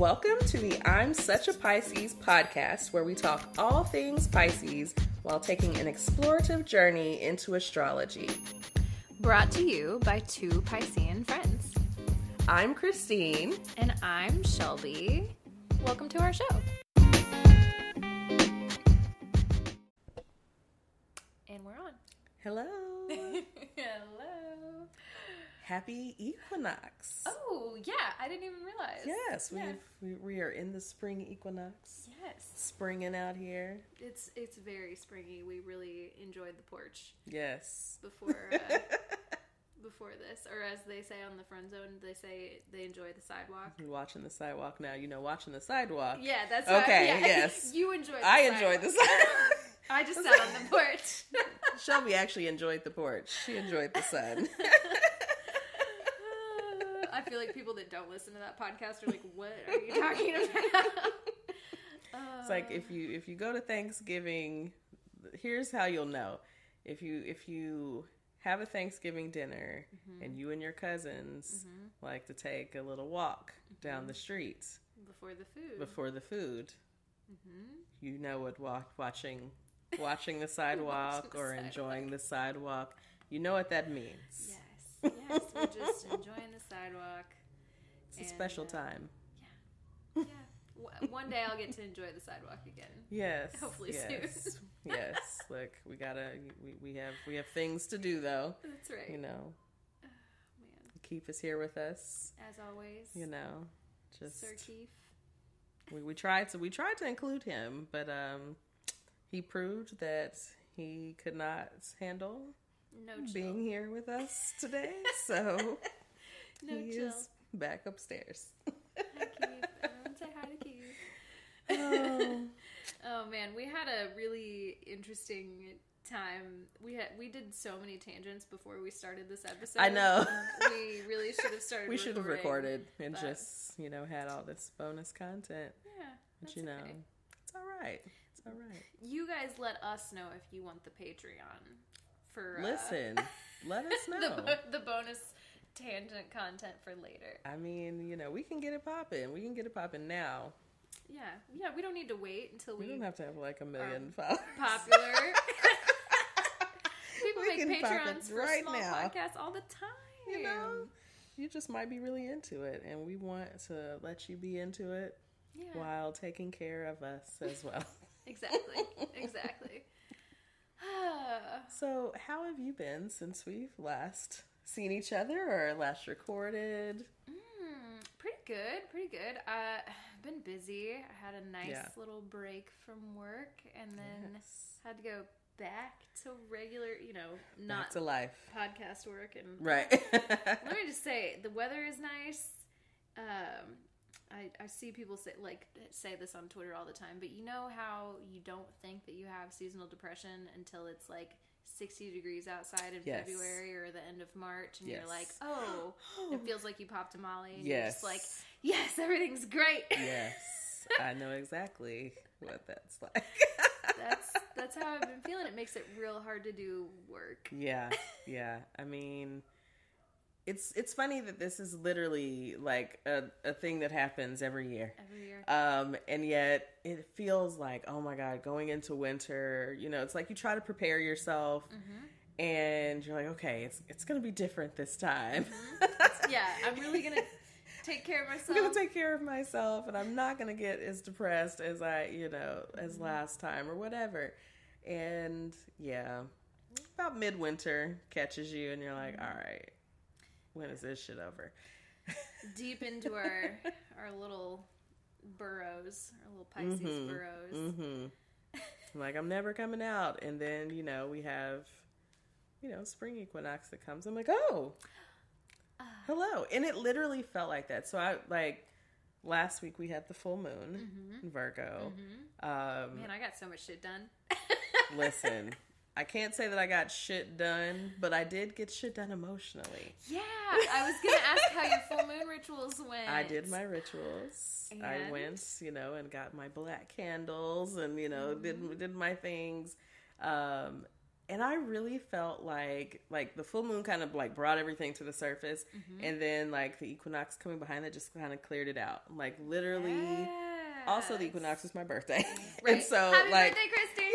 Welcome to the I'm Such a Pisces podcast, where we talk all things Pisces while taking an explorative journey into astrology. Brought to you by two Piscean friends. I'm Christine. And I'm Shelby. Welcome to our show. And we're on. Hello. Happy equinox. Oh, yeah, I didn't even realize. Yes, Yeah. we we are in the spring equinox. Yes. Springing out here. It's it's very springy. We really enjoyed the porch Yes. before uh, before this, or as they say on the friend zone, they say they enjoy the sidewalk. You're watching the sidewalk now. You know, watching the sidewalk. Yeah, that's Okay, Why, yeah. yes. you enjoyed. The I enjoyed the sidewalk. I just sat on the porch. Shelby actually enjoyed the porch. She enjoyed the sun. I feel like people that don't listen to that podcast are like, "What are you talking about?" It's like if you if you go to Thanksgiving, here's how you'll know. If you if you have a Thanksgiving dinner mm-hmm. and you and your cousins mm-hmm. like to take a little walk down the mm-hmm. streets before the food. before the food, you know what walk, watching watching the sidewalk the or sidewalk. enjoying the sidewalk, you know what that means. Yes, yes, we're just enjoying the sidewalk. It's a special uh, time. Yeah, W- one day I'll get to enjoy the sidewalk again. Yes. Hopefully soon. yes. yes. Look, we gotta. We, we have we have things to do though. That's right, You know, man. Keith is here with us. As always, You know, just Sir Keith. we, we tried to we tried to include him, but um, he proved that he could not handle No chill. being here with us today. So no he chill. is back upstairs. Hi, Keith. Everyone um, say hi to Keith. oh. Oh man, we had a really interesting time. We had we did so many tangents before we started this episode. I know. Um, we really should have started. we should have recorded and but- just you know had all this bonus content. Yeah, But you know, okay. it's all right. It's all right. You guys let us know if you want the Patreon for uh, Listen, let us the know. bo- the bonus tangent content for later. I mean, you know, we can get it popping. We can get it popping now. Yeah, yeah. We don't need to wait until We we, don't have to have like a million followers. popular. People We make can pop it Patreons for right small now. podcasts all the time. You know, you just might be really into it, and we want to let you be into it Yeah. while taking care of us as well. Exactly. Exactly. so, how have you been since we've last seen each other or last recorded? Mm, pretty good. Pretty good. Uh, I've been busy. I had a nice Yeah. little break from work, and then Yes. had to go back to regular, you know, Back not to life, podcast work. And right? let me just say, the weather is nice. Um, I, I see people say like say this on Twitter all the time, but you know how you don't think that you have seasonal depression until it's like 60 degrees outside in Yes. February or the end of March, and Yes. you're like, oh, it feels like you popped a Molly. And yes, You're just like, yes, everything's great. yes, I know exactly what that's like. that's that's how I've been feeling. It makes it real hard to do work. Yeah, yeah. I mean, it's it's funny that this is literally like a, a thing that happens every year. Every year. Um, and yet it feels like, oh my God, going into winter, you know, it's like you try to prepare yourself Mm-hmm. and you're like, okay, it's, it's going to be different this time. yeah, I'm really gonna take care of myself. I'm going to take care of myself and I'm not going to get as depressed as I, you know, as Mm-hmm. last time or whatever. And yeah, about midwinter catches you and you're like, Mm-hmm. all right, when is this shit over? deep into our our little burrows, our little Pisces Mhm. burrows. Mm-hmm. like I'm never coming out, and then you know we have, you know, spring equinox that comes. I'm like, oh, Ah. hello, and it literally felt like that. So I like last week we had the full moon in Virgo. Um, Mm-hmm. Man, I got so much shit done. listen, I can't say that I got shit done, but I did get shit done emotionally. yeah, I was gonna ask how your full moon rituals went. I did my rituals. I went, you know, and got my black candles and, you know, Mm-hmm. did did my things. Um and I really felt like like the full moon kind of like brought everything to the surface, Mm-hmm. and then like the equinox coming behind it just kind of cleared it out. Like literally. Also, the equinox is my birthday, Right. and so Happy like, birthday, Christy!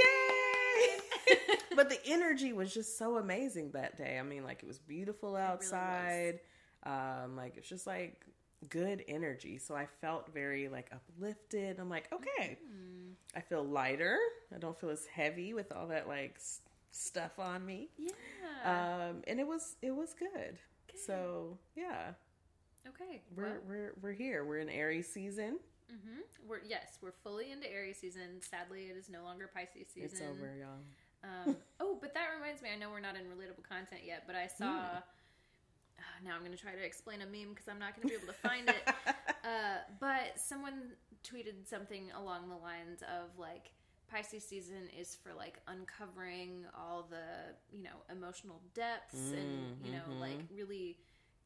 but the energy was just so amazing that day. I mean, like it was beautiful really was. outside. um, like it's just like good energy. So I felt very like uplifted. I'm like, okay, Mm. I feel lighter. I don't feel as heavy with all that like s- stuff on me. yeah. Um, and it was it was good. So yeah, okay. we're well, we're we're here. We're in Aries season. Mm-hmm. we're yes, we're fully into Aries season. Sadly, it is no longer Pisces season. It's over, y'all. Um, oh, but that reminds me. I know we're not in relatable content yet, but I saw. Ah, now I'm going to try to explain a meme because I'm not going to be able to find it. Uh, but someone tweeted something along the lines of like Pisces season is for like uncovering all the you know emotional depths and you know Mhm. like really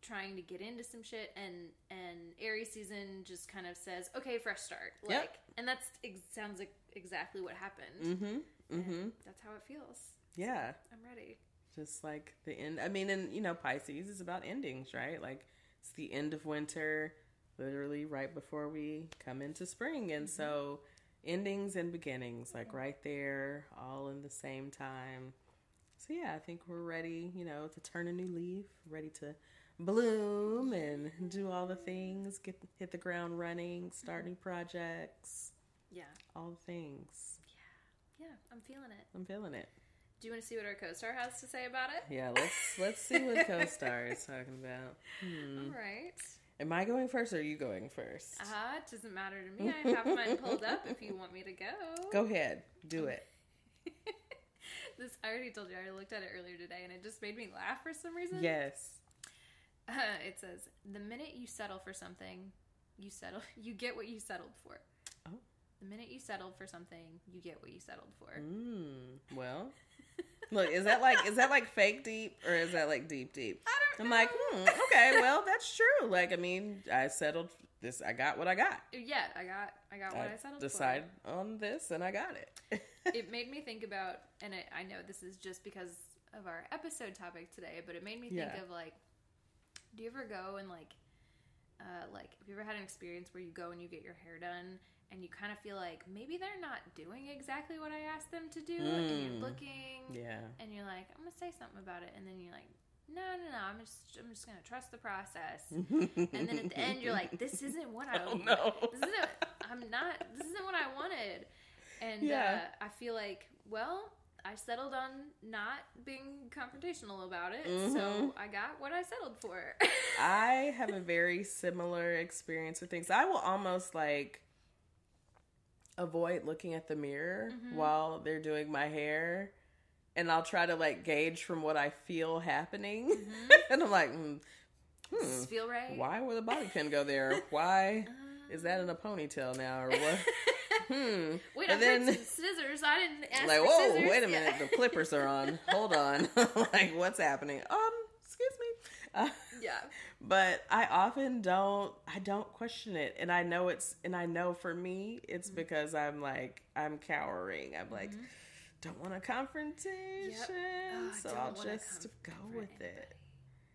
trying to get into some shit and and Aries season just kind of says okay fresh start like Yep. and that's ex- sounds like exactly what happened mm-hmm. Mm-hmm. that's how it feels Yeah. I'm ready just like the end. I mean, and you know, Pisces is about endings, right? Like it's the end of winter, literally right before we come into spring, and mm-hmm. so endings and beginnings, like mm-hmm. right there, all in the same time. So yeah, I think we're ready, you know, to turn a new leaf, ready to bloom and do all the things, get hit the ground running, start new mm-hmm. projects, yeah all the things. Yeah I'm feeling it I'm feeling it. do you want to see what our co-star has to say about it Yeah, let's let's see what co-star is talking about. Hmm. all right Am I going first or are you going first? uh it doesn't matter to me I have mine pulled up if you want me to go Go ahead. Do it. this I already told you I looked at it earlier today and it just made me laugh for some reason Yes. Uh, it says the minute you settle for something, you settle. You get what you settled for. The minute you settled for something, you get what you settled for. Mm, well, look, is that like is that like fake deep or is that like deep deep? I don't. I'm like, hmm, okay, well, that's true. Like, I mean, I settled this. I got what I got. Yeah, I got. I got what I, I settled decide on this, and I got it. It made me think about, and I, I know this is just because of our episode topic today, but it made me think Yeah. of like, do you ever go and like, uh, like, have you ever had an experience where you go and you get your hair done? And you kind of feel like maybe they're not doing exactly what I asked them to do, and Mm. you're looking, yeah. and you're like, I'm gonna say something about it, and then you're like, no, no, no, I'm just, I'm just gonna trust the process. and then at the end, you're like, this isn't what I, oh no. this isn't, I'm not, this isn't what I wanted. And Yeah. uh, I feel like, well, I settled on not being confrontational about it, Mhm. so I got what I settled for. I have a very similar experience with things. I will almost like avoid looking at the mirror Mhm. while they're doing my hair. And I'll try to like gauge from what I feel happening. Mhm. and I'm like, hmm, Does hmm, this feel right? why would the bobby pin go there? Why Uh, is that in a ponytail now or what? hmm. Wait, But I then- scissors. I didn't ask Like, whoa, scissors. wait a Yeah. minute. The clippers are on. Hold on. like, what's happening? Um, excuse me. Uh, yeah. But I often don't I don't question it and I know it's and I know for me it's Mm-hmm. because I'm like I'm cowering. I'm like don't want a confrontation. Oh, so I'll just go with it.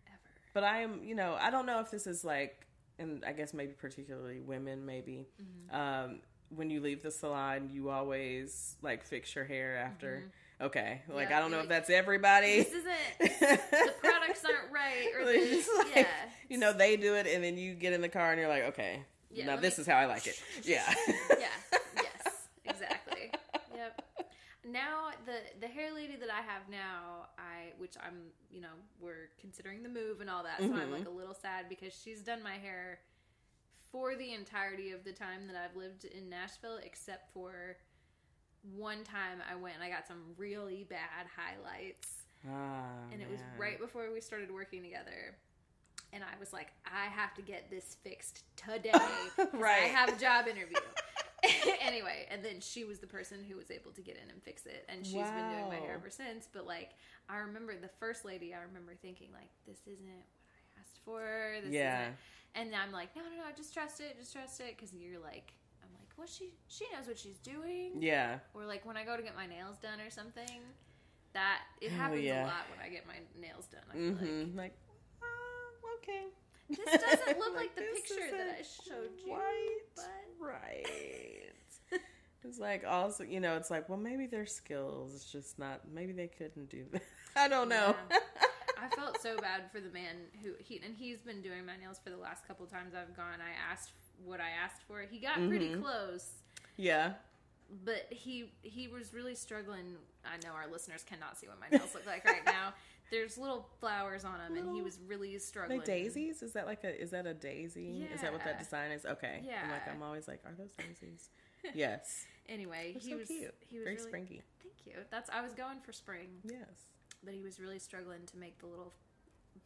Ever. But I am, you know, I don't know if this is like and I guess maybe particularly women maybe Mm-hmm. um when you leave the salon you always like fix your hair after okay like Mm-hmm. Yeah, i don't know you're if that's everybody This isn't. the products aren't right, or Like, just like, yeah. you know they do it and then you get in the car and you're like okay Yeah, now this me- is how i like it yeah yeah. Yes. Exactly. Yep. Now the the hair lady that I have now, I which I'm you know we're considering the move and all that, so I'm Mhm. like a little sad because she's done my hair for the entirety of the time that I've lived in Nashville, except for one time I went and I got some really bad highlights Ah, and it was right before we started working together. And I was like, I have to get this fixed today. right. I have a job interview. anyway, and then she was the person who was able to get in and fix it. And she's been doing my hair ever since. But like, I remember the first lady, I remember thinking, like, this isn't what I asked for. This yeah Isn't. And I'm like, no, no, no, just trust it. Just trust it. Because you're like, I'm well, she, she knows what she's doing yeah or like when I go to get my nails done or something, that it happens Oh, yeah. a lot when I get my nails done. I feel like. Mm-hmm. Like, uh, okay. This doesn't look like the picture that I showed you, Quite but- right. it's like also, you know, it's like, well, maybe their skills. It's just not. Maybe they couldn't do that. I don't know. Yeah. I felt so bad for the man who he and he's been doing my nails for the last couple times I've gone. I asked what I asked for. He got pretty Mhm. close, yeah. but he he was really struggling. I know our listeners cannot see what my nails look like right now. There's little flowers on them, and he was really struggling. Like daisies? Is that like a? Is that a daisy? Is that what that design is? Okay. Yeah. I'm like, I'm always like, are those daisies? yes. Anyway, They're he so was cute. he was Very really springy. thank you. That's I was going for spring, Yes. but he was really struggling to make the little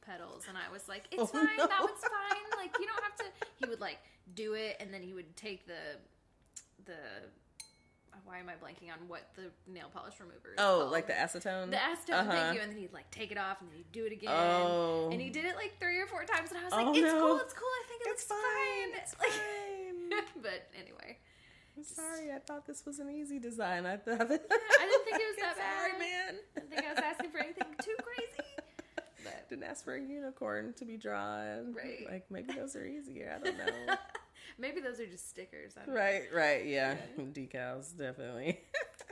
petals, and I was like, Oh, "It's fine. no. That one's fine. Like you don't have to." He would like do it, and then he would take the the. Why am I blanking on what the nail polish remover? Is Oh, called? like the acetone. the acetone. Uh-huh. Thank you. And then he'd like take it off, and then he'd do it again. Oh. And he did it like three or four times, and I was like, Oh, "It's no. cool. It's cool. I think it It's looks fine. fine." It's Like- fine. but anyway, I'm sorry. I thought this was an easy design. I thought. I didn't think it was that sorry, bad. man. I didn't think I was asking for anything too crazy. But Didn't ask for a unicorn to be drawn. Right. Like maybe those are easier. I don't know. maybe those are just stickers. I don't right. Right. Yeah. Yeah. Decals definitely.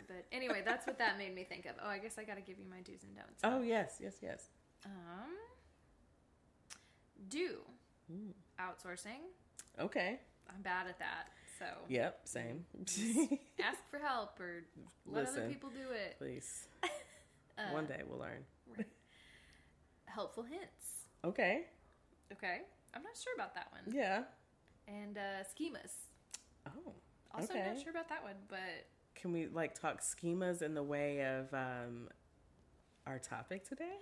But anyway, that's what that made me think of. Oh, I guess I got to give you my do's and don'ts. oh yes. Yes. Yes. Um, do Mm. outsourcing. Okay. I'm bad at that. So Yep. Same. ask for help or let other Listen. people do it. Please. Uh, One day we'll learn. Helpful hints. Okay. Okay. I'm not sure about that one. Yeah. And uh, schemas. Oh. Also, Okay. not sure about that one, but Can we like talk schemas in the way of um our topic today?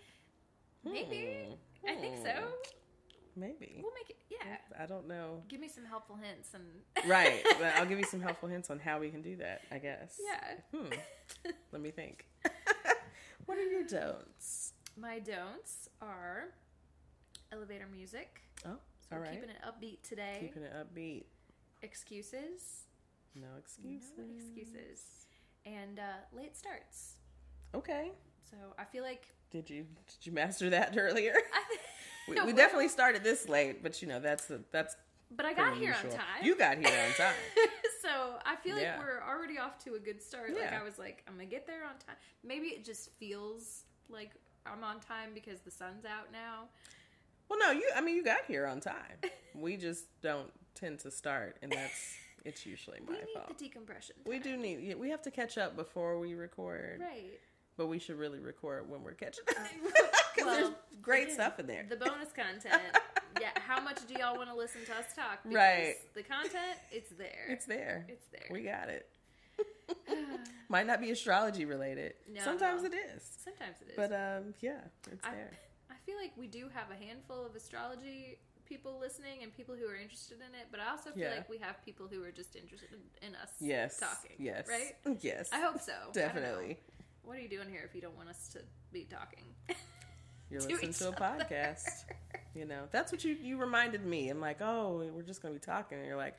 Maybe. Hmm. I think so. Maybe. We'll make it. Yeah. I don't know. Give me some helpful hints and. Right. but I'll give you some helpful hints on how we can do that, I guess. Yeah. Hmm. Let me think. what are your don'ts? My don'ts are elevator music. Oh, So all we're keeping it upbeat today. Keeping it upbeat. Excuses. No excuses. No excuses. And uh, late starts. Okay. So I feel like Did you did you master that earlier? I, we, we definitely started this late, but you know that's the, that's but I got here usual. on time. You got here on time. so I feel like Yeah. we're already off to a good start. Like I was like, I'm gonna get there on time. Maybe it just feels like I'm on time because the sun's out now. Well, no, you. I mean, you got here on time. We just don't tend to start, and that's it's usually my we need fault. the decompression. we do need. We have to catch up before we record, right. but we should really record when we're catching up uh, Well, there's great stuff in there. The bonus content. yeah. How much do y'all want to listen to us talk? Because Right. The content, it's there. It's there. It's there. We got it. Might not be astrology related. No. Sometimes it is, Sometimes it is. but um, yeah, it's I, there. I feel like we do have a handful of astrology people listening and people who are interested in it, but I also feel Yeah. like we have people who are just interested in, in us Yes. talking. Yes. Right? Yes. I hope so. I don't know. Definitely. What are you doing here if you don't want us to be talking? You're to listening to a other. podcast. You know, that's what you you reminded me. I'm like, oh, we're just gonna be talking. And you're like,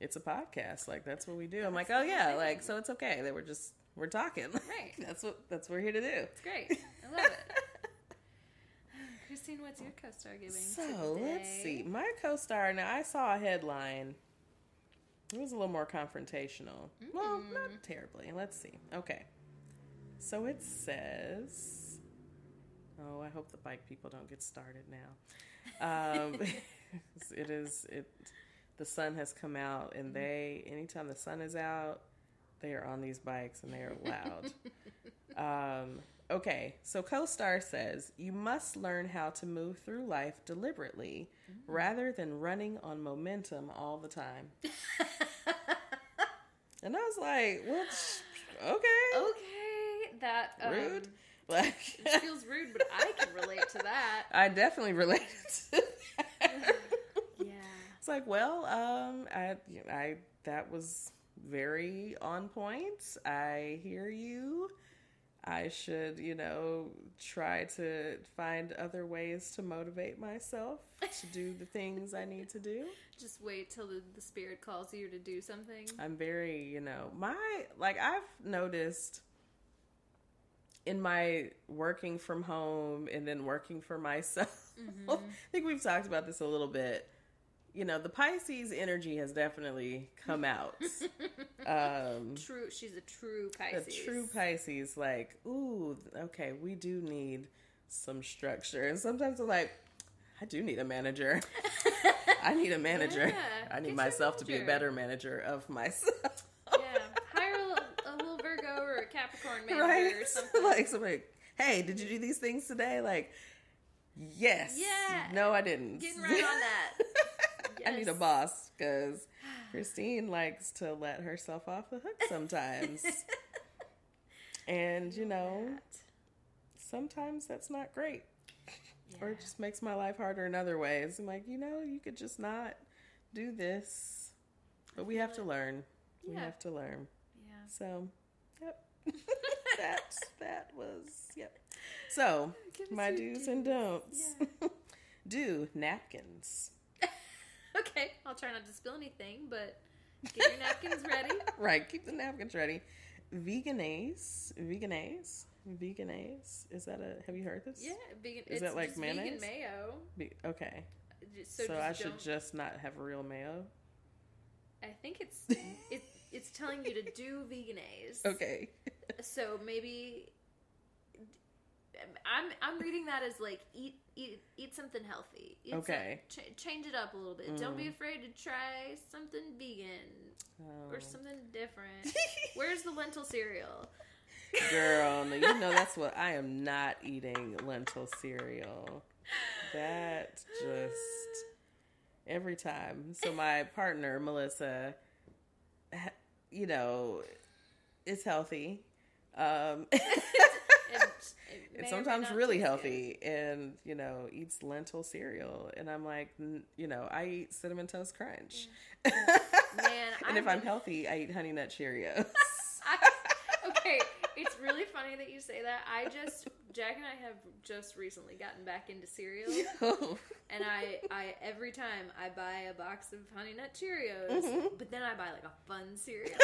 it's a podcast. Like that's what we do. I'm like, oh yeah, the like so it's okay that we're just we're talking. Right. that's what that's what we're here to do. It's great. I love it. Christine, what's your co-star giving? So let's see. My co-star. Now I saw a headline. It was a little more confrontational. Well, Mm. not terribly. Let's see. Okay. So it says. Oh, I hope the bike people don't get started now. Um, it is it. The sun has come out, and they anytime the sun is out, they are on these bikes and they are loud. Um, okay, so co-star says you must learn how to move through life deliberately rather than running on momentum all the time. and I was like, well, okay, Okay, that um, rude. Like, It feels rude, but I can relate to that. I definitely relate to that. It's like, well, um, I, I, that was very on point. I hear you. I should, you know, try to find other ways to motivate myself to do the things I need to do. Just wait till the, the spirit calls you to do something. I'm very, you know, my, like, I've noticed in my working from home and then working for myself, mm-hmm. I think we've talked about this a little bit. You know, the Pisces energy has definitely come out. um, true, she's a true Pisces. A true Pisces, like, ooh, okay, we do need some structure. And sometimes I'm like, I do need a manager. I need a manager. Yeah, I need myself to be a better manager of myself. Yeah, hire a, little, a little Virgo or a Capricorn right? or something. like somebody, hey, did you do these things today? Like, yes. Yeah. No, I didn't. Getting right on that. I need a boss because Christine likes to let herself off the hook sometimes. and, you know, sometimes that's not great. Yeah. Or it just makes my life harder in other ways. I'm like, you know, you could just not do this. But we have to learn. We have to learn. Yeah. So, yep. that that was yep. So my do's and don'ts. Yeah. Do napkins. okay, I'll try not to spill anything, but get your napkins ready. right, keep the napkins ready. Vegenaise, vegenaise, vegenaise. Is that a? Have you heard this? Yeah, vegan. Is that like mayonnaise? Vegan mayo. Be, okay. So, so I should just not have real mayo. I think it's it, it's telling you to do vegenaise. Okay. so maybe I'm I'm reading that as like eat eat eat something healthy. Eat okay. Some, ch- change it up a little bit. Mm. Don't be mm. afraid to try something vegan oh. or something different. Where's the lentil cereal? Girl, no, you know that's what I am not eating lentil cereal. That just every time. So my partner Melissa you know, is healthy. Um, it's sometimes really healthy and, you know, eats lentil cereal. And I'm like, you know, I eat Cinnamon Toast Crunch. Man, and I'm if I'm healthy, I eat Honey Nut Cheerios. I, okay, it's really funny that you say that. I just Jack and I have just recently gotten back into cereal, and I, I every time I buy a box of Honey Nut Cheerios, mm-hmm. but then I buy like a fun cereal.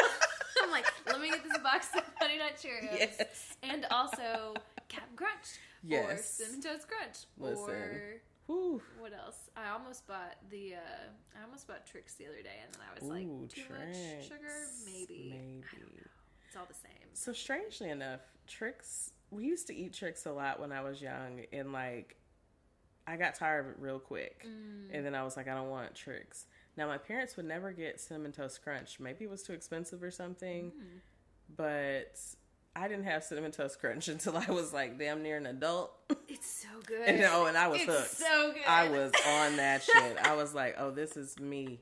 I'm like, let me get this box of Honey Nut Cheerios, yes. and also Captain Crunch, yes. or Cinnamon Toast Crunch, Listen. or Whew. What else? I almost bought the. uh I almost bought Trix the other day, and then I was Ooh, like, too Trix. much sugar, maybe. Maybe. It's all the same. So strangely enough, Trix. We used to eat Trix a lot when I was young, and like, I got tired of it real quick, mm. and then I was like, I don't want Trix. Now my parents would never get cinnamon toast crunch. Maybe it was too expensive or something, mm. but I didn't have cinnamon toast crunch until I was like damn near an adult. It's so good. and, oh, and I was it's hooked. So good. I was on that shit. I was like, oh, this is me.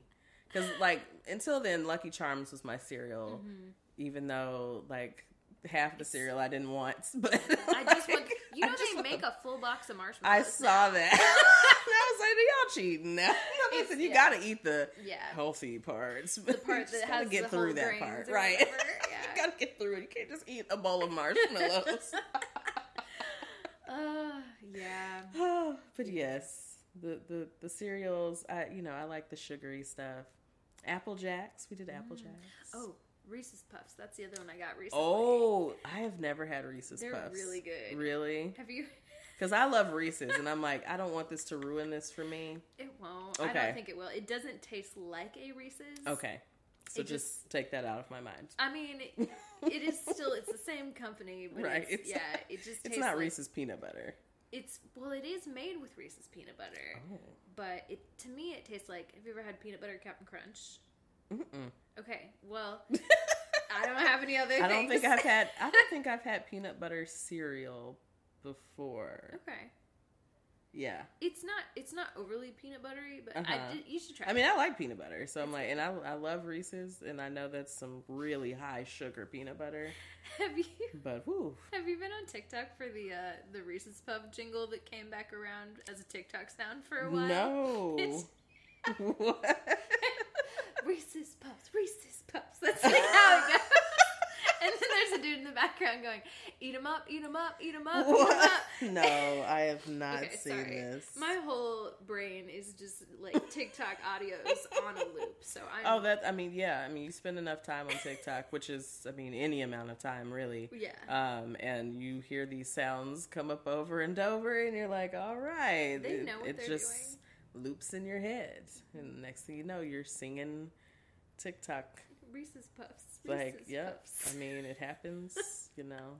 Because like until then, Lucky Charms was my cereal. Mm-hmm even though like half the cereal I didn't want. But I just want you know they make a full box of marshmallows. I saw now. that. I was like, are y'all cheating now. Listen, you yeah. gotta eat the yeah. healthy parts. The part that has to get through that part, right? Yeah. you gotta get through it. You can't just eat a bowl of marshmallows. uh, yeah. Oh, but yes, the the the cereals. I you know I like the sugary stuff. Apple Jacks. We did Apple mm. Jacks. Oh, Reese's Puffs. That's the other one I got recently. Oh, I have never had Reese's They're Puffs. really good. Really? Have you? Because I love Reese's, and I'm like, I don't want this to ruin this for me. It won't. Okay. I don't think it will. It doesn't taste like a Reese's. Okay. So just, just, take that out of my mind. I mean, it, it is still it's the same company, but right? It's, it's yeah, it just it's not like, Reese's peanut butter. It's well, it is made with Reese's peanut butter, oh. but it to me it tastes like. Have you ever had peanut butter Captain Crunch? Mm-mm. Okay, well, I don't have any other. I don't think I've had. I don't think I've had peanut butter cereal before. Okay. Yeah. It's not. It's not overly peanut buttery, but uh-huh. I did, you should try. I mean, I like peanut butter, so I'm like, and I I love Reese's, and I know that's some really high sugar peanut butter. Have you? But whoo. Have you been on TikTok for the uh, the Reese's Puff jingle that came back around as a TikTok sound for a while? No. what? Reese's Puffs, Reese's Puffs. That's like how it goes. and then there's a dude in the background going, "Eat him up, eat him up, eat him up, eat up." no, I have not Okay, seen sorry. this. My whole brain is just like TikTok audios on a loop. So I'm. Oh, that I mean, yeah. I mean, you spend enough time on TikTok, which is, I mean, any amount of time, really. Yeah. Um, and you hear these sounds come up over and over, and you're like, "All right." They know what they're just loops in your head, and next thing you know, you're singing TikTok. Reese's Puffs. Like, yep. Puffs. I mean, it happens, you know,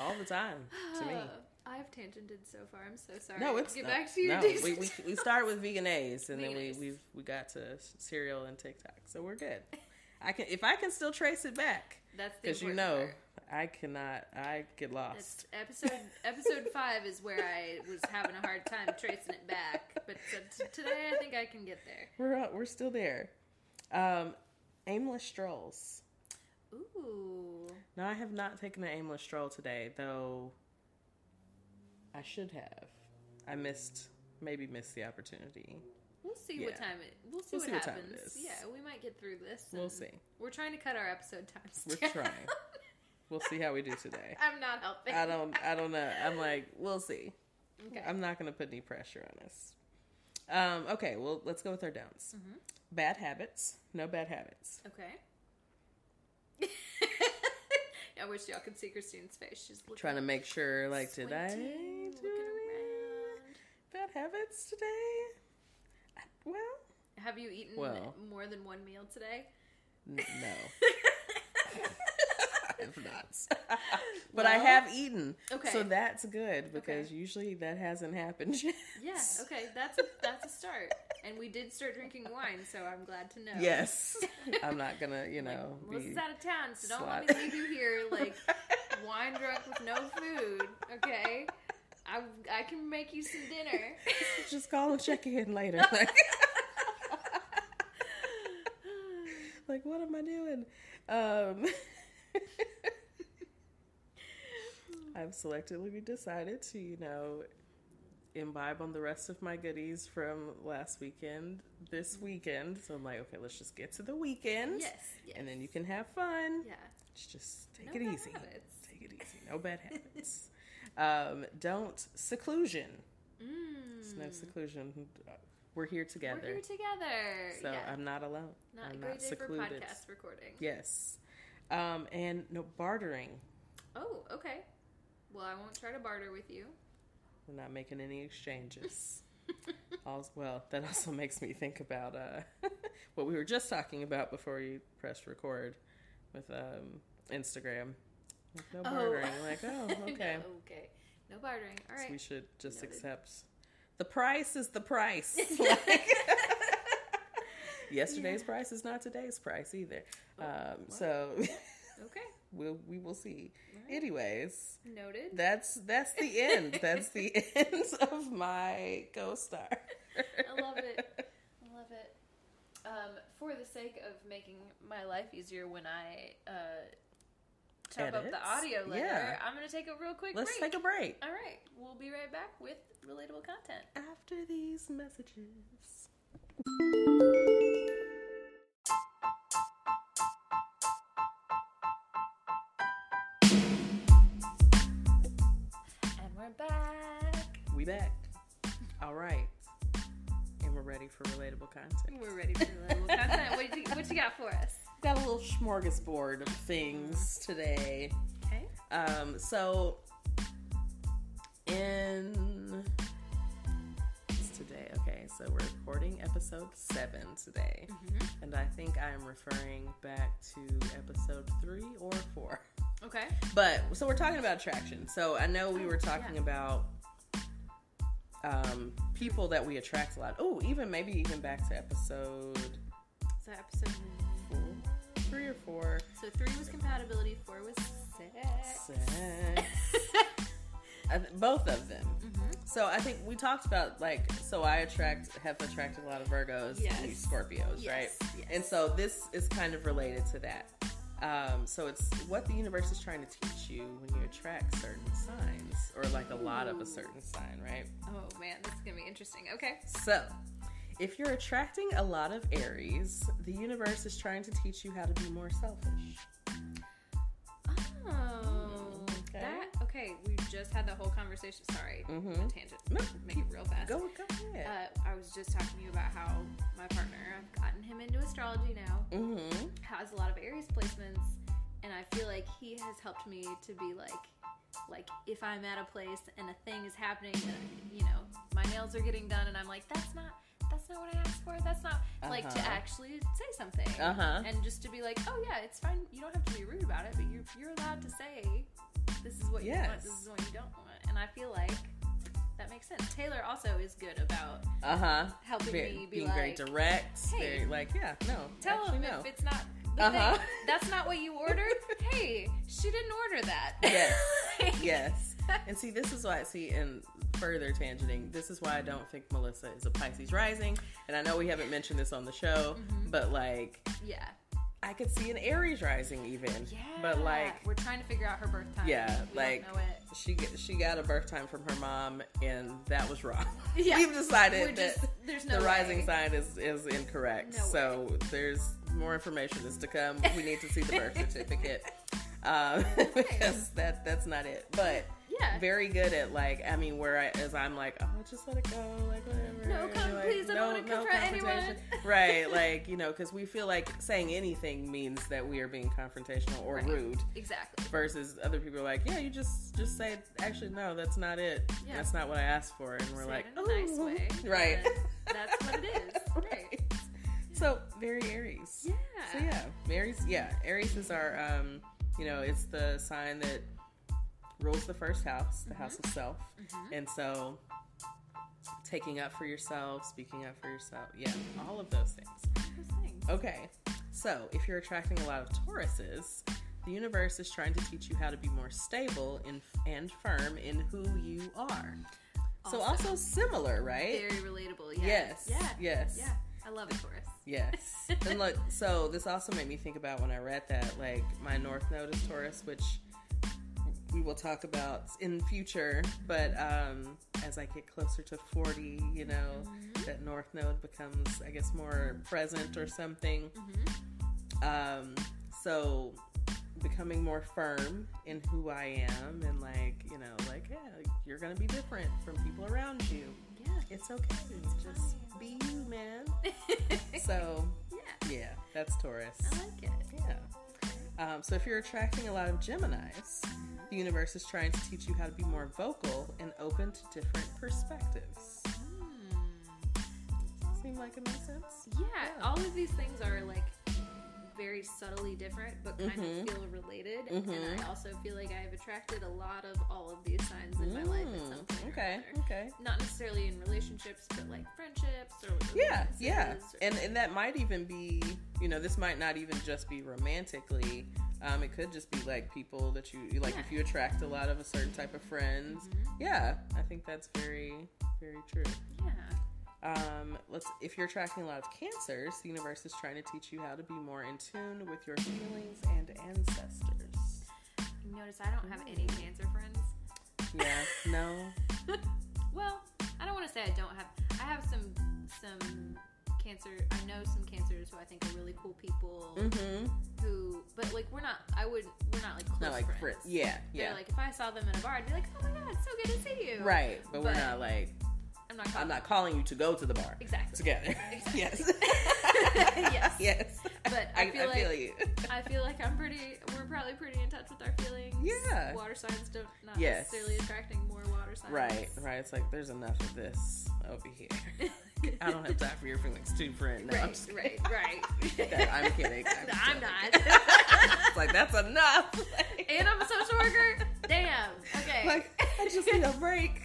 all the time to me. I've tangented so far. I'm so sorry. No, it's get no, back to your no. We, we we start with Vegenaise, and then we Vegan we we got to cereal and TikTok, so we're good. I can if I can still trace it back That's the because you know part. I cannot. I get lost. episode episode five is where I was having a hard time tracing it back, but t- today I think I can get there. We're we're still there. Um, aimless strolls. Ooh, No, I have not taken an aimless stroll today, though. I should have. I missed, maybe missed the opportunity. we'll see what time it. We'll see We'll what see happens. Yeah, we might get through this. We'll see. We're trying to cut our episode times. We're down. trying. We'll see how we do today. I'm not helping. I don't. I don't know. I'm like, we'll see. Okay. I'm not going to put any pressure on us. Um, okay, well, let's go with our don'ts. Mm-hmm. Bad habits. No bad habits. Okay. I wish y'all could see Christine's face. She's looking, Trying to make sure, like, did I do looking any around. bad habits today? I, well, Have you eaten Well. more than one meal today? n- no. Have not. but I have eaten. okay. So that's good because Okay. usually that hasn't happened yet. Yeah. Okay. That's a, that's a start. And we did start drinking wine, so I'm glad to know. Yes. I'm not going to, you know, Like, Melissa's out of town, so don't slut. let me leave you here like wine drunk with no food. Okay. I I can make you some dinner. Just call and check in later. Like, like what am I doing? Um, I've selectively decided to, you know, imbibe on the rest of my goodies from last weekend this weekend. So I'm like, okay, let's just get to the weekend. yes. Yes. And then you can have fun. yeah. Just take No it easy. habits. Take it easy. No bad habits. um, don't seclusion. Mm. It's no seclusion. We're here together. We're here together. So yeah. I'm not alone. not I'm a great not day secluded. for podcast recording. Yes. Um, and no bartering. Oh, okay. Well, I won't try to barter with you. We're not making any exchanges. also, well, that also makes me think about uh, what we were just talking about before you pressed record with um, Instagram. Like, no Oh. bartering. Like, oh, okay. no, okay. No bartering. All right. So we should just Noted. accept the price is the price. Like- Yesterday's price is not today's price either. Oh, um, well. so Okay. we'll we will see. Right. Anyways, Noted. that's that's the end. that's the end of my co-star. I love it. I love it. Um, for the sake of making my life easier when I uh, chop up the audio later, Yeah. I'm going to take a real quick Let's break. take a break All right. We'll be right back with relatable content. after these messages. Back. All right, and we're ready for relatable content. We're ready for relatable content. What you, what you got for us? Got a little smorgasbord of things today. Okay. Um, so in it's today, okay, so we're recording episode seven today, Mm-hmm. and I think I'm referring back to episode three or four. Okay. But so we're talking about attraction. So I know we were talking yeah. about um, people that we attract a lot. Oh, even maybe even back to episode So episode four, three or four. So three was compatibility, four was sex. Sex. Both of them. Mhm. So I think we talked about like so I attract have attracted a lot of Virgos, Yes. you Scorpios, Yes, right? yes. And so this is kind of related to that. Um, so it's what the universe is trying to teach you when you attract certain signs, or like a lot of a certain sign, right? Oh man, this is gonna be interesting. Okay. So if you're attracting a lot of Aries, the universe is trying to teach you how to be more selfish. Just had the whole conversation. Sorry, Mhm. tangent. No, Make it real fast. Go, go ahead. Uh, I was just talking to you about how my partner, I've gotten him into astrology now, mm-hmm. has a lot of Aries placements, and I feel like he has helped me to be like, like if I'm at a place and a thing is happening, and you know, my nails are getting done, and I'm like, that's not. That's not what I asked for. That's not like to Uh-huh. actually say something, Uh-huh. and just to be like, oh yeah, it's fine. You don't have to be rude about it, but you're you're allowed to say, this is what you want. This is what you don't want, and I feel like that makes sense. Taylor also is good about Uh-huh. helping Very, me be being like, very direct. "Hey, very like, yeah, no. tell him no. if it's not Uh-huh. That's not what you ordered. hey, she didn't order that. Yes. yes. And see, this is why, see, and further tangenting, this is why I don't think Melissa is a Pisces rising. And I know we haven't mentioned this on the show, Mm-hmm. but like, yeah. I could see an Aries rising even. Yeah. But like, we're trying to figure out her birth time. Yeah, we like- don't know it. she she got a birth time from her mom, and that was wrong. Yeah. We've decided that there's no the rising sign is is incorrect. No way. so there's more information is to come. We need to see the birth certificate um, because that that's not it. But Yeah. very good at like I mean where I as I'm like oh just let it go like whatever No, come, like, please, I don't wanna confront anyone. right like you know because we feel like saying anything means that we are being confrontational or Right. rude Exactly. versus other people are like yeah you just just say actually no that's not it Yeah. that's not what I asked for and we're Say like in a nice "Oh." way. right That's what it is. Right. so very Aries Yeah. so yeah Aries yeah Aries is our um you know it's the sign that rules the first house the house of self Mhm. and so taking up for yourself speaking up for yourself yeah all of those things Those things. okay so if you're attracting a lot of tauruses the universe is trying to teach you how to be more stable in, and firm in who you are so also similar right Very relatable. Yeah. yes Yeah. yes Yeah. I love it, Taurus. Yes. and look, so this also made me think about when I read that, like my North Node is Taurus, which we will talk about in future. But um, as I get closer to 40, you know, Mm-hmm. that North Node becomes, I guess, more present or something. Mm-hmm. Um, so becoming more firm in who I am and like, you know, like, yeah, you're going to be different from people around you. Yeah. It's okay. It's Just be you, man. So, yeah. yeah, that's Taurus. I like it. Yeah. Um, so if you're attracting a lot of Geminis, the universe is trying to teach you how to be more vocal and open to different perspectives. Hmm. Seem like it makes sense? Yeah, Yeah. all of these things are like very subtly different, but kind Mhm. of feel related. Mhm. And I also feel like I've attracted a lot of all of these signs in my life at some Mm, point. okay, okay. Not necessarily in relationships, but like friendships or Yeah, yeah. or- And and that might even be, you know, this might not even just be romantically. Um, it could just be like people that you like Yeah. if you attract a lot of a certain type of friends. Mhm. Yeah, I think that's very, very true. yeah. Um, let's if you're attracting a lot of cancers, the universe is trying to teach you how to be more in tune with your feelings and ancestors. You notice I don't have any cancer friends. Yeah, no. Well, I don't want to say I don't have. I have some some cancer. I know some cancers who I think are really cool people. Mm-hmm. Who, but like we're not. I would. We're not like close Not like friends. friends. Yeah, They're yeah. like if I saw them in a bar, I'd be like, oh my god, it's so good to see you. right, but, we're not like I'm not. I'm Calling not calling you to go to the bar exactly. together. Exactly. Yes. yes. yes. But I, I, feel I like feel. I feel like I'm pretty. We're probably pretty in touch with our feelings. Yeah. Water signs don't not Yes. necessarily attracting more water signs. Right, right. It's like there's enough of this over here. I don't have time for your feelings too, friend. No, I'm right. Right. Right. I'm kidding. I'm, I'm not. it's like that's enough. and I'm a social worker. Damn. Okay. like I just need a break.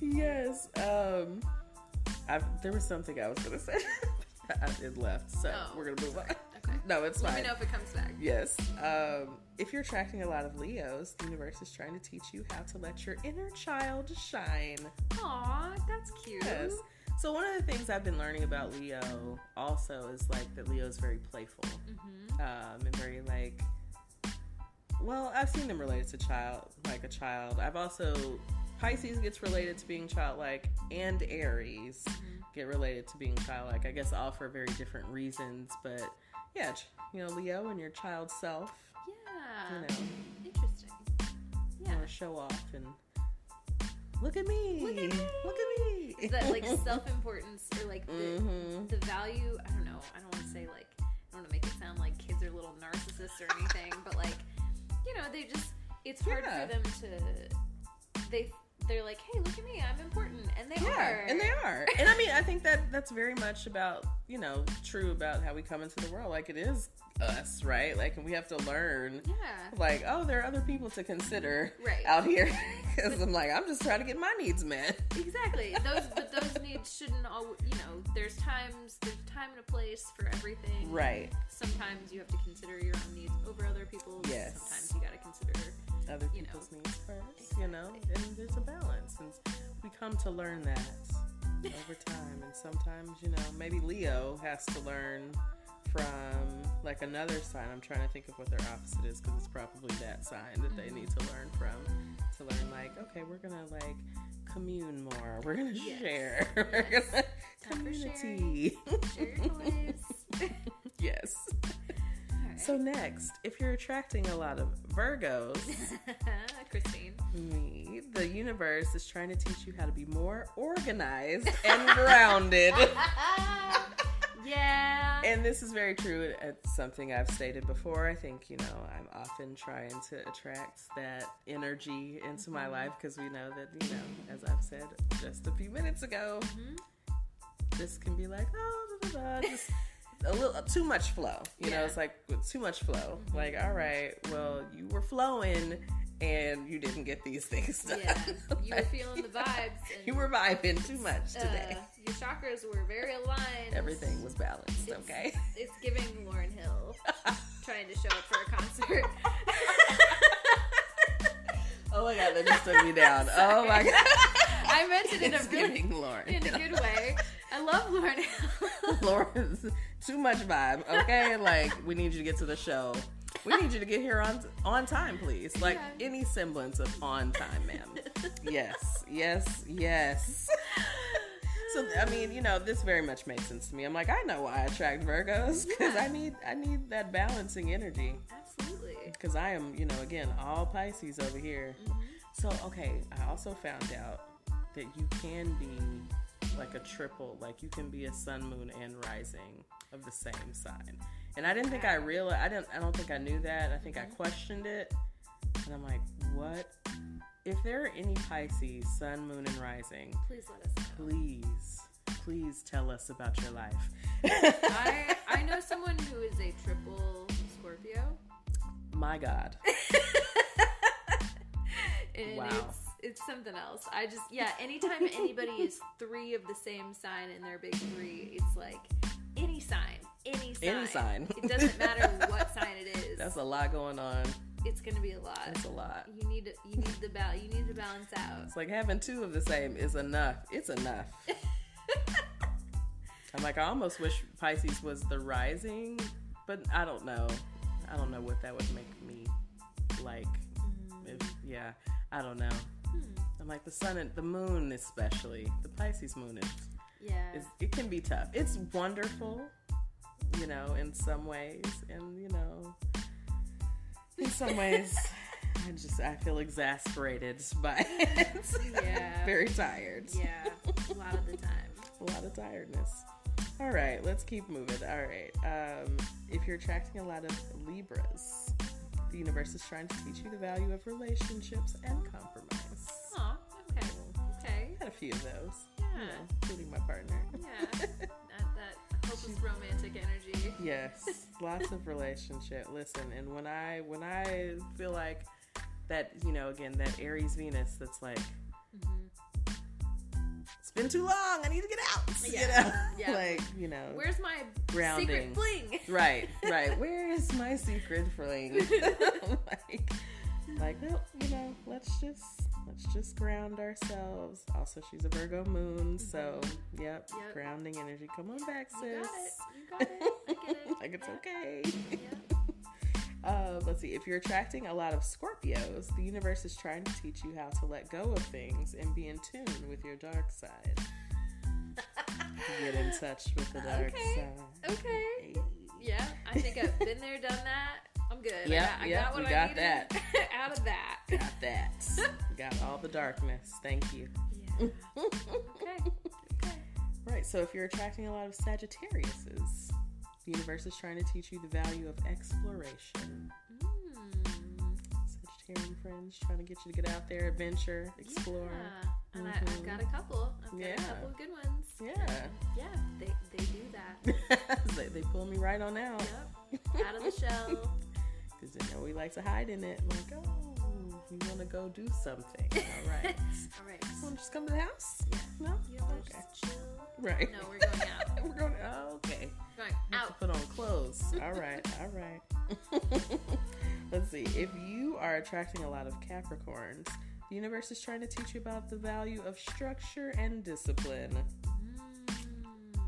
Yes. Um, I there was something I was gonna say. I- it left, so Oh, we're gonna move on. okay. No, it's Let fine. Let me know if it comes back. Yes. Um, if you're attracting a lot of Leos, the universe is trying to teach you how to let your inner child shine. Aw, that's cute. Yes. So one of the things I've been learning about Leo also is like that Leo is very playful Mm-hmm. um, and very like. Well, I've seen them related to child, like a child. I've also Pisces gets related to being childlike, and Aries Mm-hmm. get related to being childlike. I guess all for very different reasons, but yeah, you know, Leo and your child self. Yeah. You know, Interesting. yeah. or show off and look at me, look at me, look at me. Is that like self importance or like the, mm-hmm. the value? I don't know. I don't want to say like I don't want to make it sound like kids are little narcissists or anything, but like you know they just it's hard yeah. for them to they they're like, hey, look at me, I'm important, and they yeah, are, and they are. and I mean, I think that that's very much about you know true about how we come into the world. Like it is us, right? Like, and we have to learn. Yeah. Like, oh, there are other people to consider right. out here because I'm like, I'm just trying to get my needs met. Exactly. Those, but those needs shouldn't all. You know, there's times, there's time and a place for everything. Right. Sometimes you have to consider your own needs over other people's. Yes. Sometimes you got to consider other people's know. needs first. You know, and there's a balance, and we come to learn that over time. And sometimes, you know, maybe Leo has to learn from like another sign. I'm trying to think of what their opposite is because it's probably that sign that they need to mm-hmm. learn from to learn like, okay, we're gonna like commune more. We're gonna yes. share. Yes. We're gonna community. Share your toys. yes. So next, if you're attracting a lot of Virgos, Christine, me, the universe is trying to teach you how to be more organized and grounded. yeah. And this is very true. It's something I've stated before. I think, you know, I'm often trying to attract that energy into my mm-hmm. life because we know that, you know, as I've said just a few minutes ago, mm-hmm. this can be like, oh, da, da, da, just a little too much flow. You yeah. know, it's like too much flow. Mm-hmm. Like, all right, well, you were flowing and you didn't get these things done. Yeah, you were feeling the vibes. you were vibing too much uh, today. Uh, your chakras were very aligned. Everything was balanced. It's, okay. It's giving Lauryn Hill trying to show up for a concert. oh my god, that just took me down. Oh my god. I meant it in a really Lauryn. in a good way. I love Lauryn Hill. Lauryn's too much vibe. Okay, like we need you to get to the show. We need you to get here on on time, please. Like yeah. any semblance of on time, ma'am. yes, yes, yes. So I mean, you know, this very much makes sense to me. I'm like, I know why I attract Virgos because yeah. I need I need that balancing energy. Absolutely. Because I am, you know, again, all Pisces over here. Mm-hmm. So okay, I also found out that you can be like a triple, like you can be a sun, moon, and rising of the same sign. And I didn't think I realized. I didn't. I don't think I knew that. I think I mm-hmm. questioned it, and I'm like, what? If there are any Pisces, Sun, Moon, and Rising, please let us know. Please, please tell us about your life. I I know someone who is a triple Scorpio. My God. and wow. It's, something else. I just yeah. Anytime anybody is three of the same sign in their big three, it's like any sign, any sign. Any sign. it doesn't matter what sign it is. That's a lot going on. It's gonna be a lot. It's a lot. You need to you need the balance. You need to balance out. It's like having two of the same is enough. It's enough. I'm like I almost wish Pisces was the rising, but I don't know. I don't know what that would make me like. Mm. If yeah, I don't know. Hmm. I'm like the sun and the moon, especially the Pisces moon is yeah, it can be tough. It's wonderful, you know, in some ways, and you know, in some ways, I just I feel exasperated by it. Yeah, very tired. Yeah, a lot of the time. a lot of tiredness. All right, let's keep moving. All right, um, if you're attracting a lot of Libras, the universe is trying to teach you the value of relationships and compromise. Oh, okay, okay. Had a few of those you know, including my partner. Yeah, that, that hopeless romantic energy. Yes, lots of relationship. Listen, and when I when I feel like that, you know, again that Aries Venus, that's like. Mm-hmm. It's been too long. I need to get out. Yeah. You know? yeah. Like, you know. Where's my grounding? secret fling? Right, right. Where is my secret fling? like, like, well, you know, let's just let's just ground ourselves. Also, she's a Virgo moon, so mm-hmm. yep, yep. grounding energy. Come on back, sis. You got it. You got it. I it. like it's okay. Uh, let's see. If you're attracting a lot of Scorpios, the universe is trying to teach you how to let go of things and be in tune with your dark side. Get in touch with the dark okay. side. Okay. Hey. Yeah, I think I've been there, done that I'm good. Yeah, I got, I got we I got needed that. out of that. Got that. got all the darkness. Thank you. Yeah. Okay. Okay. Right. So if you're attracting a lot of Sagittariuses, the universe is trying to teach you the value of exploration. Mm. Sagittarian friends trying to get you to get out there, adventure, explore. Yeah. And I, I've Mhm. got a couple. I've got Yeah. a couple of good ones. Yeah. Yeah, they, they do that. they, they pull me right on out. Yep. Out of the shell. Because they know we like to hide in it. Like, oh, we want to go do something. All right. All right. Want to just come to the house? Yeah. No? You Okay. just chill? Right. No, we're going out. We're going, oh, okay. Going out. put on clothes. All right, all right. Let's see. If you are attracting a lot of Capricorns, the universe is trying to teach you about the value of structure and discipline. Mm.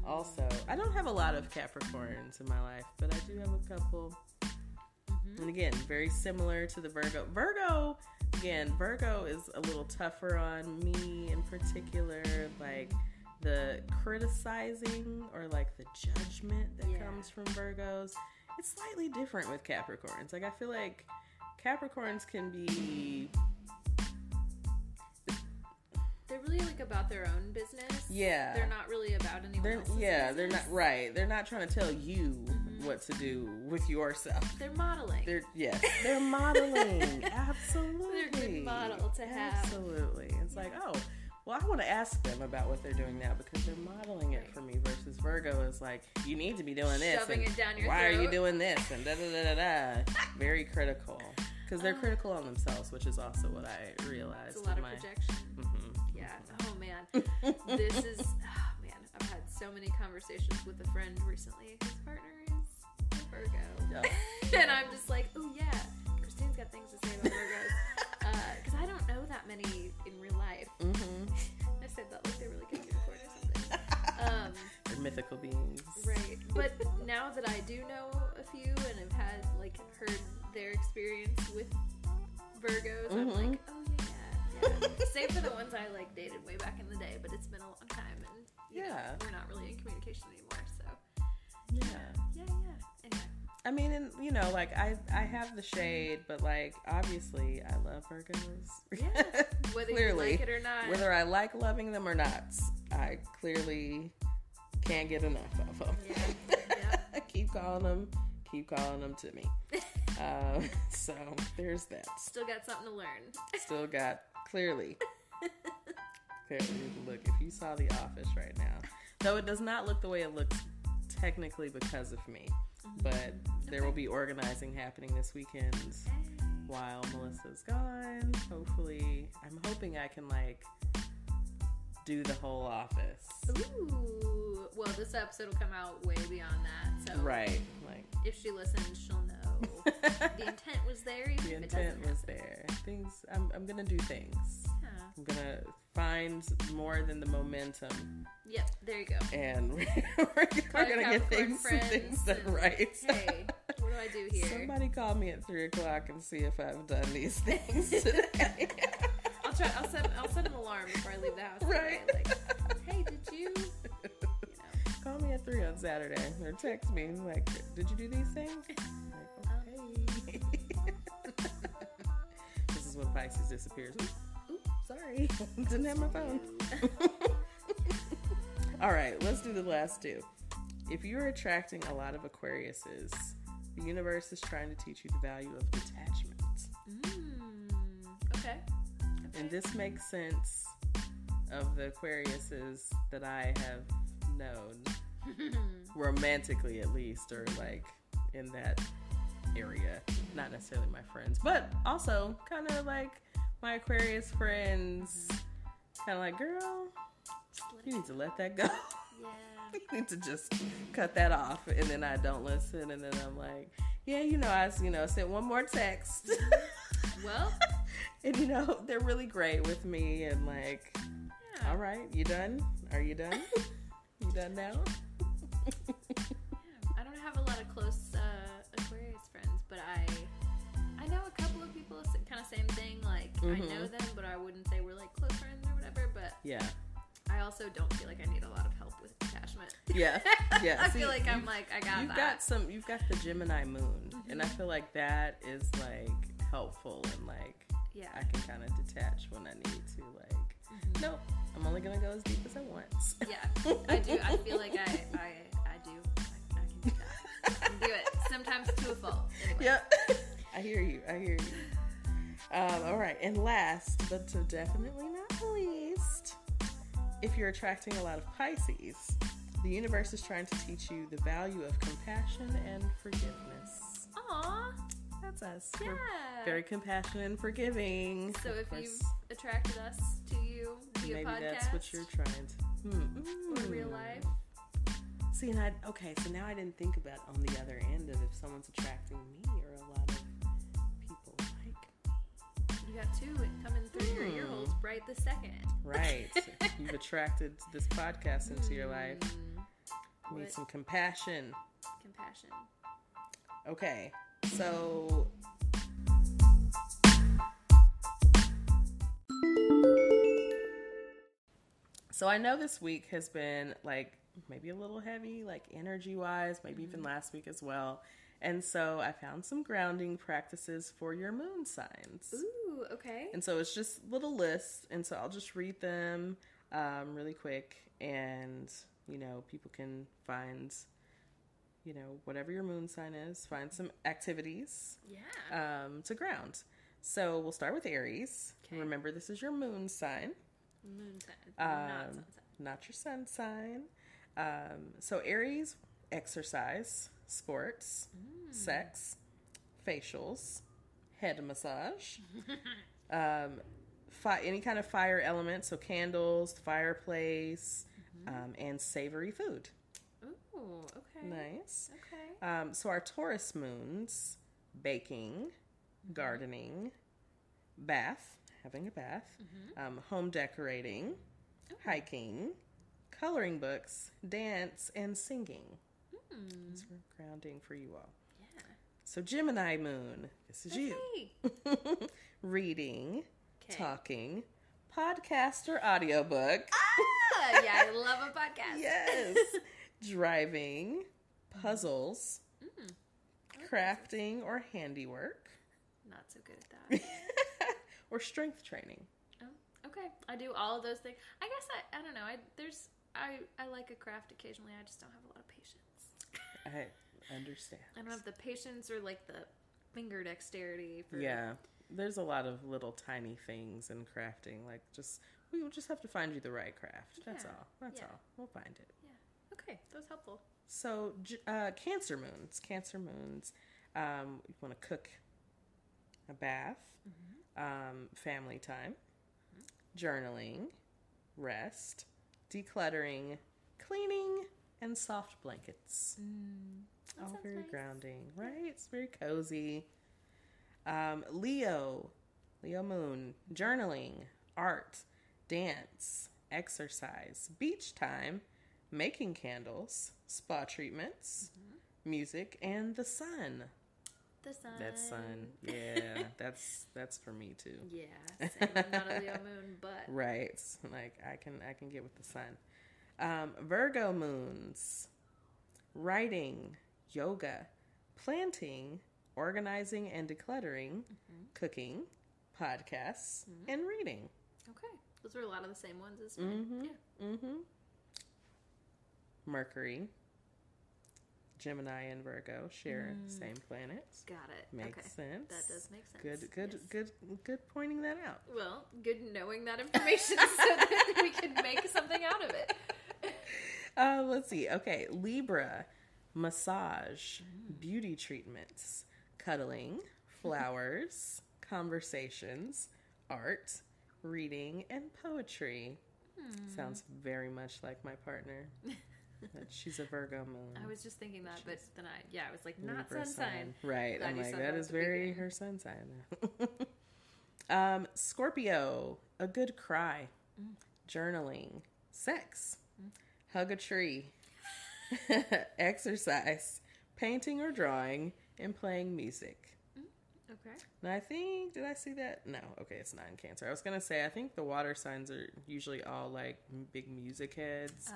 Also, I don't have a lot of Capricorns in my life, but I do have a couple. Mhm. And again, very similar to the Virgo. Virgo, again, Virgo is a little tougher on me in particular. Like the criticizing or like the judgment that Yeah. comes from Virgos. It's slightly different with Capricorns. Like I feel like Capricorns can be They're really like about their own business. Yeah. They're not really about anyone they're yeah, they're not right. They're not trying to tell you. What to do with yourself. They're modeling. They're yes, they're modeling. Absolutely, They're a good model to have. Absolutely, it's like oh, well, I want to ask them about what they're doing now because they're modeling it for me. Versus Virgo is like you need to be doing this. Shoving and it down your Why are you doing this? And da da da da da. Very critical because they're Uh. critical on themselves, which is also what I realized. It's a lot of my, projection. Mhm. Yeah. Oh man. this is oh, man. I've had so many conversations with a friend recently whose partner is a Virgo, Yeah. and I'm just like, oh yeah, Christine's got things to say about Virgos because I don't know that many in real life. Mhm. I said that like they were like a unicorn or something. Um, They're mythical beings. right. But now that I do know a few and have had like heard their experience with Virgos, I'm Mhm. like, oh yeah, yeah. Save for the ones I like dated way back in the day, but it's been a long time and you know, Yeah. we're not really in communication anymore. So Yeah. yeah, yeah. I mean, and you know, like I, I have the shade, but like obviously, I love Virgos. Yeah. whether clearly, you like it or not, whether I like loving them or not, I clearly can't get enough of them. Yeah, keep calling them, keep calling them to me. um, so there's that. still got something to learn. Still got clearly, clearly. Look, if you saw The Office right now, though it does not look the way it looks technically because of me, but there will be organizing happening this weekend while Melissa's gone. Hopefully, I'm hoping I can like do the whole office. Ooh. Well, this episode will come out way beyond that. So Right. Like if she listens, she'll know the intent was there. Even the intent was happen. there. Things I'm I'm gonna do things. I'm gonna find more than the momentum Yep. There you go. and we're, we're gonna get things, things done right. Hey, what do I do here? Somebody call me at three o'clock and see if I've done these things today. I'll try. I'll set. I'll set an alarm before I leave the house. Right. Today. Like, hey, did you? Call me at three on Saturday or text me like, did you do these things? Like, okay. Um. this is when Pisces disappears. Sorry, didn't have my phone. All right, let's do the last two. If you're attracting a lot of Aquariuses, the universe is trying to teach you the value of detachment. Mm, okay. And this makes sense of the Aquariuses that I have known, romantically at least, or like in that area. Not necessarily my friends, but also kind of like my Aquarius friends. Kind of like, girl, you need to let that go. yeah. you need to just cut that off. And then I don't listen. And then I'm like, yeah, you know, I, you know, sent one more text. Mm-hmm. Well, and you know, they're really great with me. And like, yeah. all right, you done? Are you done? you done now? Yeah. I don't have a lot of close Kind of same thing. Like I Mhm. know them, but I wouldn't say we're like close friends or whatever. But Yeah. I also don't feel like I need a lot of help with detachment. Yeah, yeah. I See, feel like I'm like I got that. You've that. got some. You've got the Gemini moon, and I feel like that is like helpful and like yeah. I can kind of detach when I need to. Like, Mhm. nope, I'm only gonna go as deep as I want. Yeah, I do. I feel like I, I, I do. I, I can do that. I can do it. Sometimes to a fault. Anyway. Yep. I hear you. I hear you. Um, all right, and last but definitely not least, if you're attracting a lot of Pisces, the universe is trying to teach you the value of compassion and forgiveness. Aw. That's us. Yeah. We're very compassionate and forgiving. So if course, you've attracted us to you via maybe podcast that's what you're trying to. Hmm. or real life, See, and I okay, so now I didn't think about on the other end of if someone's attracting me or a lot of people like you got two coming through your ear Hmm. holes right this second. Right. You've attracted this podcast into your life. Mm, Need What? some compassion. compassion. Okay. So So I know this week has been like maybe a little heavy, like energy wise, maybe even last week as well. And so I found some grounding practices for your moon signs. Ooh, okay. And so it's just little lists, and so I'll just read them um, really quick, and you know, people can find, you know, whatever your moon sign is, find some activities Yeah. um, to ground. So we'll start with Aries. Okay. Remember, this is your moon sign, Moon sign, not um, sun sign. not your sun sign. Um, so Aries, exercise, sports, Mm. sex, facials, head massage, um, fi- any kind of fire element, so candles, fireplace, Mm-hmm. um, and savory food. Ooh, okay. Nice. Okay. Um, so our Taurus moons, baking, gardening, bath, having a bath, um, home decorating, hiking, coloring books, dance, and singing. Hmm. These are grounding for you all. Yeah. So Gemini moon, this is you. Reading, talking, podcast or audiobook. Ah, yeah, I love a podcast. yes. Driving, puzzles, Mm. crafting or handiwork, Not so good at that. or strength training. oh, okay. I do all of those things. I guess I, I don't know. I there's I I like a craft occasionally. I just don't have a lot of patience. I understand. I don't have the patience or like the finger dexterity for Yeah. There's a lot of little tiny things in crafting. Like just we will just have to find you the right craft. That's Yeah. all. That's Yeah. all. We'll find it. Yeah. Okay, that was helpful. So, uh, Cancer moons. Cancer moons. Um, you want to cook a bath, um, family time, journaling, rest, decluttering, cleaning, and soft blankets. That All very nice. grounding, right? It's very cozy. Um, Leo, Leo moon, journaling, art, dance, exercise, beach time, making candles, spa treatments, Mm-hmm. music, and the sun. The sun. That sun, yeah, that's that's for me too. Yeah, same. I'm not a Leo moon, but Right, like I can I can get with the sun. Um, Virgo moons, writing, yoga, planting, organizing and decluttering, cooking, podcasts, and reading. okay. Those are a lot of the same ones as mine. Mm-hmm. Yeah. Mm-hmm. Mercury, Gemini, and Virgo share the same planets. Got it. Makes okay. sense. That does make sense. Good, good, Yes. good, good. Pointing that out. Well, good knowing that information so that we can make something out of it. Uh, let's see. Okay, Libra, massage, beauty treatments, cuddling, flowers, conversations, art, reading, and poetry. Sounds very much like my partner. She's a Virgo moon. I was just thinking that, but then I, yeah, I was like, not Libra sun sign. Right. Glad I'm like, that that is very beginning. her sun sign. um, Scorpio, a good cry, Mm. journaling, sex, hug a tree, exercise, painting or drawing, and playing music. Okay. Now I think did I see that? No. Okay, it's not in Cancer. I was gonna say I think the water signs are usually all like big music heads,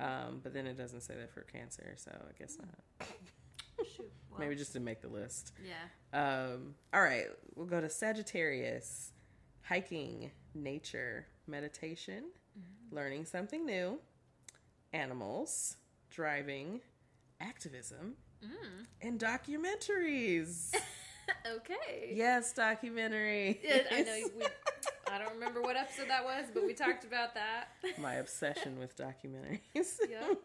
Oh, um, but then it doesn't say that for Cancer, so I guess not. shoot. Well, Maybe just to make the list. Yeah. Um, all right, we'll go to Sagittarius. Hiking, nature, meditation, learning something new, animals, driving, activism, Mm. and documentaries. okay. yes, documentaries. Yeah, I know. We, I don't remember what episode that was, but we talked about that. My obsession with documentaries. Yep.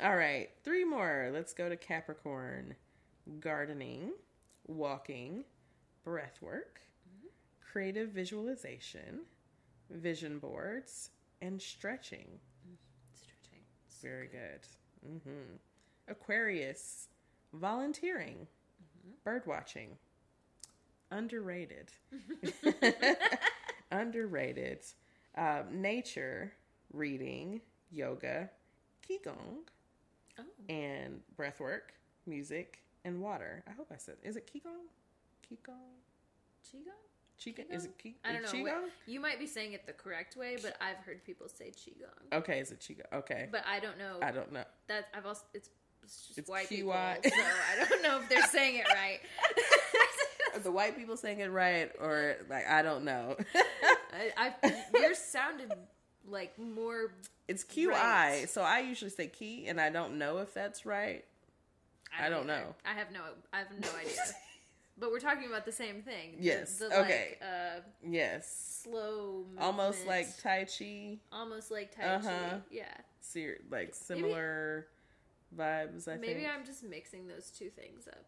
All right, three more. Let's go to Capricorn. Gardening, walking, breath work, creative visualization, vision boards, and stretching. Very good. hmm Aquarius, volunteering, bird watching, underrated, underrated, um, nature, reading, yoga, qigong, Oh. and breath work, music, and water. I hope I said. Is it qigong? Qigong. Qigong? Qigong. Is it qi- I don't know. Qigong? You might be saying it the correct way, but I've heard people say qigong. Okay, is it qigong? Okay, But I don't know. I don't know. that I've also it's, it's just It's white QI. people, so I don't know if they're saying it right. Are the white people saying it right, or like I don't know. I, I yours sounded like more. It's QI, Right. so I usually say key, and I don't know if that's right. I don't either. know. I have no. I have no idea. but we're talking about the same thing. The- Yes, The, okay. Like, uh, Yes, slow. almost like Tai Chi, Almost like Tai Chi. Uh-huh. Yeah. ser- like similar vibes. I think. Maybe think, I'm just mixing those two things up.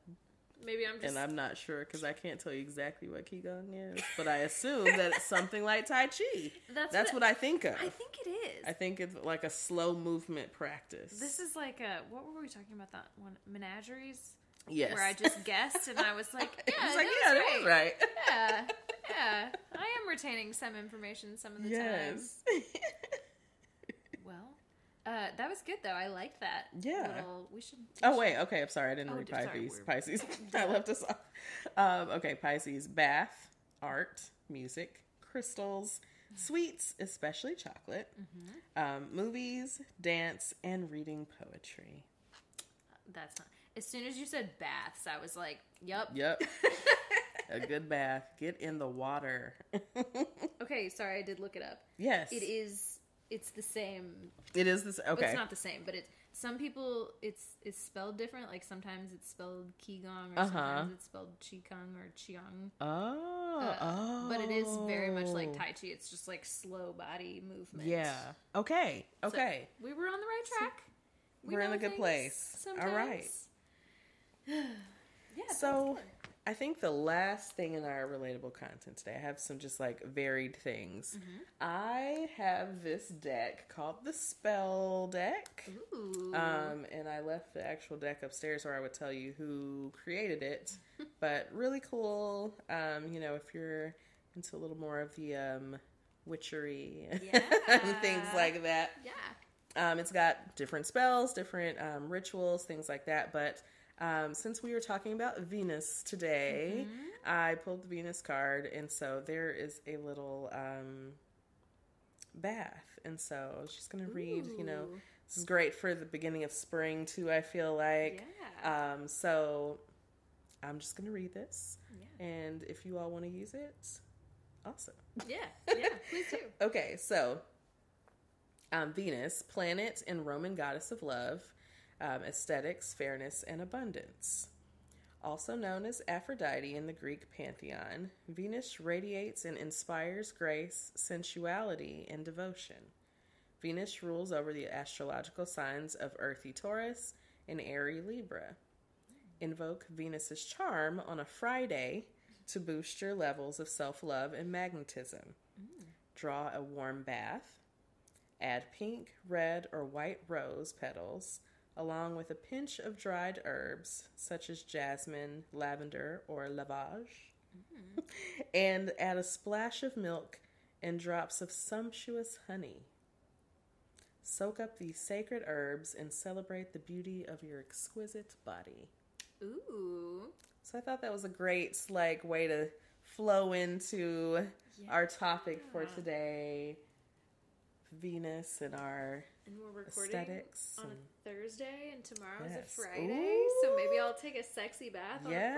Maybe I'm just. and I'm not sure because I can't tell you exactly what qigong is, but I assume that it's something like Tai Chi. that's That's what I think of. I think it is. I think it's like a slow movement practice. This is like a what were we talking about that one menageries yes, where I just guessed and I was like, yeah, It's like, that yeah, was was right. right. yeah, yeah. I am retaining some information some of the time. yes. Well, uh, that was good though. I liked that. Yeah. Little, we should. we Oh should- wait, okay. I'm sorry, I didn't Oh, read sorry, Pisces. Pisces, I left us off. Um, okay, Pisces: bath, art, music, crystals, sweets, especially chocolate, Mm-hmm. um, movies, dance, and reading poetry. That's not. As soon as you said baths, I was like, "Yep." Yep, a good bath. Get in the water. Okay, sorry, I did look it up. yes, It is. It's the same. It is this. Okay, It's not the same, but it's some people. It's it's spelled different. Like sometimes it's spelled Qigong, or Uh-huh. sometimes it's spelled Qigong or Qiang. oh, Uh, oh, But it is very much like Tai Chi. It's just like slow body movement. Yeah. Okay. So, Okay. we were on the right track. We we're in a good things place. All right. yeah. So. I think the last thing in our relatable content today, I have some just like varied things. Mm-hmm. I have this deck called the Spell Deck. Ooh. Um, and I left the actual deck upstairs where I would tell you who created it. but really cool. Um, you know, if you're into a little more of the um, witchery and things like that. yeah. Um, it's got different spells, different um, rituals, things like that. But um, since we were talking about Venus today, Mm-hmm. I pulled the Venus card, and so there is a little um, bath. And so I was just going to read, you know, this is great for the beginning of spring, too, I feel like. Yeah. Um, so I'm just going to read this. Yeah. And if you all want to use it, awesome. yeah. Yeah. Please do. Okay, so um, Venus, planet and Roman goddess of love, um, aesthetics, fairness, and abundance. Also known as Aphrodite in the Greek pantheon, Venus radiates and inspires grace, sensuality, and devotion. Venus rules over the astrological signs of earthy Taurus and airy Libra. Invoke Venus's charm on a Friday to boost your levels of self love and magnetism. Draw a warm bath. Add pink, red, or white rose petals, along with a pinch of dried herbs such as jasmine, lavender, or lovage. Mm-hmm. and add a splash of milk and drops of sumptuous honey. Soak up these sacred herbs and celebrate the beauty of your exquisite body. Ooh. So I thought that was a great like way to flow into our topic for today. Venus and our And we're recording aesthetics. on a Thursday, and tomorrow Yes. a Friday, so maybe I'll take a sexy bath on a yes,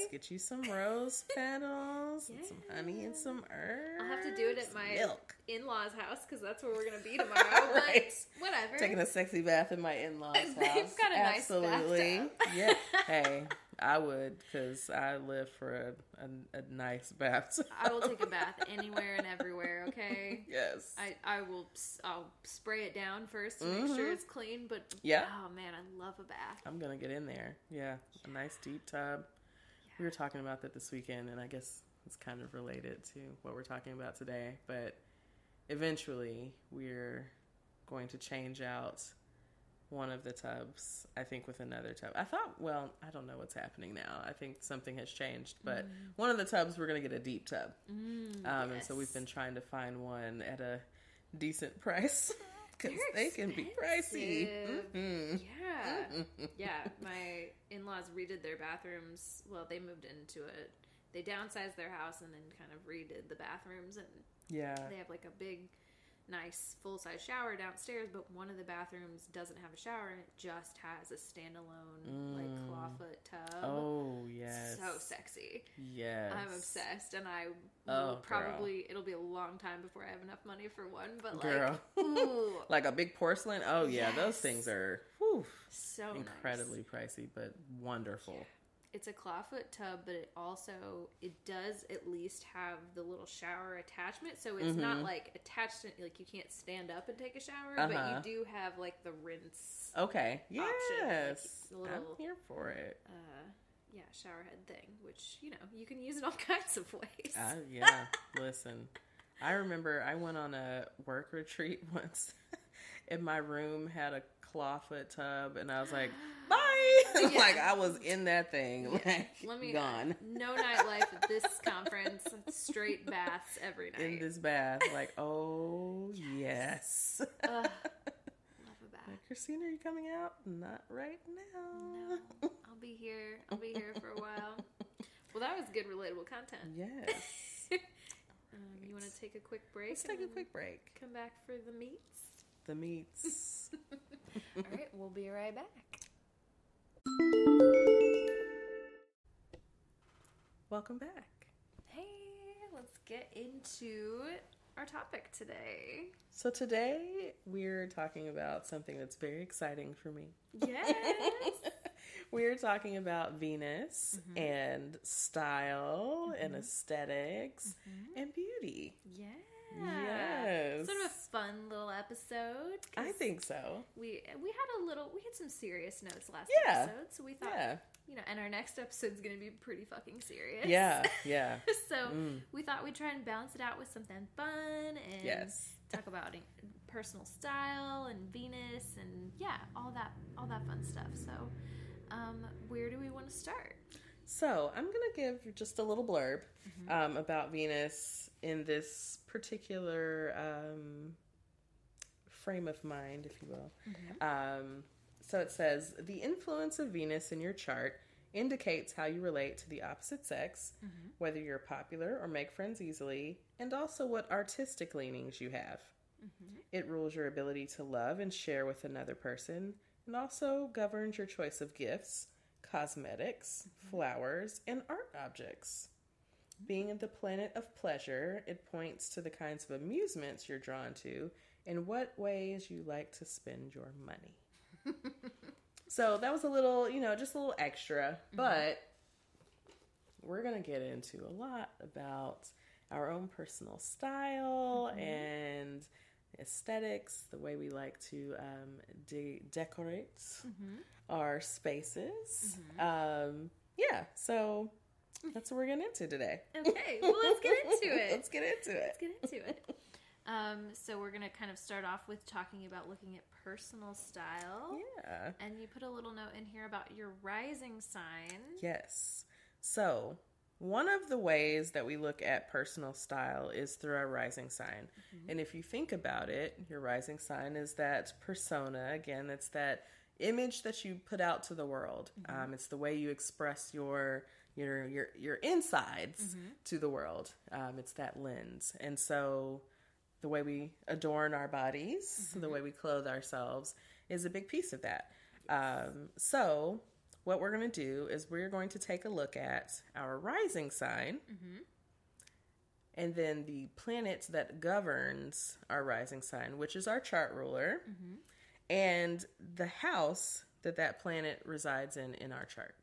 Friday. get you some rose petals and some honey and some herbs. I'll have to do it at my milk. in-laws' house because that's where we're gonna be tomorrow. Right. But whatever. Taking a sexy bath in my in-laws' house. They've got a nice Absolutely. bathtub. yeah. Hey, I would because I live for a, a, a nice bathtub. I will take a bath anywhere and everywhere. Okay. yes. I, I will I'll spray it down first to make sure Mhm. it's clean. But Yeah. oh man, I love a bath. I'm gonna get in there. Yeah, a nice deep tub. We were talking about that this weekend, and I guess it's kind of related to what we're talking about today. But eventually, we're going to change out one of the tubs. I think with another tub. I thought, well, I don't know what's happening now. I think something has changed, but one of the tubs we're gonna get a deep tub. Mm, Um, And so we've been trying to find one at a decent price because They're can be pricey. Mhm. Yeah. yeah, my in-laws redid their bathrooms. Well, they moved into it. They downsized their house and then kind of redid the bathrooms and Yeah. they have like a big nice full-size shower downstairs, but one of the bathrooms doesn't have a shower and it just has a standalone like Mm. clawfoot tub. Oh yes. So sexy. Yes. I'm obsessed and I Oh, will girl. probably it'll be a long time before I have enough money for one, but like Girl. ooh, Like a big porcelain. Oh yeah, those things are whew, so nice. incredibly pricey, but wonderful. It's a clawfoot tub, but it also it does at least have the little shower attachment, so it's not Mhm. like attached. To, like you can't stand up and take a shower, Uh-huh. but you do have like the rinse, Okay. Option, like, Yes. little- I'm here for it. uh, yeah, shower head thing, which you know you can use in all kinds of ways. I, yeah. Listen, I remember I went on a work retreat once, and my room had a clawfoot tub, and I was like, "Bye!" Yeah. like I was in that thing, like Let me gone no nightlife at this conference. Straight baths every night. in this bath. Like, oh yes. Ugh, love a bath. Like, Christina, are you coming out? Not right now. No, I'll be here. I'll be here for a while. Well, that was good, relatable content. Yes. Um, you want to take a quick break? Let's take a quick break. Come back for the meats. The meats. All right, we'll be right back. Welcome back. Hey, let's get into our topic today. So today we're talking about something that's very exciting for me. Yes. we're talking about Venus mm-hmm. and style and mm-hmm. aesthetics mm-hmm. and beauty. yeah. Yes. Sort of a fun little episode. I think so. we we had a little we had some serious notes last Yeah. episode, so we thought Yeah. you know, and our next episode's gonna be pretty fucking serious. Yeah. Yeah. so Mm. we thought we'd try and balance it out with something fun and Yes. talk about personal style and Venus and yeah, all that all that fun stuff. So, um, where do we want to start? So I'm going to give just a little blurb um, about Venus in this particular um, frame of mind, if you will. Um, so it says the influence of Venus in your chart indicates how you relate to the opposite sex, whether you're popular or make friends easily, and also what artistic leanings you have. It rules your ability to love and share with another person, and also governs your choice of gifts, cosmetics, flowers, and art objects. Being the planet of pleasure, it points to the kinds of amusements you're drawn to and what ways you like to spend your money. so that was a little, you know, just a little extra, but we're going to get into a lot about our own personal style and aesthetics, the way we like to um, de- decorate our spaces. Um, yeah, so that's what we're getting into today. Okay, well let's get into it. Let's get into it. Let's get into it. Um, so we're gonna kind of start off with talking about looking at personal style. Yeah. And you put a little note in here about your rising sign. Yes. So, one of the ways that we look at personal style is through our rising sign. And if you think about it, your rising sign is that persona. Again, it's that image that you put out to the world. Um, it's the way you express your your your your insides to the world. Um, it's that lens, and so the way we adorn our bodies, the way we clothe ourselves, is a big piece of that. Um, so, what we're going to do is we're going to take a look at our rising sign, and then the planet that governs our rising sign, which is our chart ruler, and the house that that planet resides in in our chart.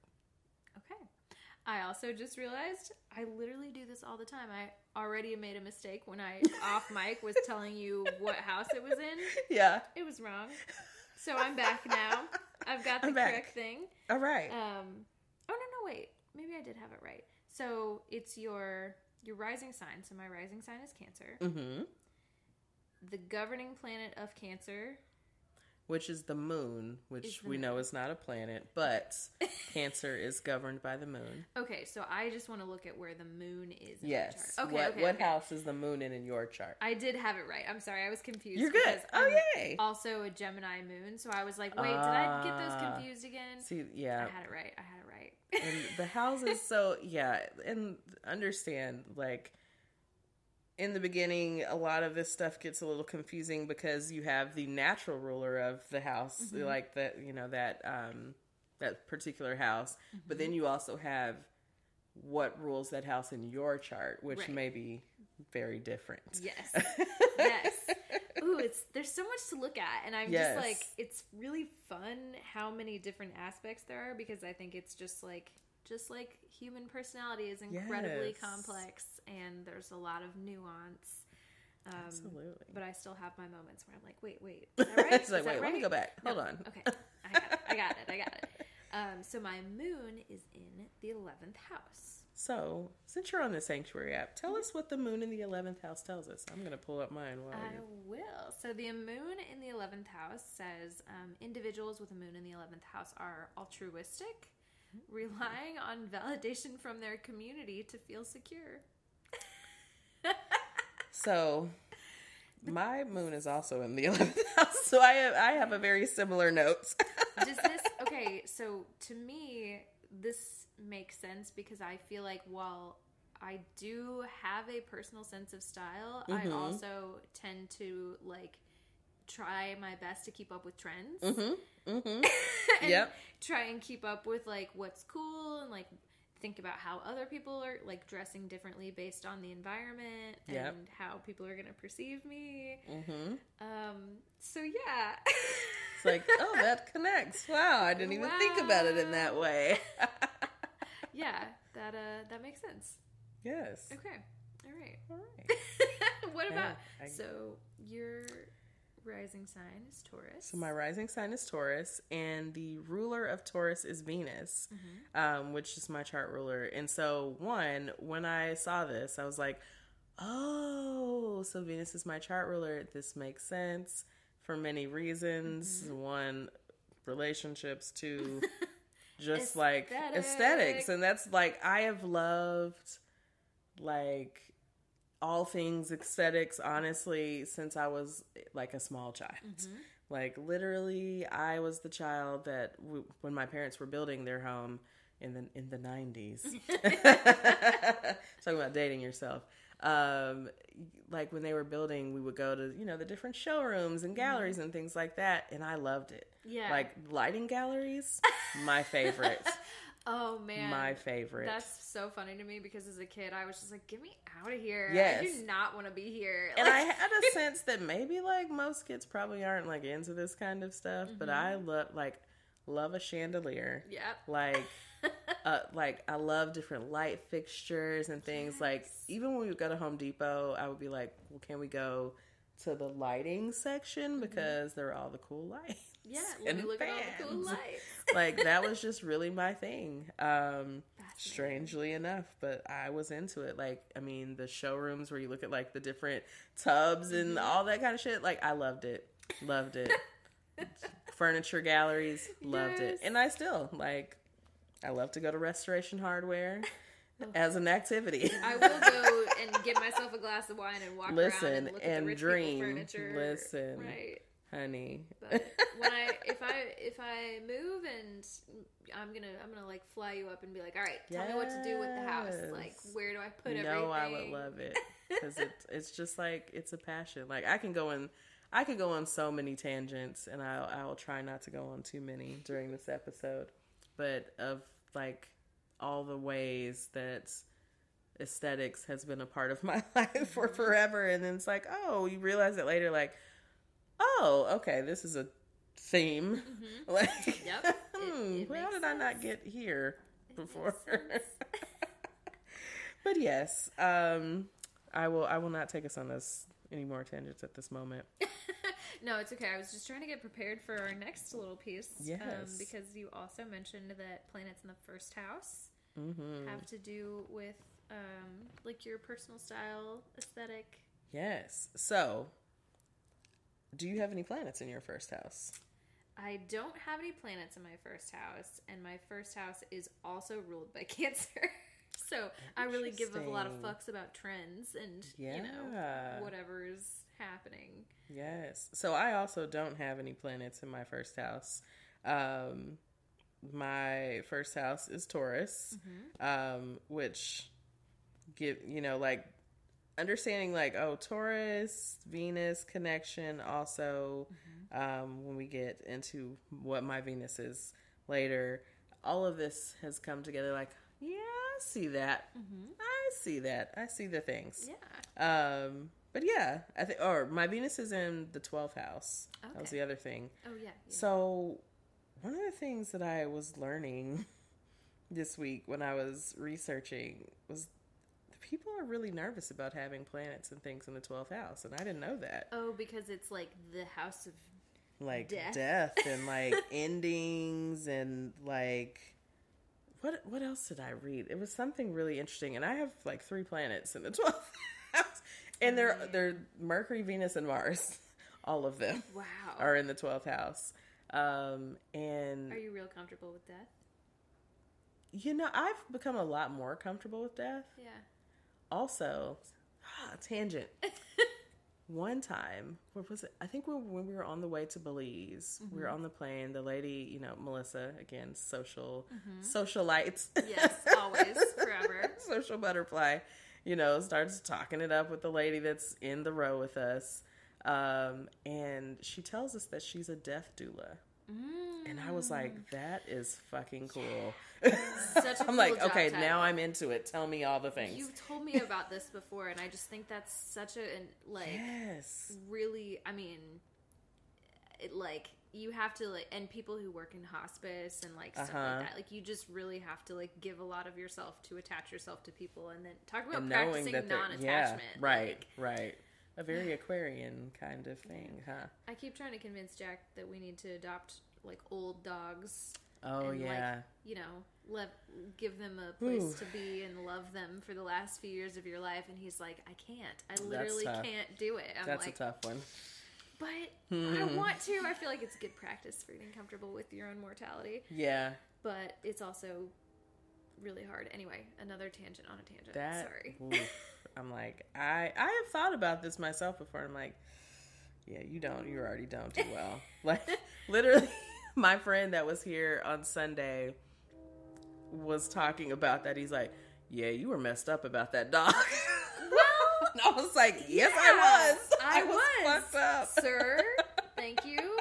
I also just realized I literally do this all the time. I already made a mistake when I off mic was telling you what house it was in. Yeah. It was wrong. So I'm back now. I've got the I'm back. correct thing. All right. Um oh no no wait. Maybe I did have it right. So it's your your rising sign. So my rising sign is Cancer. mm-hmm. The governing planet of Cancer. Which is the moon, which the we moon. know is not a planet, but Cancer is governed by the moon. Okay, so I just want to look at where the moon is in Yes. Okay, what okay, what okay. house is the moon in in your chart? I did have it right. I'm sorry, I was confused. You're good. Oh I'm yay. Also a Gemini moon, so I was like, wait, did I get those Ah. confused again? See, yeah, I had it right. I had it right. and the houses so yeah and understand like in the beginning a lot of this stuff gets a little confusing because you have the natural ruler of the house Mm-hmm. like that you know that um that particular house but Mm-hmm. then you also have what rules that house in your chart which Right. may be very different yes, yes. Ooh, it's there's so much to look at, and I'm Yes. just like, it's really fun how many different aspects there are because I think it's just like. Just like human personality is incredibly Yes. complex, and there's a lot of nuance. Um, absolutely But I still have my moments where I'm like, wait, wait, is that right? it's like Is wait let me go back hold on Okay, I got it. I got it. I got it. Um, so my moon is in the eleventh house. so since you're on the sanctuary app tell us what the moon in the 11th house tells us i'm gonna pull up mine while I you will. So the moon in the eleventh house says um, individuals with a moon in the eleventh house are altruistic, relying on validation from their community to feel secure. So my moon is also in the 11th house, so I have I have a very similar note. Does this okay? So to me, this makes sense because I feel like while I do have a personal sense of style, I Mhm. also tend to like try my best to keep up with trends. Mm-hmm. Mm-hmm. and Yep. try and keep up with like what's cool and like think about how other people are like dressing differently based on the environment and how people are going to perceive me. Mm-hmm. Um so yeah. It's like, oh, that connects. Wow, I didn't even think about it in that way. yeah, that uh that makes sense. yes. Okay. All right. All right. what about Yeah, I- so your rising sign is Taurus. So my rising sign is Taurus, and the ruler of Taurus is Venus, Mm-hmm. um, which is my chart ruler. And so, one, when I saw this, I was like, "Oh, so Venus is my chart ruler. This makes sense for many reasons. Mm-hmm. One, relationships. Two, just like aesthetics, and that's like I have loved like." All things aesthetics honestly since i was like a small child Mm-hmm. like literally, I was the child that w- when my parents were building their home in the in the nineties. Talking about dating yourself. Um, like when they were building, we would go to you know the different showrooms and galleries and things like that, and I loved it. Yeah. Like lighting galleries, my favorite. Oh man. my favorite. That's so funny to me because as a kid, I was just like, "Get me out of here! I Yes. do not want to be here." and I had a sense that maybe like most kids probably aren't like into this kind of stuff, but I Mm-hmm. love like love a chandelier. yep. like uh, like I love different light fixtures and things. Like even when we would go to Home Depot, I would be like, "Well, can we go to the lighting section because there are all the cool lights?" Yeah. And look at all the cool fans." lights. like that was just really my thing. Um, strangely enough, but I was into it. Like, I mean, the showrooms where you look at like the different tubs and Mm-hmm. all that kind of shit. Like, I loved it. Loved it. Furniture galleries, loved it, and I still like. I love to go to Restoration Hardware as an activity. I will go and get myself a glass of wine and walk around Listen and look at and rich dream. furniture. Listen. Right. Honey. But when I if I if I move and I'm gonna I'm gonna like fly you up and be like, all right, tell me what to do with the house. Like, where do I put no, everything? I would love it because it's it's just like it's a passion. Like I can go in, I could go on so many tangents, and I I will try not to go on too many during this episode. But of like all the ways that aesthetics has been a part of my life for mm-hmm. forever, and then it's like, oh, you realize it later, like, oh, okay, this is a theme. Like, Yep. Hmm, it how makes did I not get here before? but yes, um, I will. I will not take us on this any more tangents at this moment. no, it's okay. I was just trying to get prepared for our next little piece. Um, Yes. because you also mentioned that planets in the first house hmm have to do with um, like your personal style, aesthetic. Yes. So, do you have any planets in your first house? I don't have any planets in my first house, and my first house is also ruled by Cancer. so I really give a lot of fucks about trends and you know Yeah. whatever's happening. Yes. So I also don't have any planets in my first house. Um, my first house is Taurus, um, which give you know like understanding like oh Taurus Venus connection. Also, um, when we get into what my Venus is later, all of this has come together. Like yeah, I see that. I see that. I see the things. Yeah. Um, but yeah, I think, or my Venus is in the 12th house. That was the other thing. Oh yeah. yeah. So, one of the things that I was learning this week when I was researching was people are really nervous about having planets and things in the 12th house, and I didn't know that. Oh, because it's like the house of Like Death. death, and like endings and like what what else did I read? It was something really interesting, and I have like three planets in the 12th house, and they're they're Mercury, Venus, and Mars. All of them wow. are in the 12th house. Um, and Are you real comfortable with death? you know, I've become a lot more comfortable with death. Yeah. Also, ah, tangent. One time, where was it? I think when, when we were on the way to Belize, we were on the plane. The lady, you know, Melissa, again, social, socialites. Yes, always, forever. social butterfly, you know, starts talking it up with the lady that's in the row with us. Um, and she tells us that she's a death doula. And I was like, that is fucking cool. Such a I'm like, cool job okay, title. now I'm into it. Tell me all the things. You've told me about this before, and I just think that's such a an- like yes. really. I mean, it like you have to like, and people who work in hospice and like stuff Uh-huh. like that. Like you just really have to like give a lot of yourself to attach yourself to people, and then talk about And practicing non-attachment. yeah, right, Like, right. A very Aquarian kind of thing, huh? I keep trying to convince Jack that we need to adopt like old dogs. Oh, and, yeah. Like, you know, give them a place Ooh. to be and love them for the last few years of your life. And he's like, I can't. I literally can't do it. I'm That's like, a tough one. but I want to. I feel like it's good practice for getting comfortable with your own mortality, Yeah. but it's also really hard. Anyway, another tangent on a tangent. That Sorry. oof. I'm like, I I have thought about this myself before. I'm like, yeah, you don't. You're already don't do well. like literally, my friend that was here on Sunday was talking about that. He's like, yeah, you were messed up about that dog. Well, and I was like, yes, Yeah, I was. I was, was. fucked up. sir, thank you.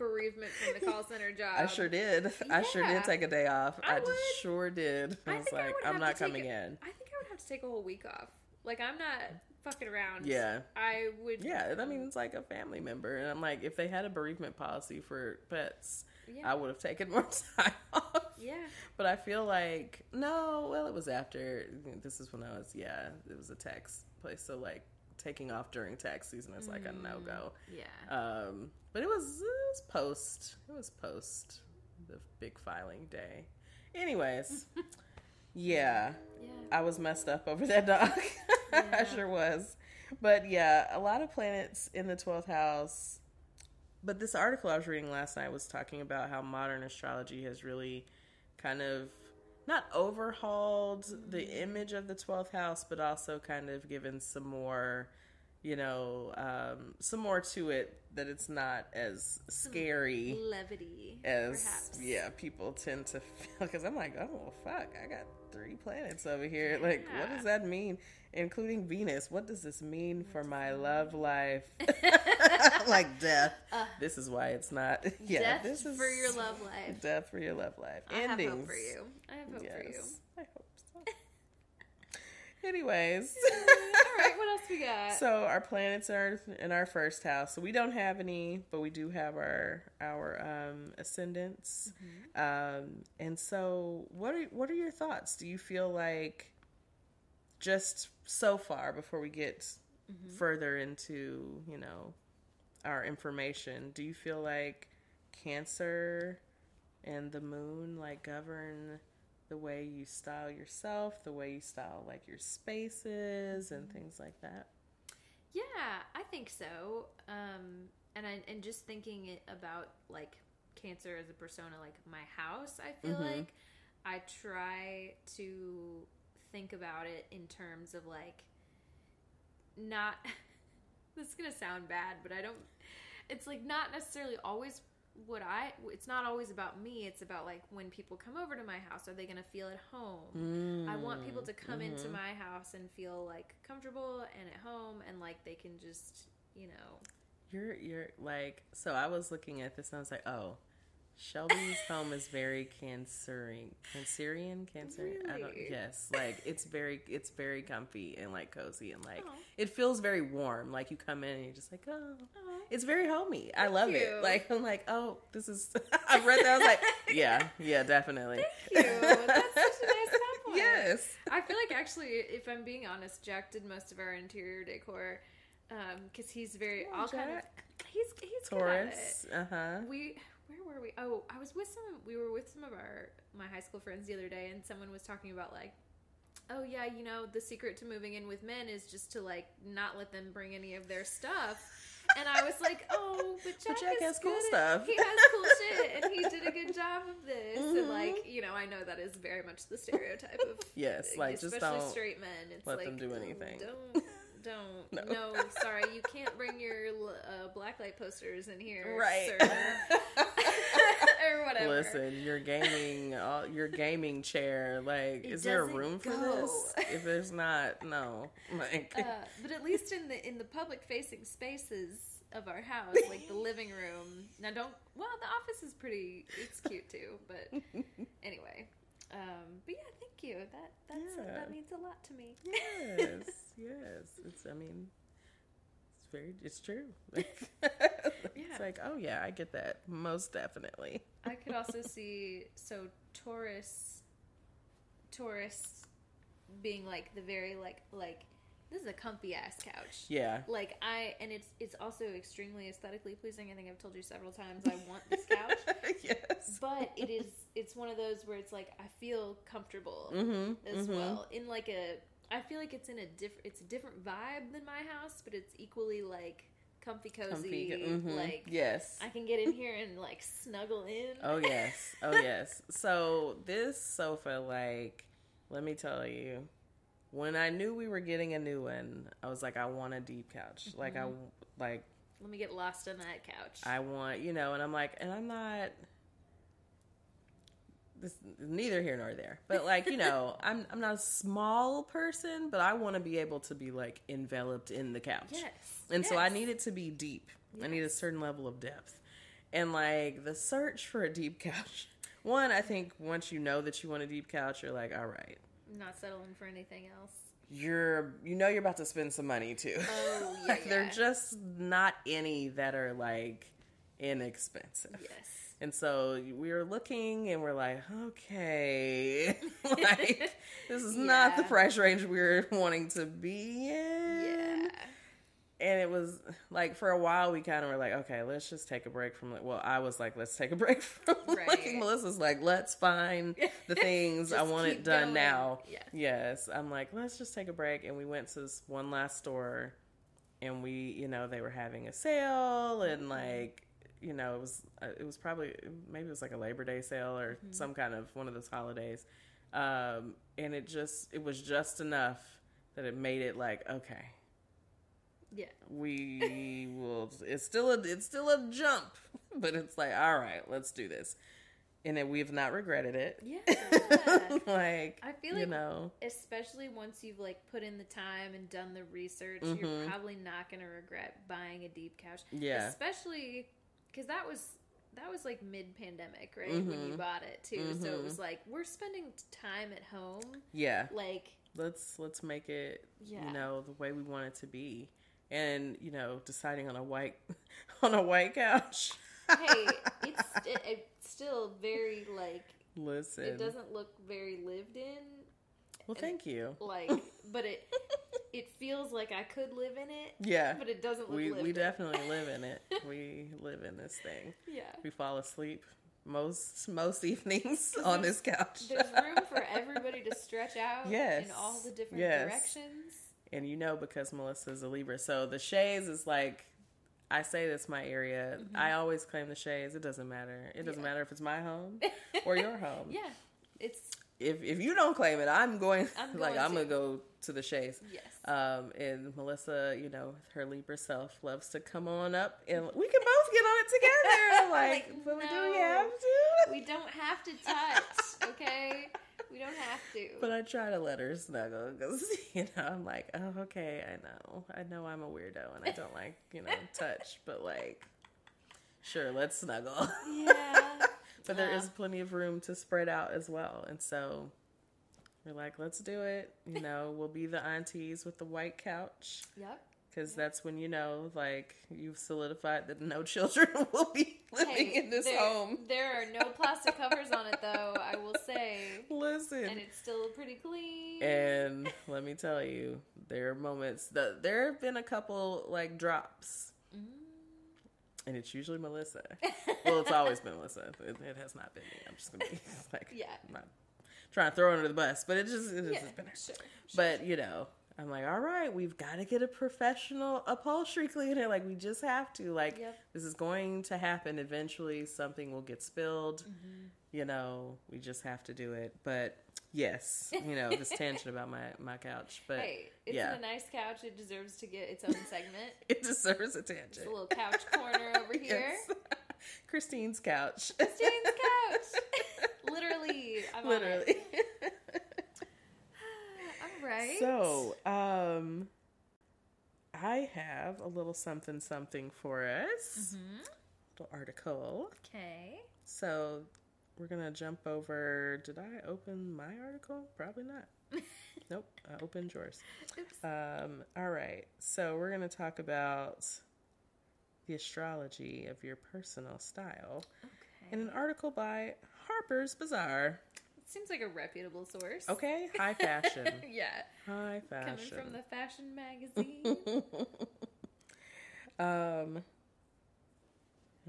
I bereavement from the call center job. I sure did. I sure did take a day off. I I, would. sure did. I, I was I like, would I'm not take coming in. I think I would have to take a whole week off. Like I'm not fucking around. Yeah. I would. Yeah, I mean it's like a family member, and I'm like, if they had a bereavement policy for pets, Yeah. I would have taken more time off. Yeah. But I feel like no. Well, it was after. This is when I was. Yeah, it was a tax place, so like taking off during tax season is like a no go. Yeah. Um, but it was it was post. It was post the big filing day. Anyways, yeah. yeah. I was messed up over that dog. I sure was. But yeah, a lot of planets in the 12th house. But this article I was reading last night was talking about how modern astrology has really kind of not overhauled the image of the 12th house, but also kind of given some more you know, um, some more to it that it's not as scary levity as perhaps. yeah people tend to feel. Because I'm like, oh fuck, I got three planets over here. Like, what does that mean? Including Venus. What does this mean for my love life? like death. this is why it's not. Yeah, Uh, Death this is for your love life. Death for your love life. I have hope for you. I have hope for you. I hope so. Anyways. All right, what else we got? So our planets are in our first house. So we don't have any, but we do have our our um, ascendants. Mm-hmm. Um, and so, what are what are your thoughts? Do you feel like just so far before we get Mm-hmm. further into you know our information? Do you feel like Cancer and the Moon like govern the way you style yourself, the way you style like your spaces and things like that? Yeah, I think so. Um, and I, and just thinking it about like cancer as a persona, like my house, I feel Mhm. like I try to think about it in terms of like not. this is gonna sound bad, but I don't. It's like not necessarily always what I. It's not always about me. It's about like when people come over to my house, are they gonna feel at home? I want people to come into Mhm. my house and feel like comfortable and at home and like they can just, you know. You're you're like so. I was looking at this and I was like, oh, Shelby's home is very cancerian, cancerian, cancer. I don't. Really? Yes, like it's very it's very comfy and like cozy and like Aw. it feels very warm. Like you come in and you're just like, oh, Oh, it's very homey. I love you. it. Like I'm like, oh, this is. I've read that. I was like, yeah, yeah, definitely. Thank you. That's such a nice compliment. yes. I feel like actually, if I'm being honest, Jack did most of our interior decor because he's very all kind of. He's he's. Taurus. Uh huh. We where were we? Oh, I was with some. We were with some of our my high school friends the other day, and someone was talking about like, oh yeah, you know, the secret to moving in with men is just to like not let them bring any of their stuff. And I was like, oh, but Jack, Jack is has cool at- stuff. He has cool shit, and he did a good job of this. And Mhm. like, you know, I know that is very much the stereotype of Yes, like just especially don't. straight men. It's let like them do "Oh, anything." Don't. Don't No. no. sorry, you can't bring your uh, blacklight posters in here, Right. sir. or whatever. Listen, your gaming, uh, your gaming chair. Like, It is there a room for go. this? If there's not, no. Like, Uh, but at least in the in the public facing spaces of our house, like the living room. Now, don't. Well, the office is pretty. It's cute too. But anyway, um, but yeah, thank you. That that's uh, Yeah. that means a lot to me. yes, yes. It's. I mean, it's very. It's true. Yeah. It's like, oh yeah, I get that most definitely. I could also see so Taurus, Taurus, being like the very like like this is a comfy ass couch. Yeah. Like I and it's it's also extremely aesthetically pleasing. I think I've told you several times I want this couch. yes. but it is it's one of those where it's like I feel comfortable Mm-hmm. as mhm. well in like a I feel like it's in a different it's a different vibe than my house, but it's equally like comfy cozy. Comfy. mhm. Like yes. I can get in here and like snuggle in. Oh yes. Oh yes. So this sofa, like, let me tell you, when I knew we were getting a new one, I was like, I want a deep couch. Like I mm-hmm. like Let me get lost on that couch. I want, you know, and I'm like, and I'm not. This neither here nor there, but like you know, I'm I'm not a small person, but I want to be able to be like enveloped in the couch. yes. And so I yes. need it to be deep. I need a certain level of depth. And like the search for a deep couch. One, I think once you know that you want a deep couch, you're like, all right. Not settling for anything else. You're you know you're about to spend some money too. Oh, yeah, like yeah. are just not any that are like inexpensive. Yes. And so we were looking and we're like, okay, like this is not the price range we're wanting to be in Yeah. And it was like for a while we kind of were like okay let's just take a break from well i was like let's take a break from Right. like melissa's like let's find the things i want it done going. now Yeah. yes i'm like let's just take a break and we went to this one last store and we you know they were having a sale and Mm-hmm. like you know it was uh, it was probably maybe it was like a labor day sale or Mm-hmm. some kind of one of those holidays um and it just it was just enough that it made it like okay Yeah. We will. It's still a. It's still a jump, but it's like, all right, let's do this, and then we've not regretted it. Yeah. like I feel you like know, especially once you've like put in the time and done the research, Mhm. you're probably not going to regret buying a deep couch. yeah, Especially cuz that was that was like mid-pandemic, right? When you Mhm. bought it too. So it was like we're spending time at home yeah. like Let's let's make it Yeah. you know the way we want it to be, and you know, deciding on a white on a white couch. hey, it's it, it's still very like Listen, it doesn't look very lived in well, thank you. like but it it feels like I could live in it, Yeah, but it doesn't look we lived we in. definitely live in it. We live in this thing. Yeah. We fall asleep most most evenings on this couch. There's room for everybody to stretch out Yes. in all the different Yes. directions. And you know because Melissa's a Libra, so the shades is like I say that's my area. I always claim the shades. It doesn't matter. It doesn't Mm-hmm. Yeah. matter if it's my home or your home. Yeah. It's If if you don't claim it, I'm going. I'm like going I'm gonna go to the shades. yes. Um, and Melissa, you know, her Libra self loves to come on up, and we can both get on it together. Like, Like, but we do no. we have to? we don't have to touch, okay? We don't have to. But I try to let her snuggle because you know I'm like, oh okay, I know, I know I'm a weirdo and I don't like you know touch, but like, sure, let's snuggle. yeah. but there Yeah. is plenty of room to spread out as well, and so we're like, let's do it. You know, we'll be the aunties with the white couch Yep. Because that's when you know, like, you've solidified that no children will be living Hey, in this there, home. There are no plastic covers on it, though. I will say, Listen, and it's still pretty clean. And let me tell you, there are moments that there have been a couple like drops, Mm. and it's usually Melissa. well, it's always been Melissa. It, it has not been me. I'm just gonna be like, Yeah. I'm not trying to throw under the bus, but it just it yeah, has been her. sure. But you know, I'm like, all right, we've got to get a professional upholstery cleaner. Like, we just have to. Like, Yep. this is going to happen eventually. Something will get spilled. Mm-hmm. You know, we just have to do it. But yes, you know, this tangent about my my couch, but Hey, it's yeah. a nice couch. It deserves to get its own segment. it deserves a tangent. a little couch corner over here. Yes. Christine's couch. Christine's couch. Literally, I'm Literally. On it. All right. So, um, I have a little something something for us. Mhm. Little article. Okay. So we're gonna jump over. Did I open my article? Probably not. nope, I opened yours. Oops. Um, all right, so we're gonna talk about the astrology of your personal style Okay. in an article by Harper's Bazaar. Seems like a reputable source. Okay, high fashion, yeah. high fashion. Coming from the fashion magazine. um,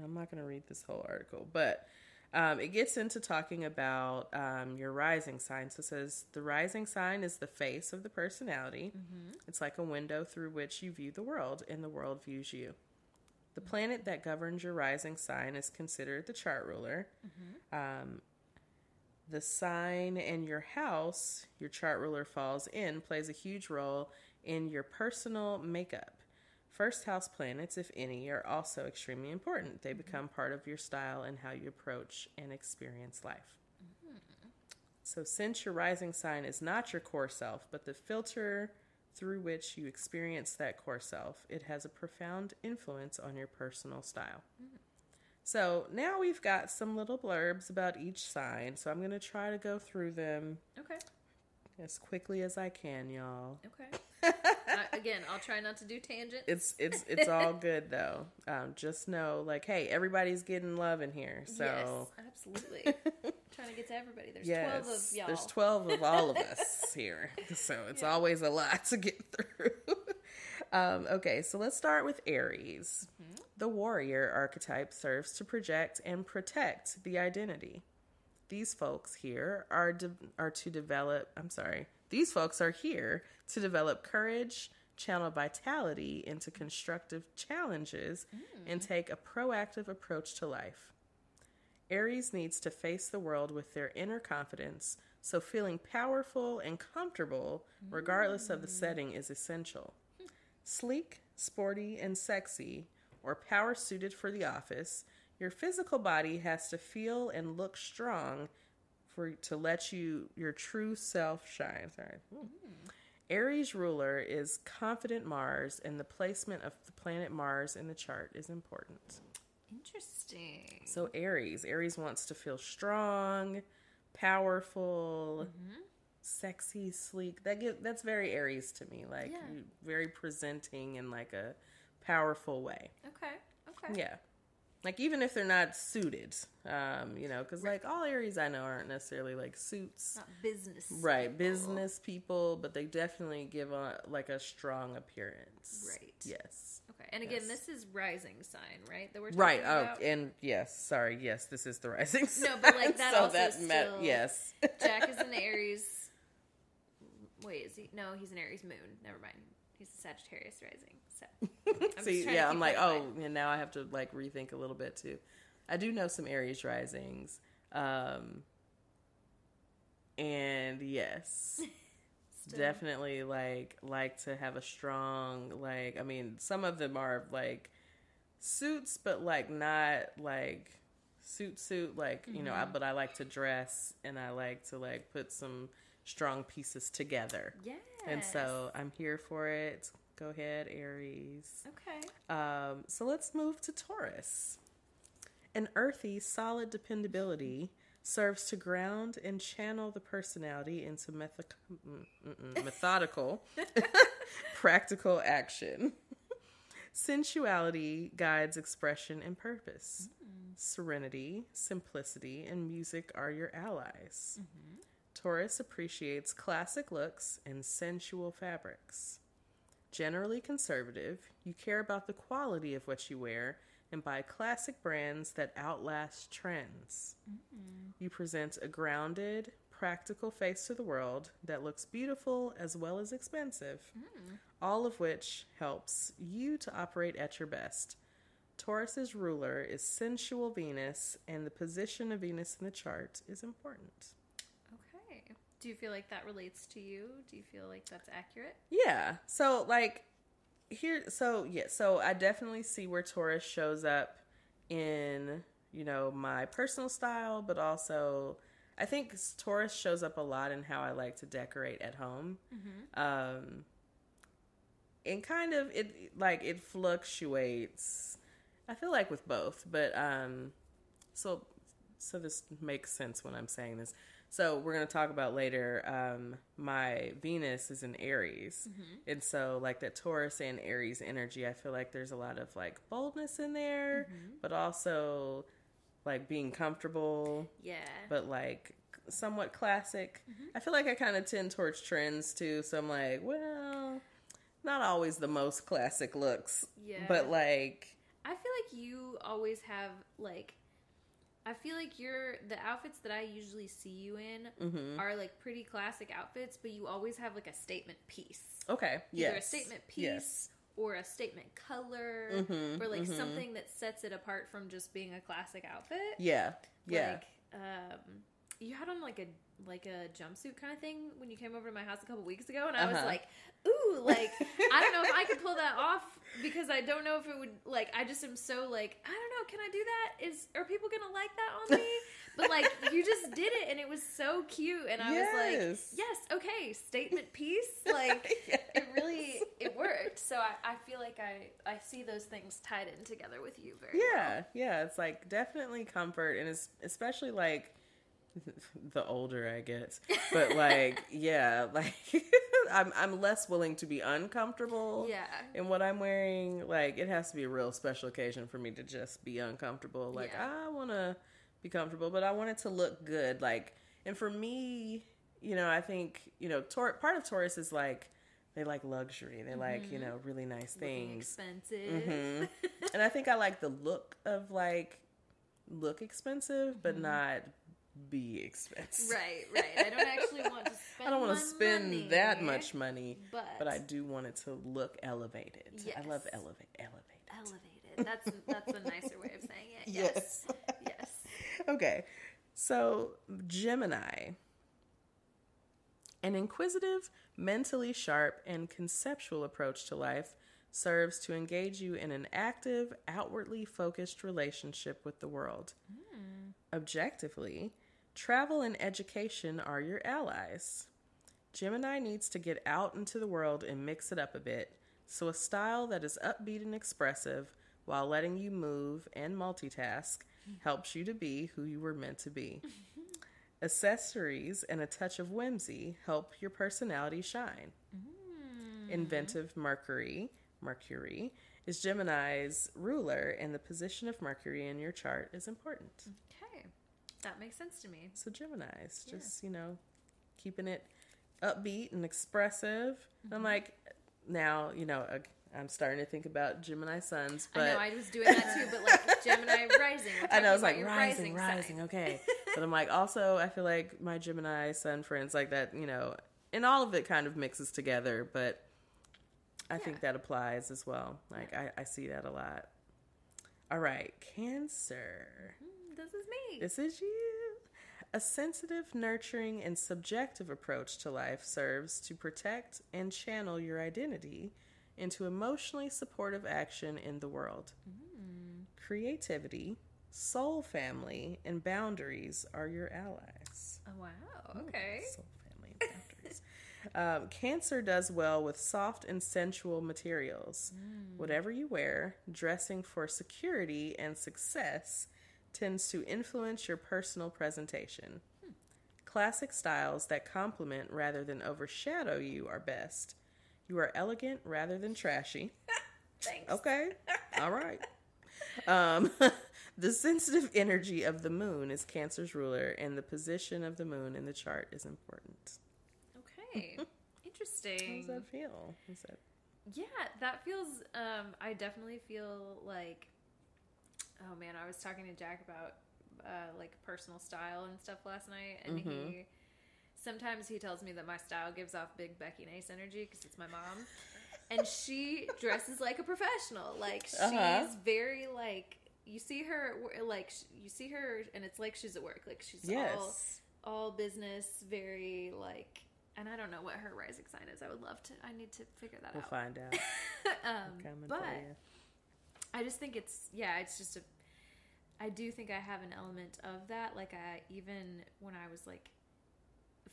I'm not going to read this whole article, but um, it gets into talking about um, your rising sign. So it says the rising sign is the face of the personality. It's like a window through which you view the world, and the world views you. The planet that governs your rising sign is considered the chart ruler. Um, the sign and your house, your chart ruler falls in, plays a huge role in your personal makeup. First house planets, if any, are also extremely important. They mm-hmm. become part of your style and how you approach and experience life. Mm-hmm. So, since your rising sign is not your core self, but the filter through which you experience that core self, it has a profound influence on your personal style. Mm-hmm. So, now we've got some little blurbs about each sign. So, I'm going to try to go through them okay. as quickly as I can, y'all. Okay. uh, again, I'll try not to do tangents. It's it's it's all good though. Um, just know, like, hey, everybody's getting love in here. So yes, absolutely. trying to get to everybody. There's yes, twelve of y'all. there's twelve of all of us here, so it's Yeah. always a lot to get through. um, okay, so let's start with Aries. The warrior archetype serves to project and protect the identity. These folks here are de- are to develop. I'm sorry. These folks are here to develop courage, channel vitality into constructive challenges, hmm. and take a proactive approach to life. Aries needs to face the world with their inner confidence, so feeling powerful and comfortable, regardless of the hmm. setting, is essential. Sleek, sporty, and sexy, or power suited for the office, your physical body has to feel and look strong for to let you your true self shine. Sorry. Mm. Aries ruler is confident Mars, and the placement of the planet Mars in the chart is important. Interesting. So Aries, Aries wants to feel strong, powerful, mm-hmm. sexy, sleek. That get, that's very Aries to me. Like yeah. very presenting and like a powerful way. Okay. Okay. Yeah like even if they're not suited um you know because like all aries i know aren't necessarily like suits not business right people. business people but they definitely give a like a strong appearance right yes okay and again yes. this is rising sign right that we're right about? oh and yes sorry yes this is the rising sign no but like that so also that still, met, yes jack is an aries wait is he no he's an aries moon never mind he's a sagittarius rising so See, yeah, I'm like, oh, and now I have to like rethink a little bit too. I do know some Aries risings, um, and yes, definitely like like to have a strong like. I mean, some of them are like suits, but like not like suit suit like you mm-hmm. know. I, mm-hmm. but I like to dress and I like to like put some strong pieces together. Yeah. And so I'm here for it. Go ahead, Aries. Okay. Um, so let's move to Taurus. An earthy, solid dependability serves to ground and channel the personality into method- methodical, practical action. Sensuality guides expression and purpose. Mm. Serenity, simplicity, and music are your allies. Mm-hmm. Taurus appreciates classic looks and sensual fabrics generally conservative, you care about the quality of what you wear and buy classic brands that outlast trends. Mm-hmm. You present a grounded, practical face to the world that looks beautiful as well as expensive, mm. all of which helps you to operate at your best. Taurus's ruler is sensual Venus, and the position of Venus in the chart is important. Do you feel like that relates to you? Do you feel like that's accurate? Yeah. So like here so yeah, so I definitely see where Taurus shows up in, you know, my personal style, but also I think Taurus shows up a lot in how I like to decorate at home. Mm-hmm. Um and kind of it like it fluctuates. I feel like with both, but um so so this makes sense when I'm saying this. So we're gonna talk about later. Um, my Venus is in Aries, mm-hmm. and so like that Taurus and Aries energy, I feel like there's a lot of like boldness in there, mm-hmm. but also like being comfortable. Yeah. But like somewhat classic. Mm-hmm. I feel like I kind of tend towards trends too. So I'm like, well, not always the most classic looks. Yeah. But like, I feel like you always have like I feel like you're the outfits that I usually see you in mm-hmm. are like pretty classic outfits, but you always have like a statement piece. Okay. Either yes. a statement piece yes. or a statement color mm-hmm. or like mm-hmm. something that sets it apart from just being a classic outfit. Yeah. Yeah. Like, um, you had on like a like a jumpsuit kind of thing when you came over to my house a couple weeks ago, and I uh-huh. was like, "Ooh, like I don't know if I could pull that off because I don't know if it would like. I just am so like I don't know. Can I do that? Is are people gonna like that on me? but like you just did it, and it was so cute, and I yes. was like, "Yes, okay, statement piece." Like yes. it really it worked. So I, I feel like I I see those things tied in together with you very yeah well. yeah. It's like definitely comfort, and it's especially like the older I get. But like, yeah, like I'm I'm less willing to be uncomfortable. Yeah. In what I'm wearing, like it has to be a real special occasion for me to just be uncomfortable. Like yeah. I want to be comfortable, but I want it to look good. Like, and for me, you know, I think you know, Tor- part of Taurus is like they like luxury. They mm-hmm. like you mm-hmm. know really nice things. Looking expensive. Mm-hmm. and I think I like the look of like look expensive, but mm-hmm. not be expensive. Right, right. I don't actually want to spend. I don't want to spend money, that much money, but but I do want it to look elevated. Yes. I love elevate, elevated. Elevated. That's that's a nicer way of saying it. Yes. Yes. yes. Okay. So Gemini, an inquisitive, mentally sharp, and conceptual approach to life serves to engage you in an active, outwardly focused relationship with the world. Hmm. Objectively, travel and education are your allies. Gemini needs to get out into the world and mix it up a bit, so a style that is upbeat and expressive while letting you move and multitask helps you to be who you were meant to be. Accessories and a touch of whimsy help your personality shine. Mm-hmm. Inventive Mercury, Mercury is Gemini's ruler, and the position of Mercury in your chart is important. Okay. That makes sense to me. So Gemini's just you know keeping it upbeat and expressive. And I'm like, now you know I'm starting to think about Gemini suns, but I know I was doing that too, but like Gemini rising. I know talking it's like your rising, rising, okay. but I'm like also I feel like my Gemini sun friends like that, you know, and all of it kind of mixes together, but I think that applies as well. Like I, I see that a lot. All right, Cancer. Mm, This is me. This is you. A sensitive, nurturing, and subjective approach to life serves to protect and channel your identity into emotionally supportive action in the world. Creativity, soul family, and boundaries are your allies. oh, wow. Okay. Soul family and boundaries. um, cancer does well with soft and sensual materials. Whatever you wear, dressing for security and success tends to influence your personal presentation. Classic styles that complement rather than overshadow you are best. You are elegant rather than trashy. Thanks. Okay. All right. Um, the sensitive energy of the moon is Cancer's ruler, and the position of the moon in the chart is important. Okay. Interesting. How does that feel? Is that Yeah, that feels. Um, I definitely feel like. Oh man, I was talking to Jack about uh, like personal style and stuff last night, and Mm-hmm. he sometimes he tells me that my style gives off big Becky Nace energy because it's my mom, and she dresses like a professional. Like she's Uh-huh. very like you see her like you see her, and it's like she's at work. Like she's all yes? all business, very like. And I don't know what her rising sign is. I would love to. I need to figure that out. We'll find out. um, Okay, I'm gonna but. I just think it's yeah, it's just a. I do think I have an element of that. Like I even when I was like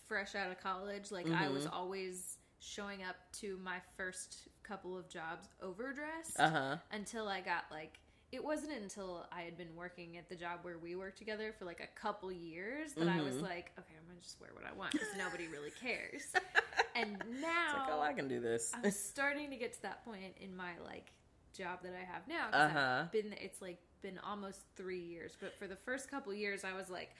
fresh out of college, like I was Mhm. always showing up to my first couple of jobs overdressed Uh huh. until I got like. It wasn't until I had been working at the job where we worked together for like a couple years that I was Mhm. like, okay, I'm gonna just wear what I want because nobody really cares. And now It's like, oh, I can do this. I'm starting to get to that point in my like job that I have now. Uh-huh. Been it's like been almost three years, but for the first couple years, I was like,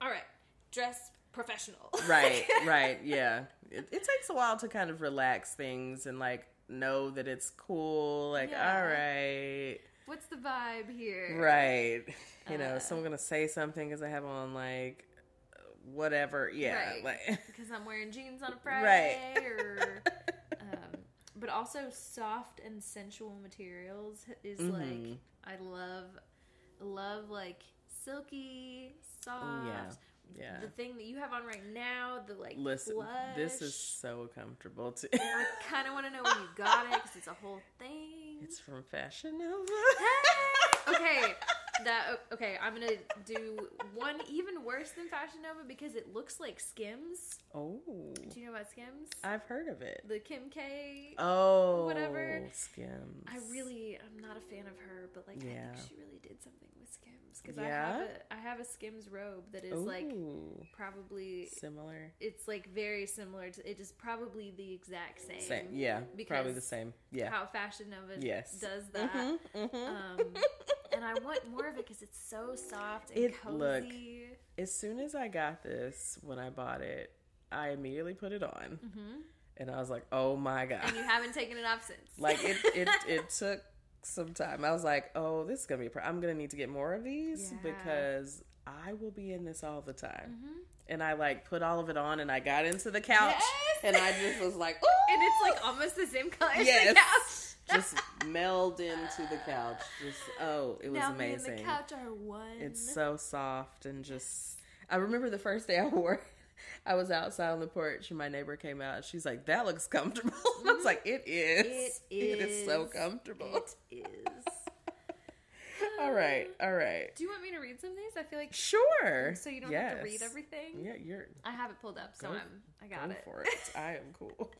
all right, dress professional. right, right, yeah. It, it takes a while to kind of relax things and like know that it's cool. Like, Yeah. all right, What's the vibe here? right. You know, Uh, someone gonna say something because I have on like whatever. Yeah, Right. like Because I'm wearing jeans on a Friday, Right. or um, but also soft and sensual materials is Mhm. like I love, love like silky, soft. yeah, yeah. The thing that you have on right now, the like Listen, this is so comfortable too. I kind of want to know where you got it because it's a whole thing. it's from Fashion Nova. okay, that okay. I'm gonna do one even worse than Fashion Nova because it looks like Skims. Oh, Do you know about Skims? I've heard of it. The Kim K. Oh, whatever. Skims. I really, I'm not a fan of her, but like I think she really did something with Skims because I have a I have a Skims robe that is like probably similar. it's like very similar to it is probably the exact same. Same, yeah, probably the same. Yeah. How Fashion Nova Yes. does that. Mhm, mhm. Um, and I want more of it because it's so soft and It- cozy. look, as soon as I got this when I bought it, I immediately put it on, hmm and I was like, "Oh my god!" And you haven't taken it off since. like it, it, it took some time. I was like, "Oh, this is gonna be. A pro- I'm gonna need to get more of these Yeah. because I will be in this all the time." Mhm. And I like put all of it on, and I got into the couch, Yes! and I just was like, And it's like almost the same color as the Yes. couch. Just meld into the couch. Just oh, it was now amazing. me and the couch are one. It's so soft and just. I remember the first day I wore it, I was outside on the porch and my neighbor came out and she's like, That looks comfortable. I was like, It is. It is. It is so comfortable. It is. all right. Uh, all right. Do you want me to read some of these? I feel like Sure. so you don't yes. have to read everything. Yeah, you're I have it pulled up, so Go- I'm I got go it. for it. I am cool.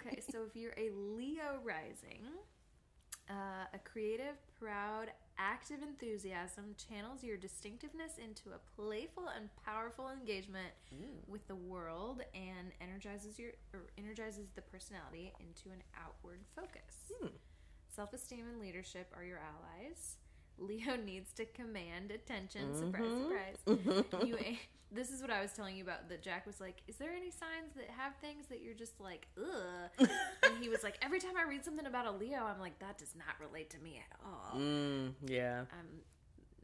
Okay, so if you're a Leo rising, uh, a creative, proud, active enthusiasm channels your distinctiveness into a playful and powerful engagement with the world and energizes your or energizes the personality into an outward focus. Hmm. Self-esteem and leadership are your allies. Leo needs to command attention. Mm-hmm. Surprise, surprise. you this is what I was telling you about that Jack was like, Is there any signs that have things that you're just like, ugh? and he was like, Every time I read something about a Leo, I'm like, That does not relate to me at all. Mm, yeah. Um,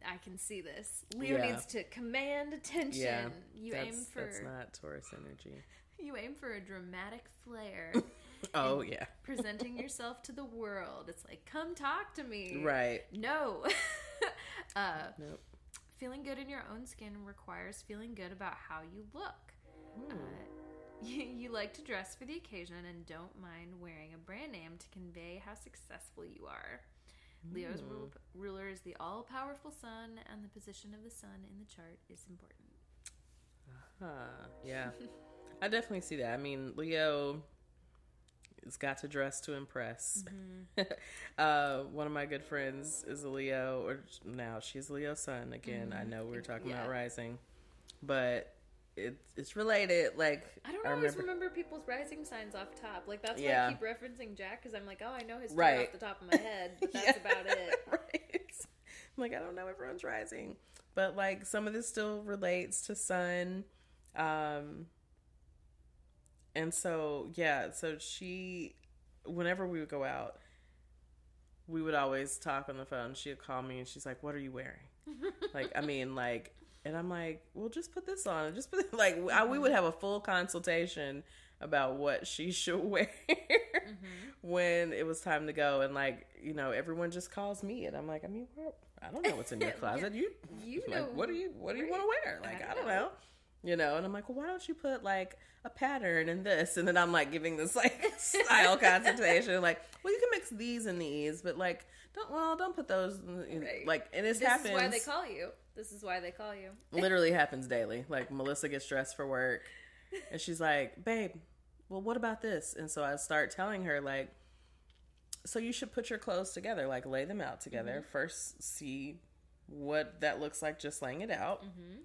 I can see this. Leo Yeah. needs to command attention. Yeah. You aim for that's not Taurus energy. you aim for a dramatic flair, Oh yeah. presenting yourself to the world. It's like, come talk to me. Right. No. uh, Nope. Feeling good in your own skin requires feeling good about how you look. Uh, you, you like to dress for the occasion and don't mind wearing a brand name to convey how successful you are. Leo's rule, ruler is the all powerful sun, and the position of the sun in the chart is important. Uh-huh. Yeah. I definitely see that. I mean, Leo has got to dress to impress. uh, one of my good friends is a Leo, or now she's Leo sun. Again, I know we were talking about rising, but it, it's related. Like I don't always remember people's rising signs off top. Like that's why Yeah. I keep referencing Jack because I'm like, oh, I know his Right. off the top of my head, but that's Yeah, about it. right. I'm like, I don't know everyone's rising. But like some of this still relates to sun. Um and so yeah, so she whenever we would go out, we would always talk on the phone. She'd call me and she's like, What are you wearing? like I mean like and I'm like, well, just put this on. Just put like I, we would have a full consultation about what she should wear mm-hmm. when it was time to go. And like, you know, everyone just calls me, and I'm like, I mean, well, I don't know what's in your closet. You, You like, know, what do you, what do you want to wear? Like, I don't don't know. know. You know, and I'm like, well, why don't you put like a pattern in this? And then I'm like giving this like style consultation, like, well, you can mix these and these, but like, don't, well, don't put those, in, Right. like, and this, happens. This happens is why they call you. This is why they call you. literally happens daily. Like Melissa gets dressed for work and she's like, "Babe, well what about this?" And so I start telling her like so you should put your clothes together, like lay them out together. Mm-hmm. First see what that looks like just laying it out. Mm-hmm.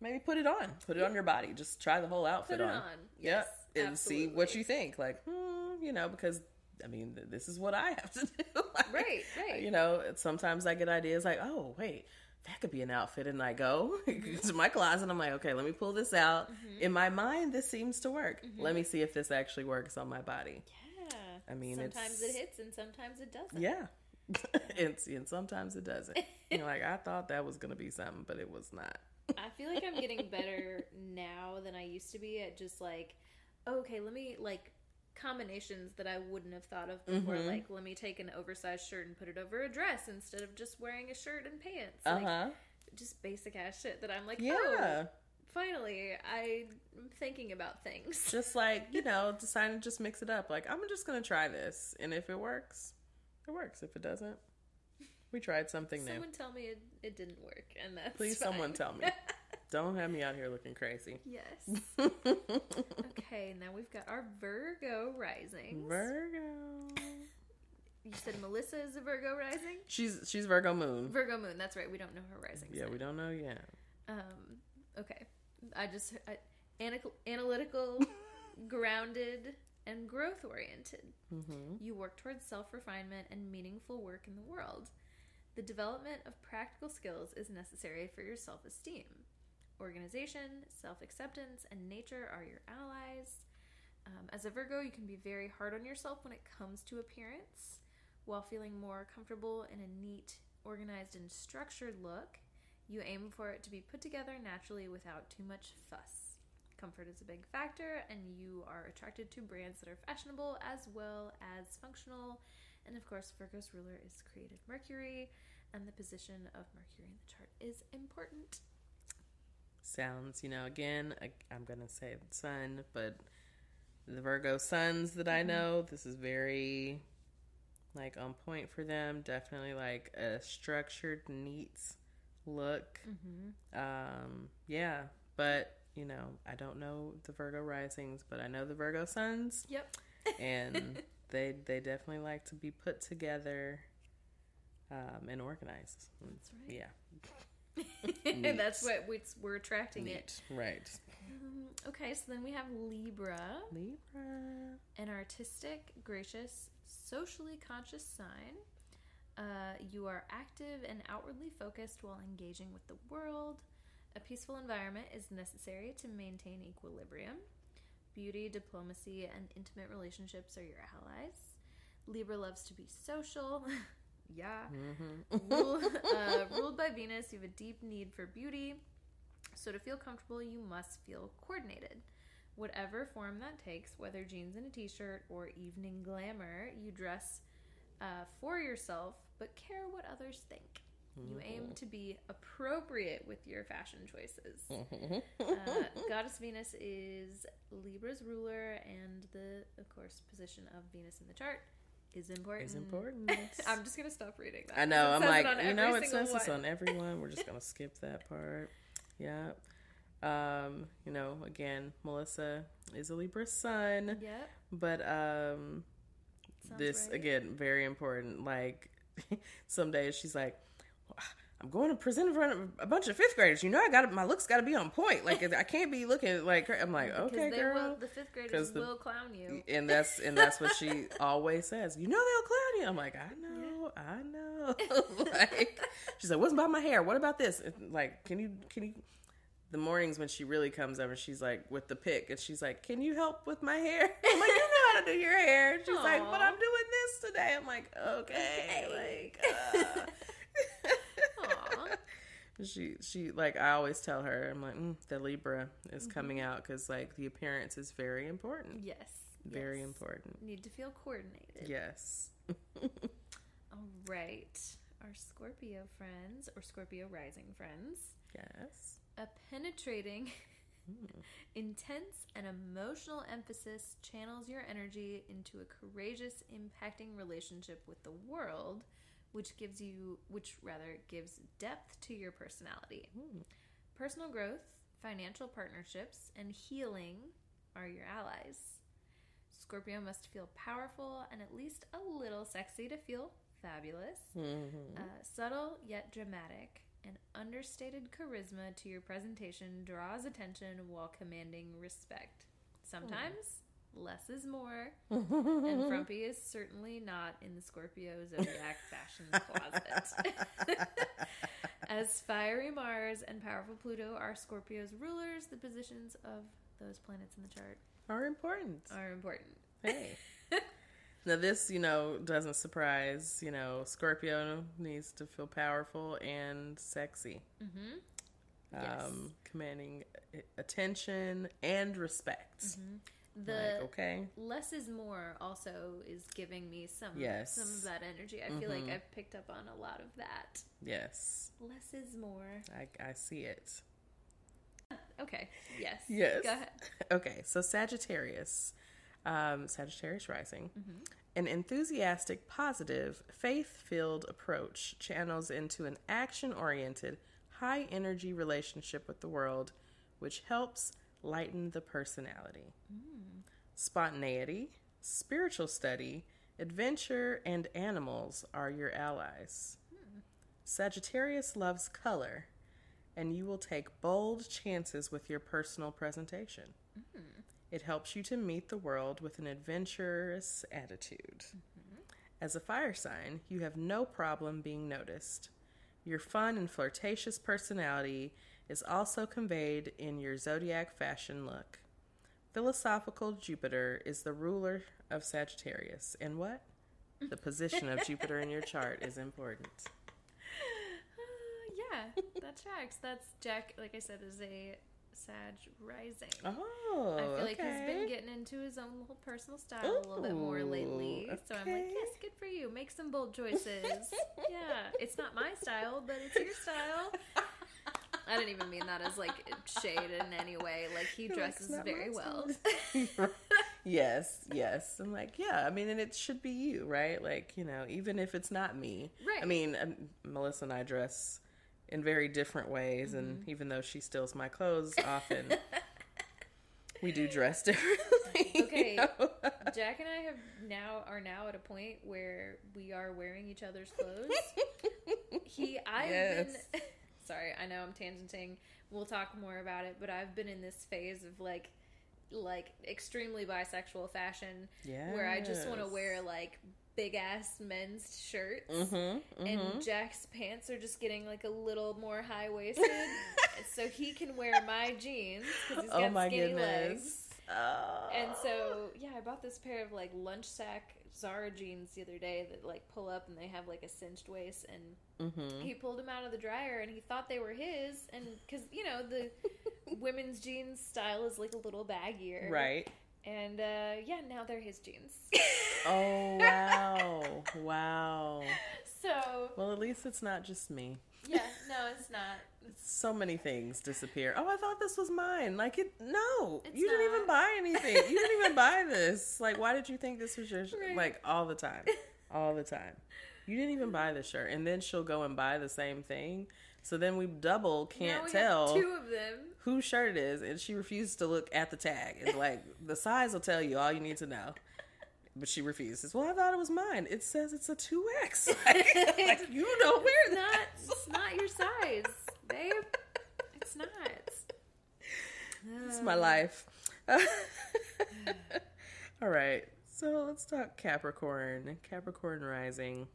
Maybe put it on. Put it on your body. Just try the whole outfit Put it on. on. Yep. Yes, and see what you think. Like, hmm, you know, because I mean, th- this is what I have to do. Like, Right, right. You know, sometimes I get ideas like, oh, wait, that could be an outfit. And I go to my closet. I'm like, okay, let me pull this out. Mm-hmm. In my mind, this seems to work. Let me see if this actually works on my body. Yeah. I mean, sometimes it hits and sometimes it doesn't. Yeah. and, and sometimes it doesn't. You're like, I thought that was going to be something, but it was not. I feel like I'm getting better now than I used to be at just like, okay, let me like combinations that I wouldn't have thought of before. Mhm. Like, let me take an oversized shirt and put it over a dress instead of just wearing a shirt and pants. Uh Like, huh. just basic ass shit that I'm like, Yeah. oh, finally, I'm thinking about things. just like you know deciding to just mix it up like i'm just gonna try this and if it works it works if it doesn't we tried something new Someone tell me it, it didn't work, and that's please someone tell me don't have me out here looking crazy yes. Okay, now we've got our Virgo rising. virgo you said Melissa is a Virgo rising? she's she's virgo moon Virgo moon, that's right. We don't know her rising. yeah sign. we don't know yet Um, okay. I just I, ana- analytical, grounded, and growth oriented. hmm You work towards self refinement and meaningful work in the world. The development of practical skills is necessary for your self esteem. Organization, self acceptance, and nature are your allies. Um, as a Virgo, you can be very hard on yourself when it comes to appearance. While feeling more comfortable in a neat, organized, and structured look, you aim for it to be put together naturally without too much fuss. Comfort is a big factor, and you are attracted to brands that are fashionable as well as functional. And of course, Virgo's ruler is creative Mercury, and the position of Mercury in the chart is important. sounds, you know, again, I, I'm going to say sun, but the Virgo suns that I know, this is very like on point for them. Definitely like a structured, neat look. Um, yeah, but you know, I don't know the Virgo risings, but I know the Virgo suns, Yep. and they they definitely like to be put together um, and organized. That's right. Yeah, That's what we, we're attracting it. Right. Um, okay, so then we have Libra, Libra. an artistic, gracious, socially conscious sign. Uh, you are active and outwardly focused while engaging with the world. A peaceful environment is necessary to maintain equilibrium. Beauty, diplomacy, and intimate relationships are your allies. Libra loves to be social. yeah. Mm-hmm. Rule, uh, ruled by Venus, you have a deep need for beauty. So, to feel comfortable, you must feel coordinated. Whatever form that takes, whether jeans and a t shirt or evening glamour, you dress uh, for yourself, but care what others think. You aim to be appropriate with your fashion choices. Uh, Goddess Venus is Libra's ruler, and the, of course, position of Venus in the chart is important. Is important. I'm just gonna stop reading that. I know. I'm like, you know, it says this on everyone. We're just gonna skip that part. Yeah. Um, you know, again, Melissa is a Libra sun, Yep. but um, Sounds this right. again very important. Like, some days she's like. I'm going to present in front of a bunch of fifth graders. You know, I got my looks got to be on point. Like, I can't be looking like. I'm like, okay, they girl. will, the fifth graders the- will clown you. and that's and that's what she always says. You know they'll clown you. I'm like, I know, I know. like she's like, what's about my hair? What about this? And, like, can you can you? The mornings when she really comes over, she's like with the pick, and she's like, "Can you help with my hair?" I'm like, "You know how to do your hair." And she's like, "But I'm doing this today." I'm like, "Okay." Okay. Like, uh. She she like I always tell her, I'm like, mm, the Libra is coming out because like the appearance is very important, Yes. very yes. important. Need to feel coordinated. Yes. All right. Our Scorpio friends, or Scorpio rising friends, Yes. a penetrating, intense, and emotional emphasis channels your energy into a courageous, impacting relationship with the world, which gives you, which rather gives depth to your personality. Personal growth, financial partnerships, and healing are your allies. Scorpio must feel powerful and at least a little sexy to feel fabulous. Mm-hmm. Uh, subtle yet dramatic, an understated charisma to your presentation draws attention while commanding respect. Sometimes less is more, and frumpy is certainly not in the Scorpio zodiac fashion closet. As fiery Mars and powerful Pluto are Scorpio's rulers, the positions of those planets in the chart Are important. are important. Hey. now this, you know, doesn't surprise. You know, Scorpio needs to feel powerful and sexy. Mm-hmm. Um, Yes. commanding attention and respect. The like, okay. less is more also is giving me some Yes. some of that energy. I feel like I've picked up on a lot of that. Yes. Less is more. I, I see it. Okay. Yes. Yes. Go ahead. Okay, so Sagittarius, um, Sagittarius rising, an enthusiastic, positive, faith filled approach channels into an action oriented, high energy relationship with the world, which helps lighten the personality. Spontaneity, spiritual study, adventure, and animals are your allies. Sagittarius loves color, and you will take bold chances with your personal presentation. It helps you to meet the world with an adventurous attitude. As a fire sign, you have no problem being noticed. Your fun and flirtatious personality is also conveyed in your zodiac fashion look. Philosophical Jupiter is the ruler of Sagittarius, and what? The position of Jupiter in your chart is important. Uh, yeah, that tracks. That's Jack. Like I said, is a Sag rising. Oh, I feel like he's been getting into his own little personal style a little bit more lately. Ooh, So I'm like, yes, good for you. Make some bold choices. yeah, it's not my style, but it's your style. I didn't even mean that as like shade in any way. Like he You're like, dresses very well. yes, yes. I'm like, yeah. I mean, and it should be you, right? Like, you know, even if it's not me. Right. I mean, um, Melissa and I dress in very different ways, and Mm-hmm. even though she steals my clothes often, we do dress differently. you Okay. know? Jack and I have now are now at a point where we are wearing each other's clothes. he I've Yes. been sorry, I know I'm tangenting. We'll talk more about it, but I've been in this phase of like like extremely bisexual fashion where I just want to wear like big ass men's shirts. Mhm, And mhm. Jack's pants are just getting like a little more high waisted, so he can wear my jeans because he's got oh my skinny goodness. legs. Oh. And so, yeah, I bought this pair of like lunch sack Zara jeans the other day that like pull up and they have like a cinched waist. And Mhm. he pulled them out of the dryer and he thought they were his. And because, you know, the women's jeans style is like a little baggier. right. And uh, yeah, now they're his jeans. Oh wow, wow. so, Well, at least it's not just me. yeah, no, it's not. So many things disappear. Oh, I thought this was mine. Like it no. It's you didn't even buy anything. You didn't even buy this. Like why did you think this was yours? Right. Like all the time. All the time. You didn't even buy the shirt. And then she'll go and buy the same thing. So then we double can't we tell two of them. whose shirt it is and she refuses to look at the tag. It's like the size will tell you all you need to know. But she refuses. Well, I thought it was mine. It says it's a 2X. Like, like, you don't wear It's not, that. it's not your size, babe. It's not. It's my life. All right. So let's talk Capricorn. Capricorn rising.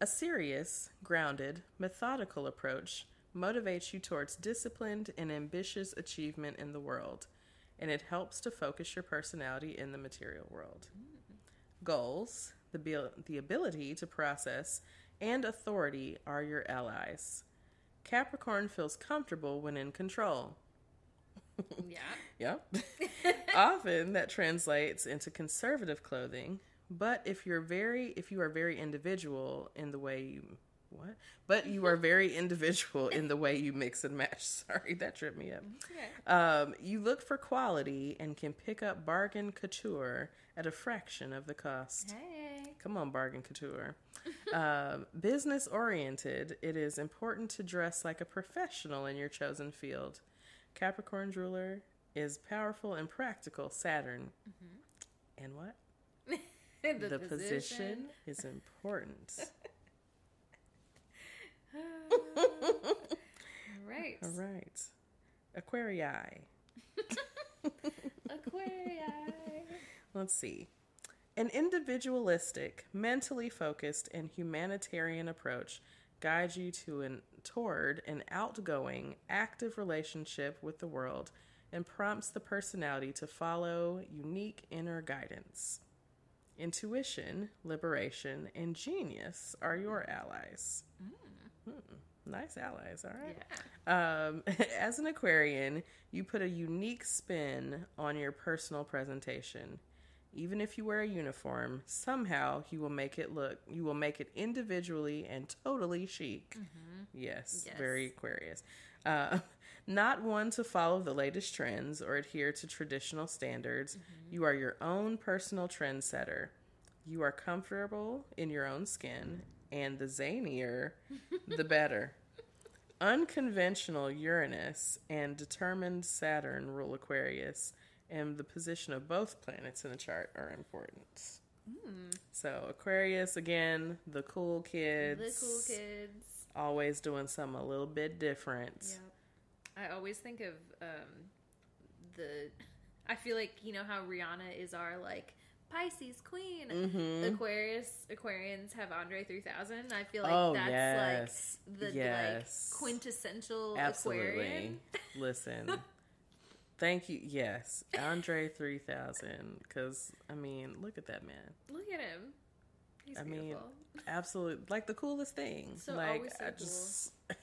A serious, grounded, methodical approach motivates you towards disciplined and ambitious achievement in the world, and it helps to focus your personality in the material world. Goals, the, abil- the ability to process, and authority are your allies. Capricorn feels comfortable when in control. Yeah. Yep. Often that translates into conservative clothing, but if you're very if you are very individual in the way you what? But you are very individual in the way you mix and match. Sorry, that tripped me up. Okay. Um, you look for quality and can pick up bargain couture at a fraction of the cost. Hey. Come on, bargain couture. Um, business oriented, it is important to dress like a professional in your chosen field. Capricorn jeweler is powerful and practical. Saturn. And what? the, The, position. is important. right. All right. Aquarii. Aquarii. Let's see. An individualistic, mentally focused, and humanitarian approach guides you to an toward an outgoing, active relationship with the world and prompts the personality to follow unique inner guidance. Intuition, liberation, and genius are your allies. Hmm, nice allies, all right. Yeah. Um, as an Aquarian, you put a unique spin on your personal presentation. Even if you wear a uniform, somehow you will make it look, you will make it individually and totally chic. Yes, Yes. very Aquarius. Uh, not one to follow the latest trends or adhere to traditional standards. You are your own personal trendsetter. You are comfortable in your own skin, and the zanier, the better. Unconventional Uranus and determined Saturn rule Aquarius, and the position of both planets in the chart are important. So, Aquarius, again, the cool kids. The cool kids. Always doing something a little bit different. Yep. I always think of um, the. I feel like you know how Rihanna is our like Pisces queen. Mhm. Aquarius Aquarians have Andre 3000. I feel like Oh, that's yes. like the Yes. like quintessential Absolutely. Aquarian. Listen. Thank you. Yes. Andre 3000. Because, I mean, look at that man. Look at him. He's I mean, beautiful. Absolutely. Like the coolest thing. So like, always so I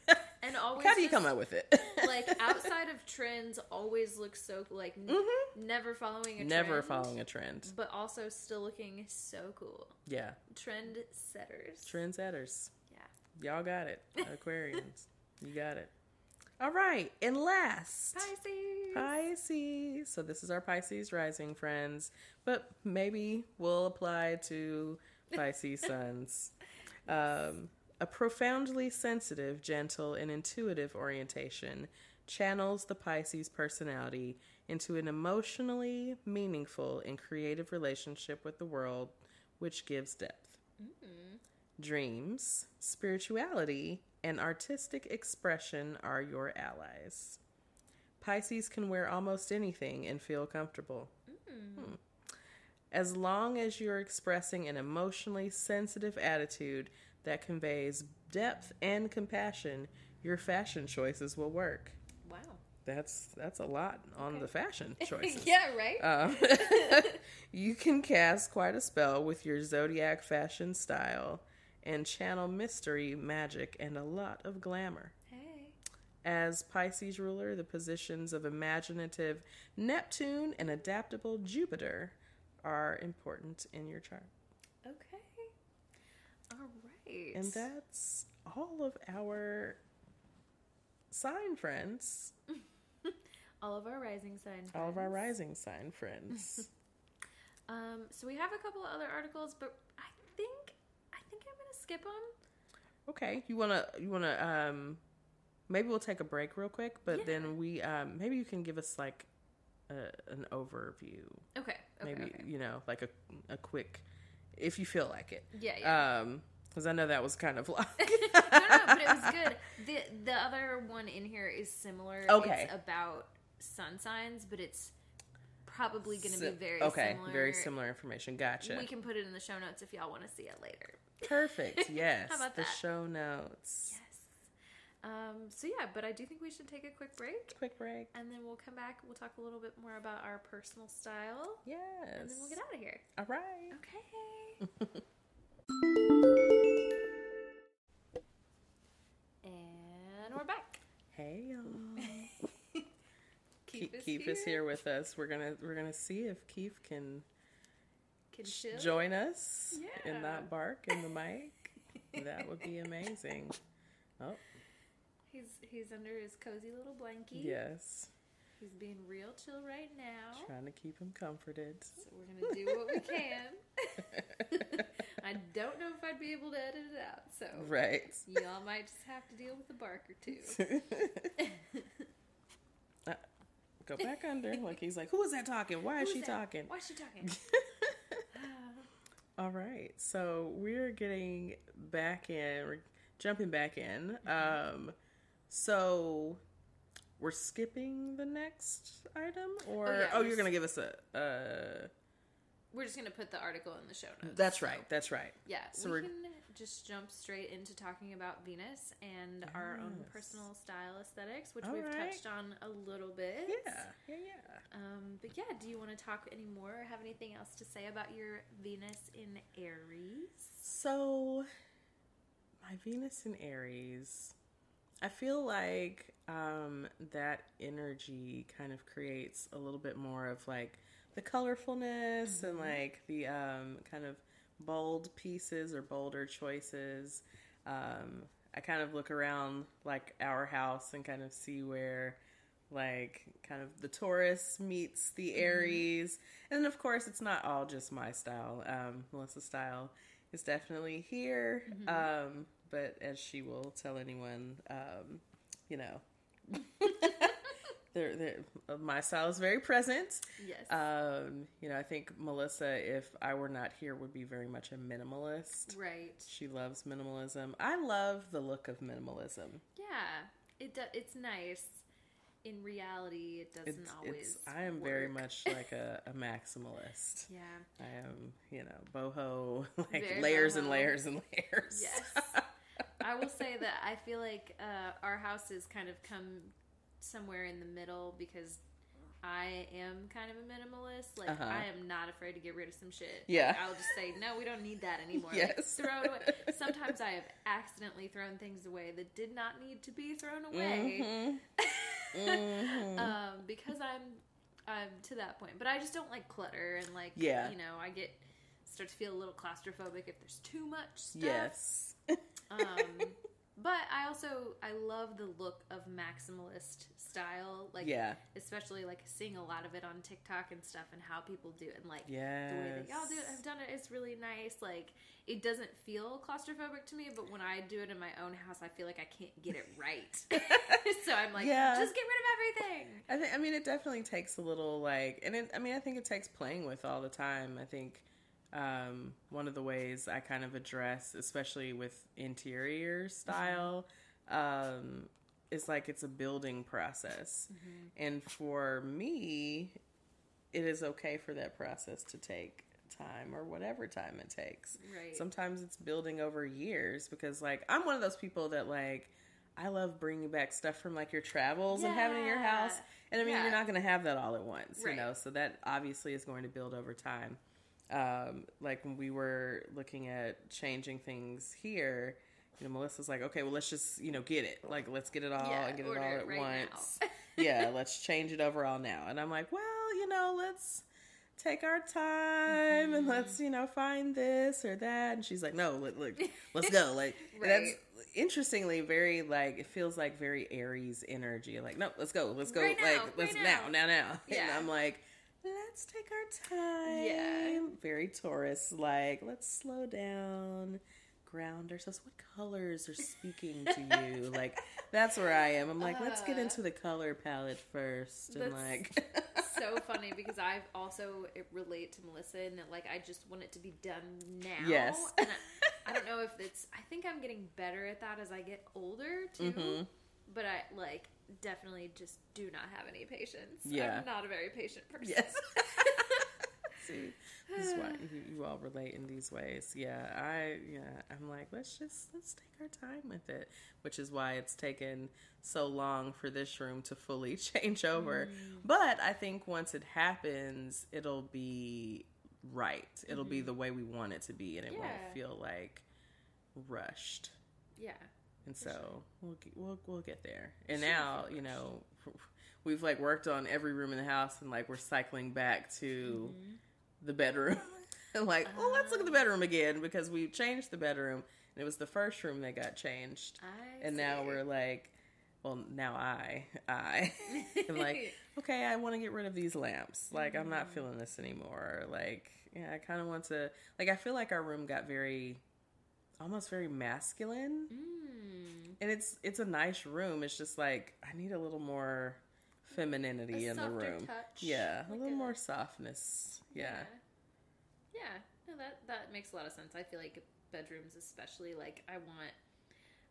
cool. and always How do you just, come up with it? like outside of trends always looks so like Mhm. never following a Never trend, following a trend. but also still looking so cool. Yeah. Trend setters. Trendsetters. Yeah. Y'all got it. Aquarians. you got it. All right, and last, Pisces. Pisces. So this is our Pisces rising friends, but maybe we'll apply to Pisces suns. Um, a profoundly sensitive, gentle, and intuitive orientation channels the Pisces personality into an emotionally meaningful and creative relationship with the world, which gives depth. Dreams, spirituality, and artistic expression are your allies. Pisces can wear almost anything and feel comfortable. Hmm. As long as you're expressing an emotionally sensitive attitude that conveys depth and compassion, your fashion choices will work. Wow. That's that's a lot on Okay. the fashion choices. yeah, right? Um, you can cast quite a spell with your zodiac fashion style and channel mystery, magic, and a lot of glamour. hey. As Pisces ruler, the positions of imaginative Neptune and adaptable Jupiter are important in your chart. Okay. All right. And that's all of our sign friends, all of our rising sign. all of our friends. rising sign friends. Um, so we have a couple of other articles, but I think I think I'm gonna skip them. Okay, you wanna you wanna um maybe we'll take a break real quick, but Yeah. then we um maybe you can give us like a, an overview, Okay. Okay. maybe okay. you know like a a quick if you feel like it. Yeah. Yeah. Um, because I know that was kind of long. no, no, but it was good. The the other one in here is similar. Okay. It's about sun signs, but it's probably going to be very okay, similar. very similar information. Gotcha. We can put it in the show notes if y'all want to see it later. Perfect. Yes. How about the that? show notes. Yes. Um, so yeah, but I do think we should take a quick break, Quick break. and then we'll come back. We'll talk a little bit more about our personal style, Yes. and then we'll get out of here. All right. Okay. and we're back. Hey y'all. Keith, Keith, Keith is here with us. We're gonna we're gonna see if Keith can Can chill. join us Yeah. and not bark in the mic. that would be amazing. Oh He's he's under his cozy little blankie. yes, He's being real chill right now. trying to keep him comforted. So we're gonna do what we can. I don't know if I'd be able to edit it out, so right. y'all might just have to deal with a bark or two. Uh, Go back under. Like he's like, who is that talking? Why is she that? talking? Why is she talking? All right, so we're getting back in, we're jumping back in. Um, so we're skipping the next item, or Oh, oh, yeah, we're you're gonna give us a. Uh, We're just gonna put the article in the show notes. that's so- right. That's right. Yeah, So we we're- can just jump straight into talking about Venus and our own personal style aesthetics, which All we've right. touched on a little bit. Yeah, yeah, yeah. Um, but yeah, do you want to talk any more or have anything else to say about your Venus in Aries? So, my Venus in Aries, I feel like um, that energy kind of creates a little bit more of like the colorfulness and like the um, kind of bold pieces or bolder choices. Um, I kind of look around like our house and kind of see where like kind of the Taurus meets the Aries. And of course, it's not all just my style. Um, Melissa's style is definitely here. Um, but as she will tell anyone, um, you know, they're, they're, uh, my style is very present. Yes. Um, you know, I think Melissa, if I were not here, would be very much a minimalist. right. She loves minimalism. I love the look of minimalism. Yeah. It do, it's nice. In reality, it doesn't It's, always. it's I am very much like a, a maximalist. Yeah. I am, you know, boho, like Very layers and layers and layers. Yes. I will say that I feel like uh, our house has kind of come somewhere in the middle because I am kind of a minimalist. Like Uh-huh. I am not afraid to get rid of some shit. Yeah. Like, I'll just say no, we don't need that anymore. Like, Yes. throw it away. Sometimes I have accidentally thrown things away that did not need to be thrown away Mhm. Mhm. um, because I'm I'm to that point. But I just don't like clutter and like Yeah. you know I get start to feel a little claustrophobic if there's too much stuff. yes. Um, but I also I love the look of maximalist style, like Yeah. especially like seeing a lot of it on TikTok and stuff, and how people do it, and like Yes. the way that y'all do it, I've done it. It's really nice. Like it doesn't feel claustrophobic to me, but when I do it in my own house, I feel like I can't get it right. so I'm like, Yeah. just get rid of everything. I think. I mean, it definitely takes a little like, and it, I mean, I think it takes playing with all the time. I think um, one of the ways I kind of address, especially with interior style, um, is like it's a building process, and for me, it is okay for that process to take time or whatever time it takes. Right. Sometimes it's building over years because, like, I'm one of those people that like. I love bringing back stuff from like your travels and having it in your house. And I mean, Yeah. you're not going to have that all at once, Right. you know. So that obviously is going to build over time. Um, like when we were looking at changing things here, you know, Melissa's like, "Okay, well, let's just you know get it. Like, let's get it all Yeah, and get it all at right once. yeah, let's change it overall now." And I'm like, "Well, you know, let's." Take our time and Mhm. let's you know find this or that. And she's like, "No, look, look let's go." Like Right. that's interestingly very like it feels like very Aries energy. Like, no, let's go, let's go, Right like right let's now. now, now, now. And I'm like, let's take our time. Yeah. very Taurus. Like, let's slow down, ground ourselves. What colors are speaking to you? like, that's where I am. I'm like, let's get Uh, into the color palette first, and like, so funny because I've also relate to Melissa and that like I just want it to be done now. Yes. And I, I don't know if it's I think I'm getting better at that as I get older too. Mhm. But I like definitely just do not have any patience. Yeah. I'm not a very patient person. yes. See, this is why you, you all relate in these ways. Yeah, I yeah, I'm like, let's just let's take our time with it, which is why it's taken so long for this room to fully change over. Mm. But I think once it happens, it'll be right. It'll be mm-hmm. the way we want it to be, and it Yeah. won't feel like rushed. yeah. And For so sure. we'll get, we'll we'll get there. And Sure, now you know we've like worked on every room in the house, and like we're cycling back to Mm-hmm. the bedroom. and like, oh, let's look at the bedroom again because we changed the bedroom, and it was the first room that got changed. I And now we're like, well, now I I am like, okay, I want to get rid of these lamps. Like, I'm Mm-hmm. not feeling this anymore. Like, yeah, I kind of want to. Like, I feel like our room got very, almost very masculine Mm. and it's it's a nice room. It's just like I need a little more femininity A in the room. touch, yeah, a little a- more softness. Yeah. Yeah. No, that that makes a lot of sense. I feel like bedrooms especially like I want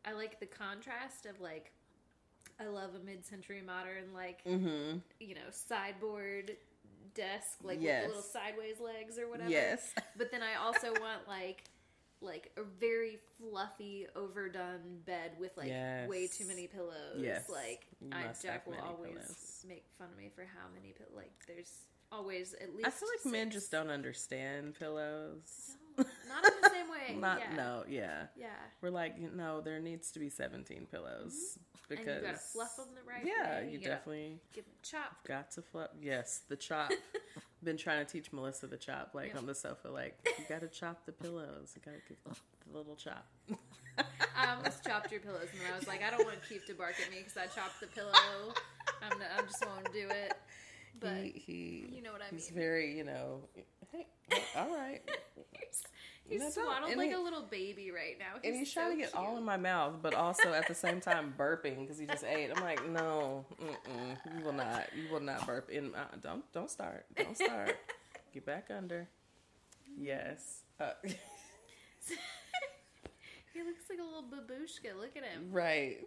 I like the contrast of like I love a mid-century modern like Mm-hmm. you know sideboard desk like Yes. with the little sideways legs or whatever. Yes. But then I also want like like a very fluffy overdone bed with like Yes. way too many pillows. Yes. Like I Jack will always pillows. make fun of me for how many pillows. Like there's always at least I feel like men just don't understand pillows. No, not in the same way. Not yeah. no, yeah. Yeah. We're like, no, there needs to be 17 pillows because Mm-hmm. and you gotta fluff them the right Yeah, way. you gotta definitely give them chop. got to fluff. Yes, the chop. Been trying to teach Melissa the chop, like Yeah. on the sofa. Like you got to chop the pillows. You got to give the, the little chop. I almost chopped your pillows, and then I was like, I don't want Keith to bark at me because I chopped the pillow. I'm not, I just won't do it. But he, he you know what I he's mean. very, you know, hey, all right. he's he's swaddled like he- a little baby right now. and he's so trying to get all in my mouth, but also at the same time burping because he just ate. I'm like, no, mm-mm, you will not, you will not burp in. Uh, don't, don't start, don't start. Get back under. Yes. Uh, He looks like a little babushka. Look at him. right.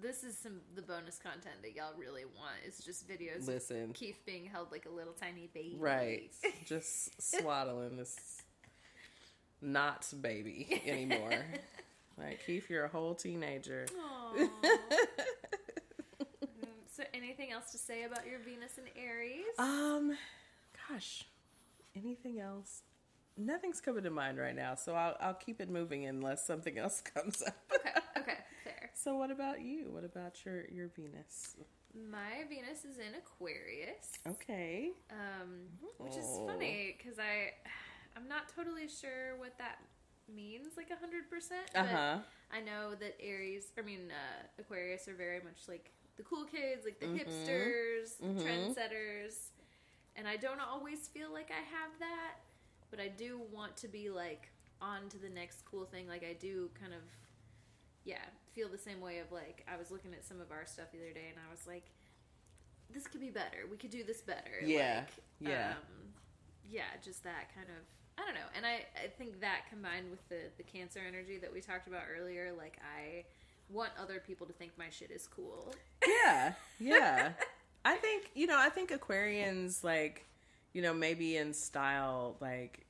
This is some the bonus content that y'all really want. It's just videos Listen. of Keith being held like a little tiny baby. Right. Just swaddling this not baby anymore. Like Keith, you're a whole teenager. Um, so, anything else to say about your Venus and Aries? Um, gosh, anything else? Nothing's coming to mind right now, so I'll I'll keep it moving unless something else comes up. okay, okay. So what about you? What about your your Venus? My Venus is in Aquarius, Okay. um, which is Oh. funny because I, I'm not totally sure what that means, like hundred percent. Uh huh. I know that Aries, I mean uh, Aquarius, are very much like the cool kids, like the mm-hmm. hipsters, mm-hmm. trendsetters, and I don't always feel like I have that, but I do want to be like on to the next cool thing. Like I do kind of, yeah, feel the same way of like I was looking at some of our stuff the other day, and I was like, this could be better. We could do this better. Yeah, like, yeah, um, yeah. Just that kind of I don't know. And I, I think that combined with the, the cancer energy that we talked about earlier, like I want other people to think my shit is cool. Yeah. Yeah. I think, you know, I think Aquarians like, you know, maybe in style like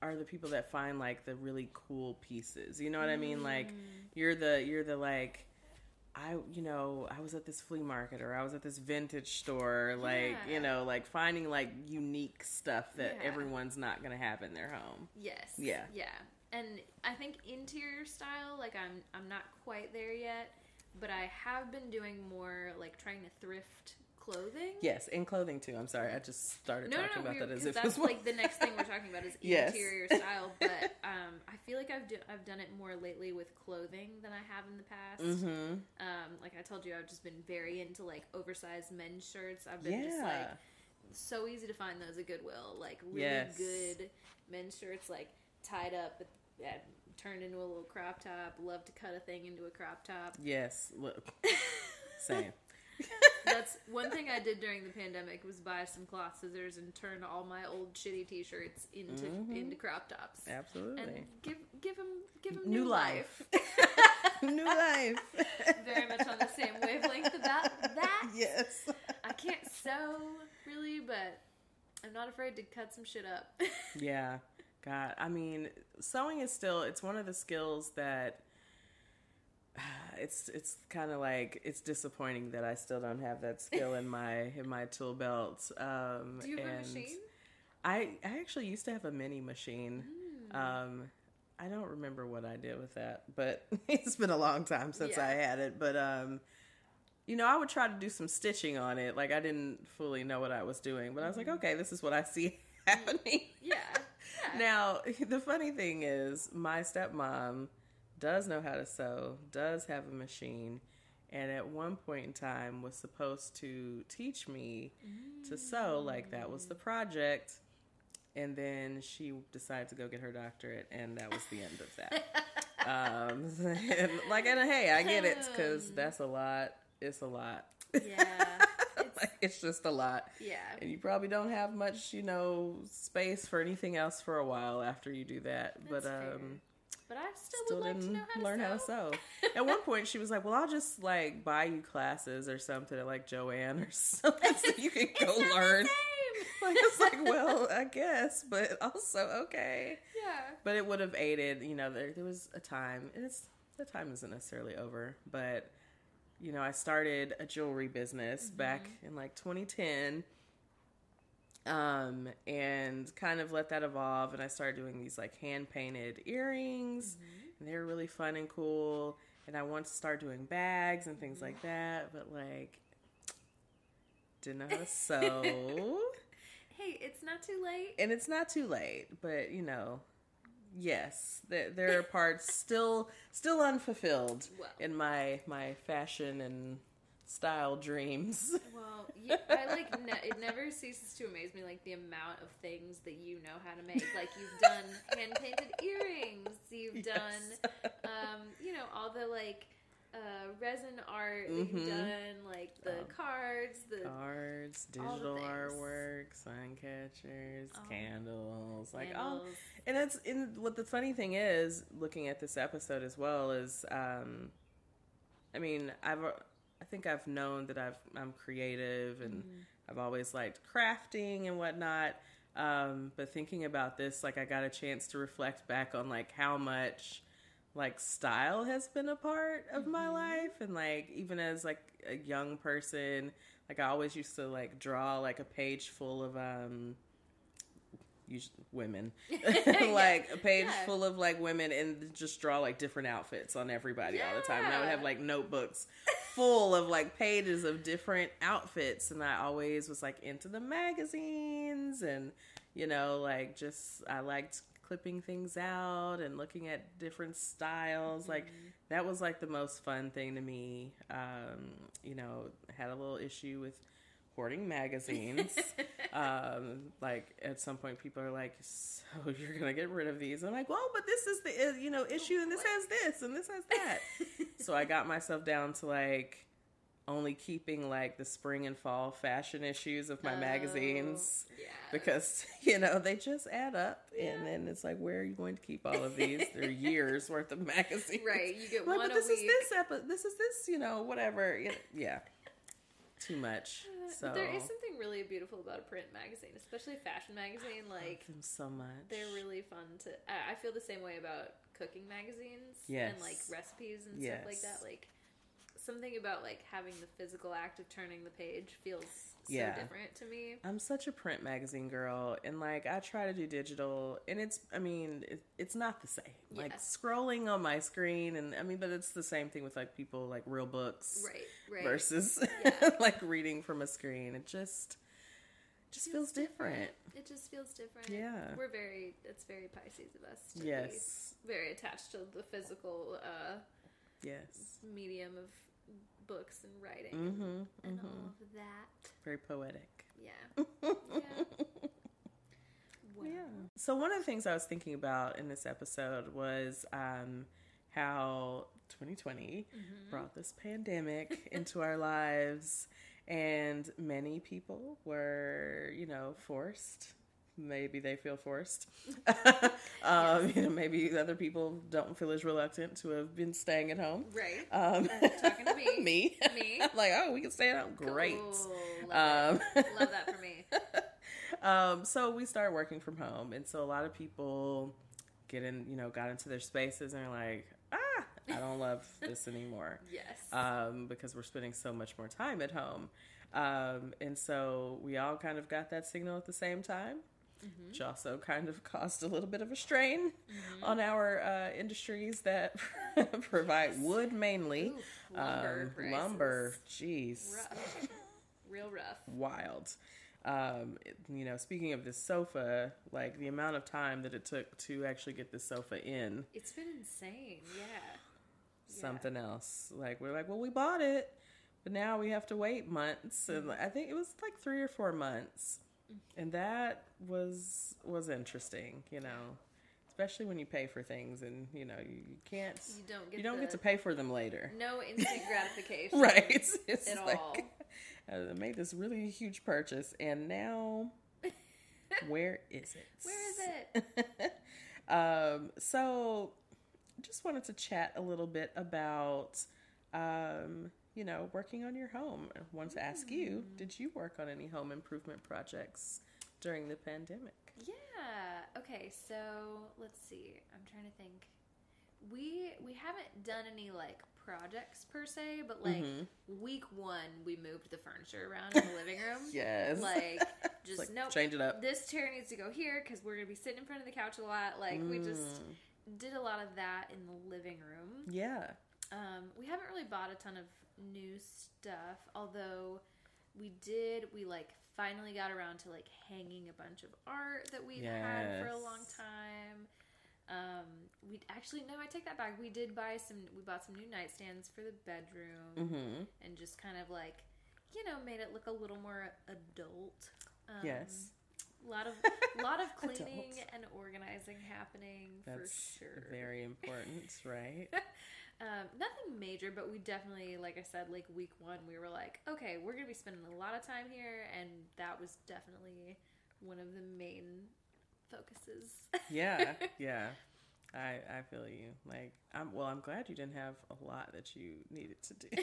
are the people that find like the really cool pieces. You know what mm. I mean? Like mm. you're the you're the like I, you know, I was at this flea market or I was at this vintage store, like, yeah. you know, like finding like unique stuff that yeah. everyone's not going to have in their home. Yes. Yeah. Yeah. And I think interior style, like I'm I'm not quite there yet, but I have been doing more like trying to thrift clothing. Yes, in clothing too. I'm sorry, I just started no, talking no, about that as if that's like the next thing we're talking about is yes. interior style. But um, I feel like I've do, I've done it more lately with clothing than I have in the past. Mm-hmm. Um, like I told you, I've just been very into like oversized men's shirts. I've been yeah. just like so easy to find those at Goodwill. Like really yes. good men's shirts, like tied up, yeah, turned into a little crop top. Love to cut a thing into a crop top. Yes, look, same. That's one thing I did during the pandemic was buy some cloth scissors and turn all my old shitty T-shirts into mm-hmm. into crop tops. Absolutely. And give give them give them new, new life. life. new life. Very much on the same wavelength about that. Yes. I can't sew really, but I'm not afraid to cut some shit up. yeah. God, I mean, sewing is still it's one of the skills that it's it's kind of like it's disappointing that I still don't have that skill in my in my tool belt. Um, Do you have a machine? I I actually used to have a mini machine. Mm. Um, I don't remember what I did with that, but it's been a long time since yeah. I had it. But um, you know, I would try to do some stitching on it. Like I didn't fully know what I was doing, but I was like, mm-hmm. okay, this is what I see happening. Yeah. yeah. Now the funny thing is, my stepmom does know how to sew, does have a machine, and at one point in time was supposed to teach me mm. to sew. Like that was the project. And then she decided to go get her doctorate, and that was the end of that. um, and like, and hey, I get it because that's a lot. It's a lot. Yeah. It's, just a lot. Yeah. And you probably don't have much, you know, space for anything else for a while after you do that. That's but um but I still, still didn't like how learn sew. how to sew. At one point, she was like, "Well, I'll just like buy you classes or something like Jo-Ann or something, so you can go learn." like it's like, well, I guess, but also okay. Yeah. But it would have aided. You know, there there was a time, and it's the time isn't necessarily over, but you know, I started a jewelry business mm-hmm. back in like 2010 um, and kind of let that evolve. And I started doing these like hand painted earrings, mm-hmm. and they were really fun and cool. And I wanted to start doing bags and things like that, but like didn't know how to sew. hey, it's not too late. And it's not too late, but you know, yes, there, there are parts still still unfulfilled well. in my my fashion and style dreams. Well, you, I like ne- it never ceases to amaze me like the amount of things that you know how to make. Like you've done hand painted earrings, you've yes. done, um, you know, all the like uh, resin art mm-hmm. you've done, like the um, cards, the cards, digital artwork, sun catchers, oh. candles, like all. And it's in what the funny thing is, looking at this episode as well is, um, I mean, I've I think I've known that I've I'm creative and mm-hmm. I've always liked crafting and whatnot. Um, but thinking about this, like I got a chance to reflect back on like how much like style has been a part of mm-hmm. my life and like even as like a young person like i always used to like draw like a page full of um women like a page yeah. full of like women and just draw like different outfits on everybody yeah. all the time and i would have like notebooks full of like pages of different outfits and i always was like into the magazines and you know like just i liked clipping things out and looking at different styles. Mm-hmm. Like that was like the most fun thing to me. Um, you know, had a little issue with magazines. um, like at some point, people are like, "So you're gonna get rid of these?" I'm like, "Well, but this is the uh, you know issue, and this has this, and this has that." so I got myself down to like only keeping like the spring and fall fashion issues of my Oh, magazines yeah. because you know they just add up and then it's like where are you going to keep all of these they're years worth of magazines Right, you get one but this is this epi- this is this you know whatever yeah, yeah. too much so There is something really beautiful about a print magazine, especially a fashion magazine. I Like them so much they're really fun to. I I feel the same way about cooking magazines Yes. and like recipes and stuff like that. Like something about like having the physical act of turning the page feels so Yeah. different to me. I'm such a print magazine girl, and like I try to do digital, and it's I mean it, it's not the same. Like scrolling on my screen, and I mean, but it's the same thing with like people like real books Right, right. versus Yeah. like reading from a screen. It just just feels different. It just feels different. Yeah. we're very. It's very Pisces of us. To Yes, be very attached to the physical uh, yes, medium of books and writing mm-hmm, and mm-hmm. all of that. Very poetic. Yeah. Yeah. Wow. Yeah. So one of the things I was thinking about in this episode was um, how 2020 Mm-hmm. brought this pandemic into our lives, and many people were, you know, forced. Maybe they feel forced. um, You know, maybe other people don't feel as reluctant to have been staying at home. Right. Um, Talking to me. me, Me. I'm like, oh, we can stay at home. Great. Cool. Love, Um, that. Love that for me. um, so we started working from home, and so a lot of people get in, you know, got into their spaces and are like, ah, I don't love this anymore, Yes. um, because we're spending so much more time at home, um, and so we all kind of got that signal at the same time. Mm-hmm. Which also kind of caused a little bit of a strain on our uh, industries that provide wood mainly. Lumber um, lumber, jeez Rough. Real rough. wild. Um, it- you know, speaking of this sofa, like the amount of time that it took to actually get this sofa in, It's been insane. Yeah. Yeah. something else. Like we're like, well, we bought it, but now we have to wait months, and I think it was like three or four months, and that was was interesting. You know, especially when you pay for things and you know you, you can't You don't get you don't the, get to pay for them later. no instant gratification. right it's, it's At like all. I made this really huge purchase and now where is it Where is it? um so just wanted to chat a little bit about um you know working on your home i wanted to ask you Mm. did you work on any home improvement projects during the pandemic Yeah. Okay. So let's see. I'm trying to think. We we haven't done any like projects per se, but like Mhm. week one we moved the furniture around in the living room. yes Like just like, nope. change it up This chair needs to go here because we're gonna be sitting in front of the couch a lot. Like we just Mm. did a lot of that in the living room. yeah Um, we haven't really bought a ton of new stuff, although we did. We like finally got around to like hanging a bunch of art that we've had for a long time. Um, we actually no, I take that back. We did buy some. We bought some new nightstands for the bedroom mm-hmm and just kind of like, you know, made it look a little more adult. Um, Yes. A lot of lot of cleaning and organizing happening that's for sure. very important right Um, nothing major, but we definitely, like I said, like week one, we were like, okay, we're gonna be spending a lot of time here, and that was definitely one of the main focuses. yeah yeah i i feel you like i'm well i'm glad you didn't have a lot that you needed to do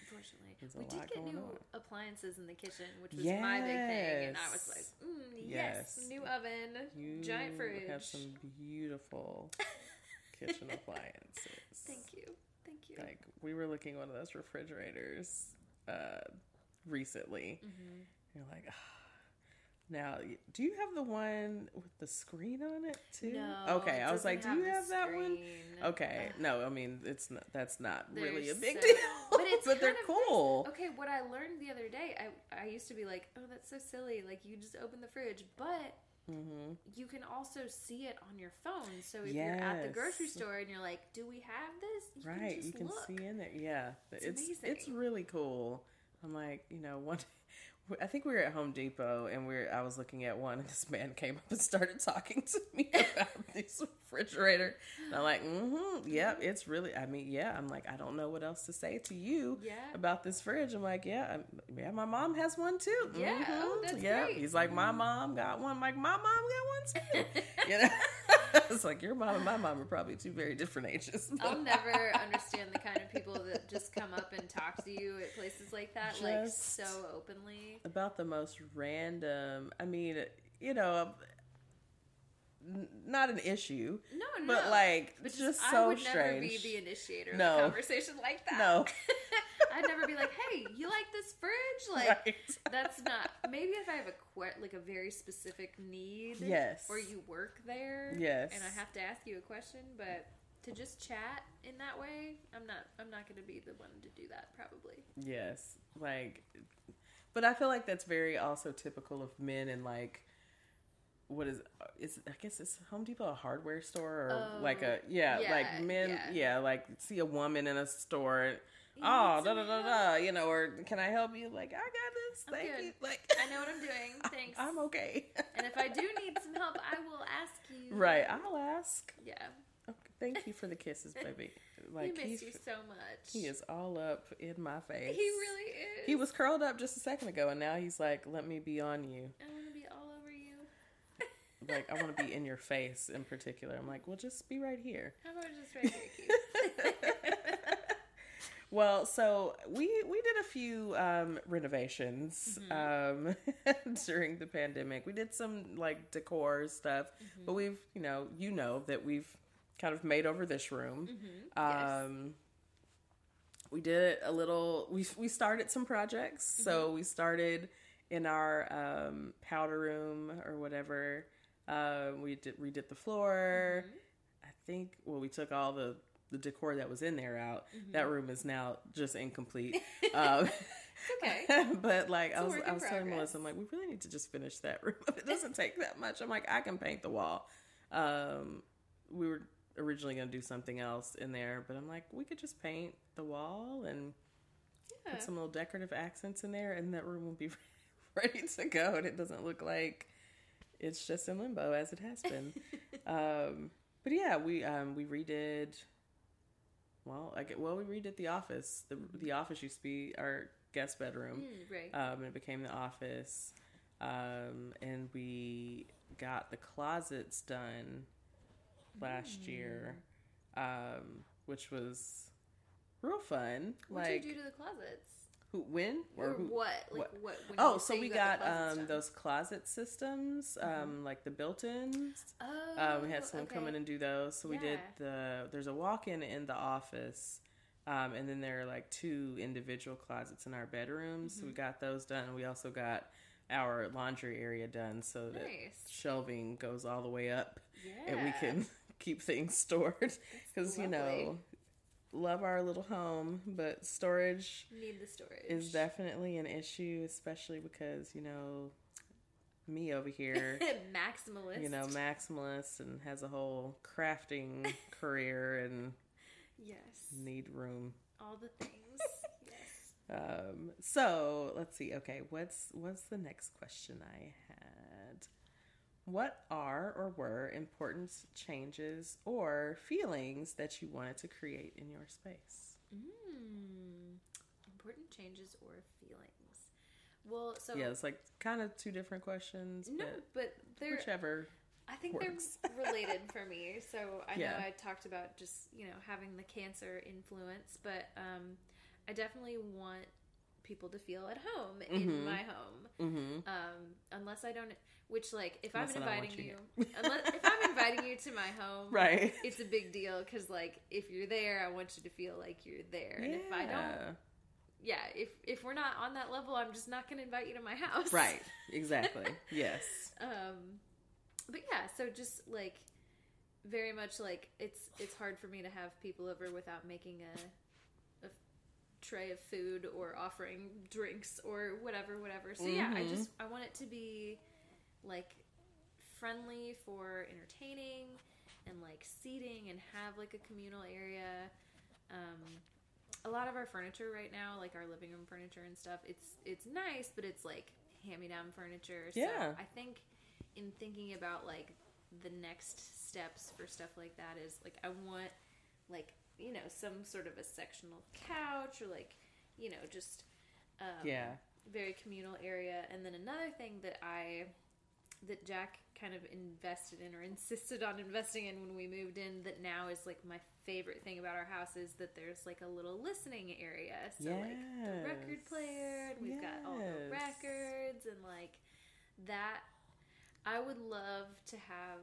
Unfortunately, we did get new on. appliances in the kitchen, which was my big thing, and I was like, mm, yes, Yes. new oven, you giant fridge. We have some beautiful kitchen appliances Thank you, thank you. like we were looking at one of those refrigerators uh recently Mhm. you're like ah. now do you have the one with the screen on it too No, okay i was like do you have that one. Okay, no, I mean it's not. That's not really They're a big so- deal, but it's they're kind of nice. cool. Okay, what I learned the other day, I I used to be like, oh, that's so silly. Like you just open the fridge, but mm-hmm. you can also see it on your phone. So if yes. you're at the grocery store and you're like, "Do we have this?" You right, can you can look. see in there. Yeah, it's it's, it's really cool. I'm like, you know, one I think we were at Home Depot and we are I was looking at one and this man came up and started talking to me about this refrigerator. And I'm like, mm-hmm, yeah, it's really I mean, yeah, I'm like, I don't know what else to say to you yeah. about this fridge. I'm like, yeah, I'm, yeah, my mom has one too. Yeah, mm-hmm. oh, that's yeah. Great. He's like, my mom got one. I'm like, my mom got one too. you know? it's like your mom and my mom are probably two very different ages. I'll never understand the kind of people that just come up and talk to you at places like that, just like so openly. About the most random. I mean, you know, um, not an issue. No, no. But like, but just, just so I would strange. never be the initiator no. of a conversation like that. No. I'd never be like, "Hey, you like this fridge?" Like, right. that's not. Maybe if I have a que- like a very specific need, yes, or you work there, yes, and I have to ask you a question, but to just chat in that way, I'm not. I'm not going to be the one to do that. Probably. Yes, like, but I feel like that's very also typical of men and like what is is I guess it's Home Depot a hardware store or oh, like a yeah, yeah like men yeah. yeah. like see a woman in a store oh da da da da. you know or can I help you? Like I got this. I'm thank good. you. Like I know what I'm doing. Thanks. I'm okay. And if I do need some help I will ask you. Right. I'll ask. Yeah. Okay, thank you for the kisses baby. Like he missed you so much. he is all up in my face. He really is. He was curled up just a second ago and now he's like let me be on you." I want to be all over you. Like I want to be in your face in particular. I'm like, well, just be right here. How about just right here? Well, so we we did a few um, renovations mm-hmm. um, during the pandemic. We did some like decor stuff, mm-hmm. but we've you know you know that we've kind of made over this room. Mm-hmm. Um, yes. We did a little. We we started some projects. So mm-hmm. we started in our um, powder room or whatever uh, we did redid the floor. Mm-hmm. I think well, we took all the the decor that was in there out. Mm-hmm. That room is now just incomplete. um, okay, but like it's I was, I was telling Melissa, I'm like, we really need to just finish that room. it doesn't take that much. I'm like, I can paint the wall. Um, we were originally going to do something else in there, but I'm like, we could just paint the wall and yeah. put some little decorative accents in there, and that room will be ready to go. And it doesn't look like it's just in limbo as it has been. um, but yeah, we um, we redid. Well, I get well, we redid the office. The the office used to be our guest bedroom, mm, right? Um, and it became the office. Um, and we got the closets done last mm. year, um, which was real fun. What like, did you do to the closets? Who when or, or who, what? Like what? what oh, so we got, got um, those closet systems, mm-hmm. um, like the built-ins. Oh, um, we had someone okay. come in and do those. So yeah. we did the. There's a walk-in in the office, um, and then there are like two individual closets in our bedrooms. Mm-hmm. So we mm-hmm. got those done. We also got our laundry area done so that nice. shelving goes all the way up, yeah. and we can keep things stored because you know love our little home, but storage need the storage is definitely an issue, especially because you know me over here, maximalist, you know, maximalist, and has a whole crafting career and yes, need room. All the things. yes. Um. So let's see. Okay, what's what's the next question I? What are or were important changes or feelings that you wanted to create in your space? Mm, important changes or feelings. Well, so yeah, it's like kind of two different questions. No, but, but they're whichever. I think works. they're related for me. So I yeah. know I talked about just you know having the cancer influence, but um, I definitely want people to feel at home mm-hmm. in my home. Mm-hmm. Um, unless I don't, which like if unless I'm inviting you, you unless if I'm inviting you to my home, right? It's a big deal because like if you're there, I want you to feel like you're there, yeah. and if I don't. Yeah, if if we're not on that level, I'm just not going to invite you to my house. Right. Exactly. yes. Um, but yeah, so just like very much like it's it's hard for me to have people over without making a tray of food or offering drinks or whatever, whatever. So mm-hmm. yeah, I mm-hmm. just I want it to be like friendly for entertaining and like seating and have like a communal area. Um, a lot of our furniture right now, like our living room furniture and stuff, it's it's nice, but it's like hand me down furniture. So Yeah. I think in thinking about like the next steps for stuff like that is like I want like you know some sort of a sectional couch or like you know just um, Yeah. very communal area. And then another thing that I that Jack kind of invested in or insisted on investing in when we moved in that now is like my favorite thing about our house is that there's like a little listening area. So like the record player and we've got all the records and like that I would love to have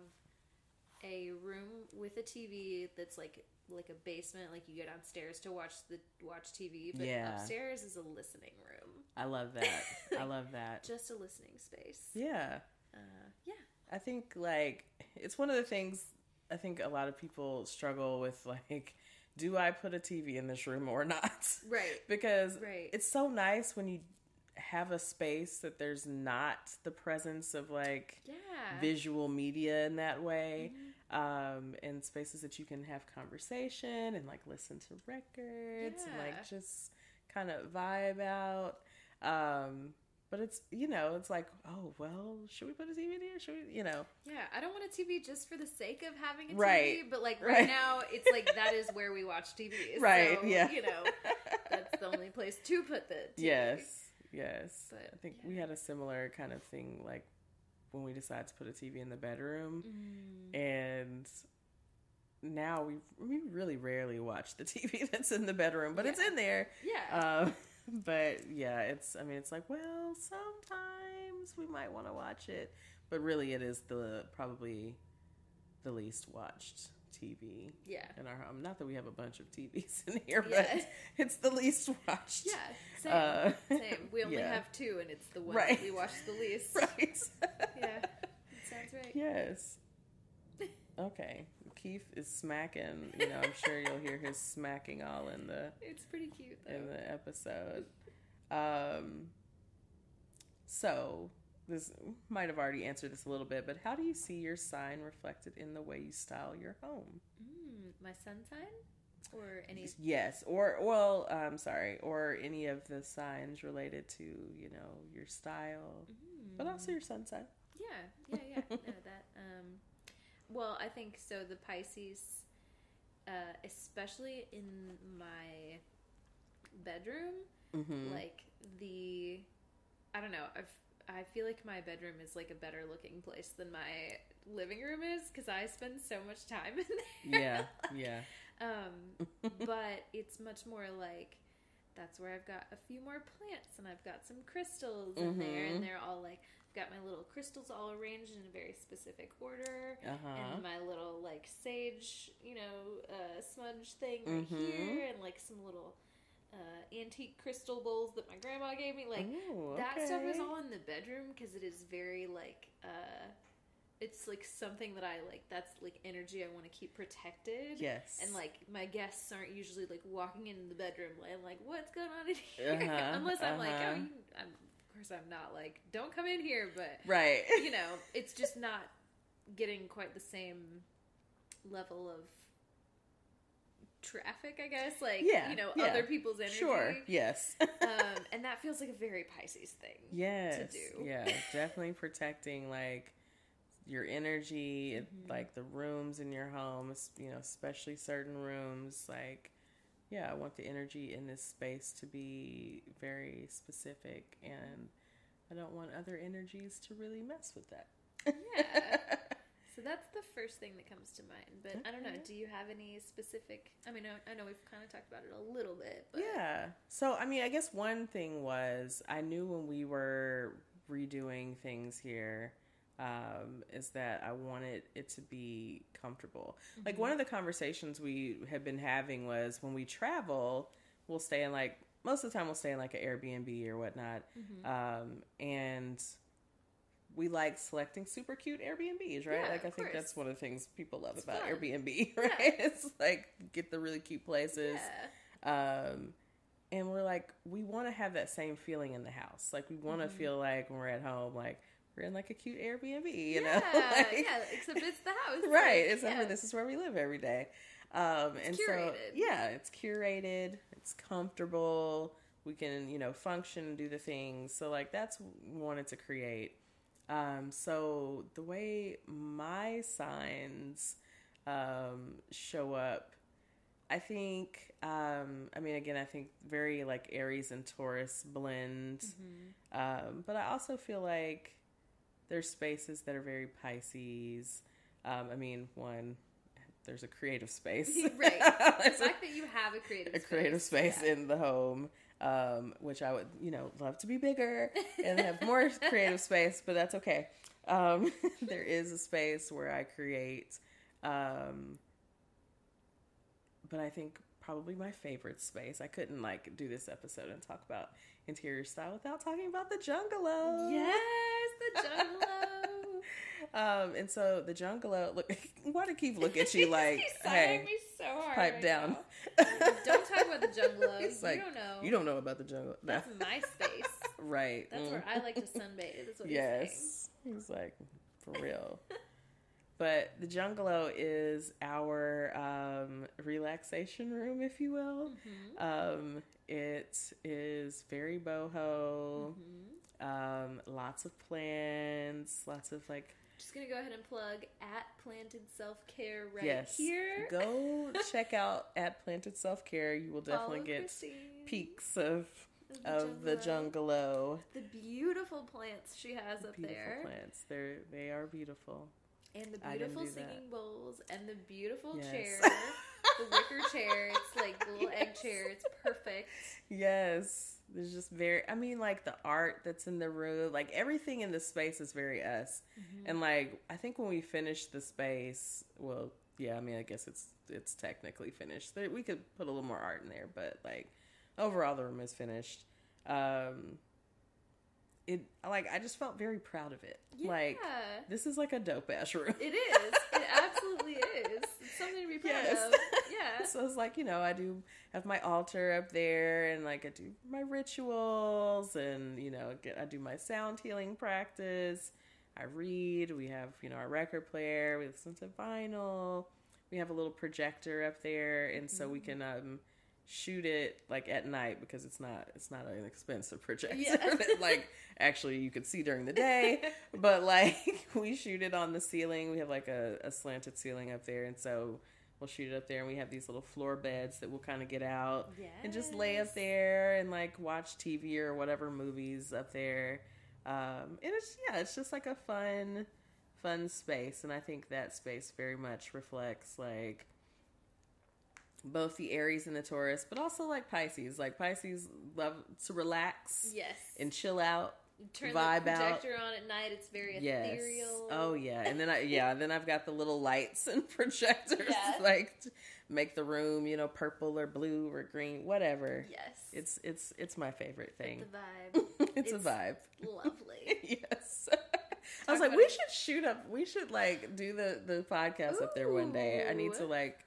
a room with a TV that's like like a basement, like you go downstairs to watch the watch TV, but Yeah. upstairs is a listening room, I love that. I love that. just a listening space. Yeah. Uh, yeah, I think like it's one of the things I think a lot of people struggle with like do I put a TV in this room or not? right, because Right. it's so nice when you have a space that there's not the presence of like yeah, visual media in that way um and spaces that you can have conversation and like listen to records and like just kind of vibe out um but it's you know it's like oh well should we put a tv in here should we you know yeah. I don't want a TV just for the sake of having a TV, Right. but like right, Right. now, it's like that is where we watch TV. Right, So, yeah. you know, that's the only place to put the TV. yes yes But, i think yeah. we had a similar kind of thing like when we decided to put a tv in the bedroom Mm. and now we we really rarely watch the TV that's in the bedroom, but it's in there. Yeah. Um, but yeah, it's I mean it's like well sometimes we might want to watch it, but really it is the probably the least watched TV yeah. in our home. Not that we have a bunch of TVs in here, Yeah. but it's the least watched. Yeah. Same. Uh, Same. We only yeah. have two, and it's the one Right. we watch the least. right. Yeah. That sounds right. Yes. Okay. Keith is smacking. You know, I'm sure you'll hear his smacking all in the It's pretty cute though. in the episode. Um. So this might have already answered this a little bit, but how do you see your sign reflected in the way you style your home? Mm, my sun sign, or any? Yes, or well, I'm sorry, or any of the signs related to you know your style, but also your sun sign. Yeah, yeah, yeah. no, that. Um, well, I think so. The Pisces, uh, especially in my bedroom, Mm-hmm. like the, I don't know. I've I feel like my bedroom is like a better looking place than my living room is because I spend so much time in there. yeah, yeah, Um, but it's much more like that's where I've got a few more plants and I've got some crystals in there, and they're all like I've got my little crystals all arranged in a very specific order, uh huh. and my little like sage, you know, uh, smudge thing right Mhm. here, and like some little uh, antique crystal bowls that my grandma gave me. Like Ooh, that stuff is all in the bedroom because it is very like uh it's like something that I like that's like energy I want to keep protected. Yes, And like my guests aren't usually like walking in the bedroom and like what's going on in here Uh-huh, unless I'm like uh-huh. oh you, I'm, of course I'm not like don't come in here but right. you know it's just not getting quite the same level of traffic I guess like Yeah, you know yeah. other people's energy Sure. Yes. um, and that feels like a very Pisces thing yes. To do. Yeah. Definitely protecting like your energy, Mhm. like the rooms in your home. You know, especially certain rooms. Like, yeah, I want the energy in this space to be very specific, and I don't want other energies to really mess with that. Yeah. So that's the first thing that comes to mind. But I don't know. Do you have any specific? I mean, I, I know we've kind of talked about it a little bit, but Yeah. So, I mean, I guess one thing was I knew when we were redoing things here um, is that I wanted it to be comfortable. Like, one of the conversations we had been having was when we travel, we'll stay in like, most of the time, we'll stay in like an Airbnb or whatnot. Mm-hmm. Um, and we like selecting super cute Airbnbs, right? Yeah, like, I think course. that's one of the things people love It's about fun. Airbnb, right? It's like get the really cute places. yeah. Um, and we're like, we want to have that same feeling in the house. Like, we want to Mhm. feel like when we're at home, like we're in like a cute Airbnb, you yeah, know? like, yeah. Except it's the house, right. Like, Except yeah. for this is where we live every day. Um, and so, yeah, it's curated. It's comfortable. We can, you know, function and do the things. So, like, that's wanted to create. Um, so the way my signs um, show up, I think. Um, I mean, again, I think very like Aries and Taurus blend. Mm-hmm. Um, but I also feel like there's spaces that are very Pisces. Um, I mean, one, there's a creative space. right. The fact that you have a creative a creative space yeah. in the home, um, which I would, you know, love to be bigger and have more creative space, but that's okay. Um, there is a space where I create, um, but I think probably my favorite space. I couldn't like do this episode and talk about interior style without talking about the Jungalow. Yes, the jungalow. Um, and so the Jungalow. Look, why do Keith look at you like, hey, me so hard pipe right down? Don't talk about the jungalow. He's you like, don't know. You don't know about the jungle. No. That's my space. right. That's Mm. where I like to sunbathe. That's what he's saying. Yes. He's like, for real. but the Jungalow is our um, relaxation room, if you will. Mm-hmm. Um, it is very boho. Mm-hmm. Um, lots of plants, lots of like Just gonna go ahead and plug at Planted Self Care right yes. here. Go check out at Planted Self Care. You will definitely Follow get Christine peaks of the of the jungalow. The beautiful plants she has up Beautiful there, plants. They're they are beautiful. and the beautiful do that. singing bowls, and the beautiful Yes. chair, the wicker chair. It's like the little egg chair. It's perfect. Yes. There's just very I mean like the art that's in the room, like everything in the space is very us. Mm-hmm. And like I think when we finish the space, well, yeah, I mean I guess it's it's technically finished. We could put a little more art in there, but like overall the room is finished. Um it like I just felt very proud of it. Yeah, Like this is like a dope ass room. it is. It absolutely is. Something to be proud Yes. of. Yeah. so it's like you know i do have my altar up there and like i do my rituals and you know get i do my sound healing practice i read we have you know our record player we listen to vinyl we have a little projector up there and so we can um shoot it like at night because it's not it's not an expensive projector. Yeah. like actually you could see during the day. But like we shoot it on the ceiling. We have like a, a slanted ceiling up there. And so we'll shoot it up there and we have these little floor beds that we'll kind of get out and just lay up there and like watch tv or whatever movies up there. Um and it's yeah it's just like a fun fun space. And i think that space very much reflects like both the aries and the taurus but also like pisces like pisces love to relax Yes. and chill out turn vibe the out. projector on at night. It's very Yes. ethereal. Oh yeah, and then I yeah, then I've got the little lights and projectors Yeah. like to make the room, you know, purple or blue or green, whatever. Yes. It's it's it's my favorite thing. the vibe. it's, a vibe. Lovely. yes. I was like, we it. should shoot up. We should like do the the podcast up there one day. I need to like,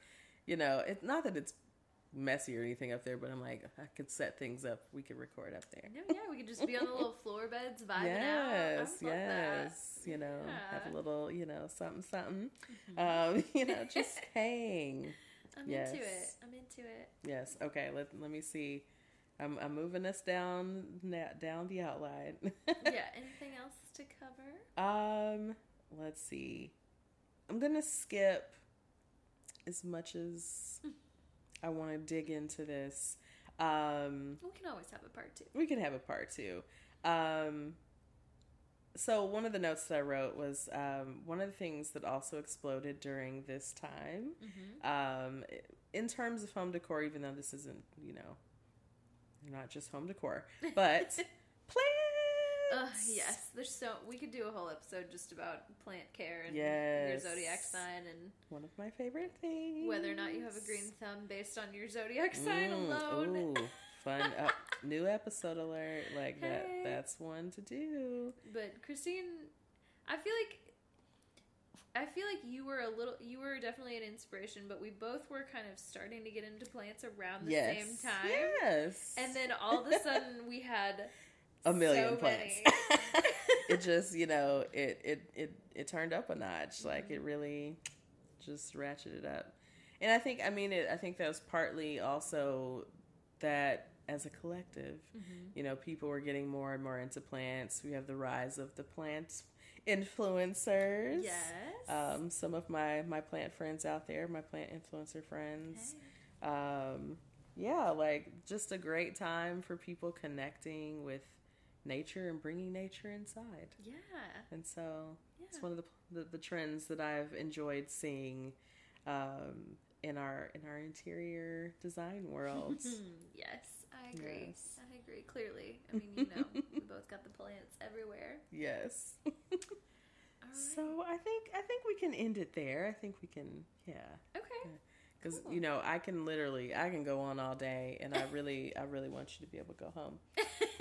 you know, it's not that it's messy or anything up there, but I'm like, I could set things up. We could record up there. No, yeah, we could just be on the little floor beds vibing yes, out. Would yes. You know, have a little, you know, something, something. Mhm. Um, you know, just hang. I'm yes. into it. I'm into it. Yes. Okay. Let Let me see. I'm I'm moving us down down the outline. yeah. Anything else to cover? Um. Let's see. I'm gonna skip as much as I want to dig into this. Um. We can always have a part two. we can have a part two. Um, so one of the notes that I wrote was um, one of the things that also exploded during this time, Mm-hmm. um, in terms of home decor. Even though this isn't, you know, not just home decor, but plants. Ugh, yes, there's so we could do a whole episode just about plant care and your zodiac sign and one of my favorite things. whether or not you have a green thumb based on your zodiac sign Mm, alone. Ooh, fun! uh, new episode alert! Like that, that's one to do. But Christine, I feel like I feel like you were a little you were definitely an inspiration, but we both were kind of starting to get into plants around the yes. same time. Yes. And then all of a sudden we had a million so plants. it just you know it it it it turned up a notch. Like it really just ratcheted up. And I think I mean it. I think that was partly also that as a collective, Mm-hmm. you know, people were getting more and more into plants. We have the rise of the plant influencers. Yes. Um, some of my my plant friends out there, my plant influencer friends. Um, yeah, like just a great time for people connecting with nature and bringing nature inside. Yeah. And so it's one of the, the the trends that I've enjoyed seeing um, in our in our interior design world. yes, I agree. Yes. I agree. Clearly, I mean, you know, we both got the plants everywhere. yes. Right. So I think I think we can end it there. I think we can yeah. okay. Because you know I can literally I can go on all day, and I really I really want you to be able to go home.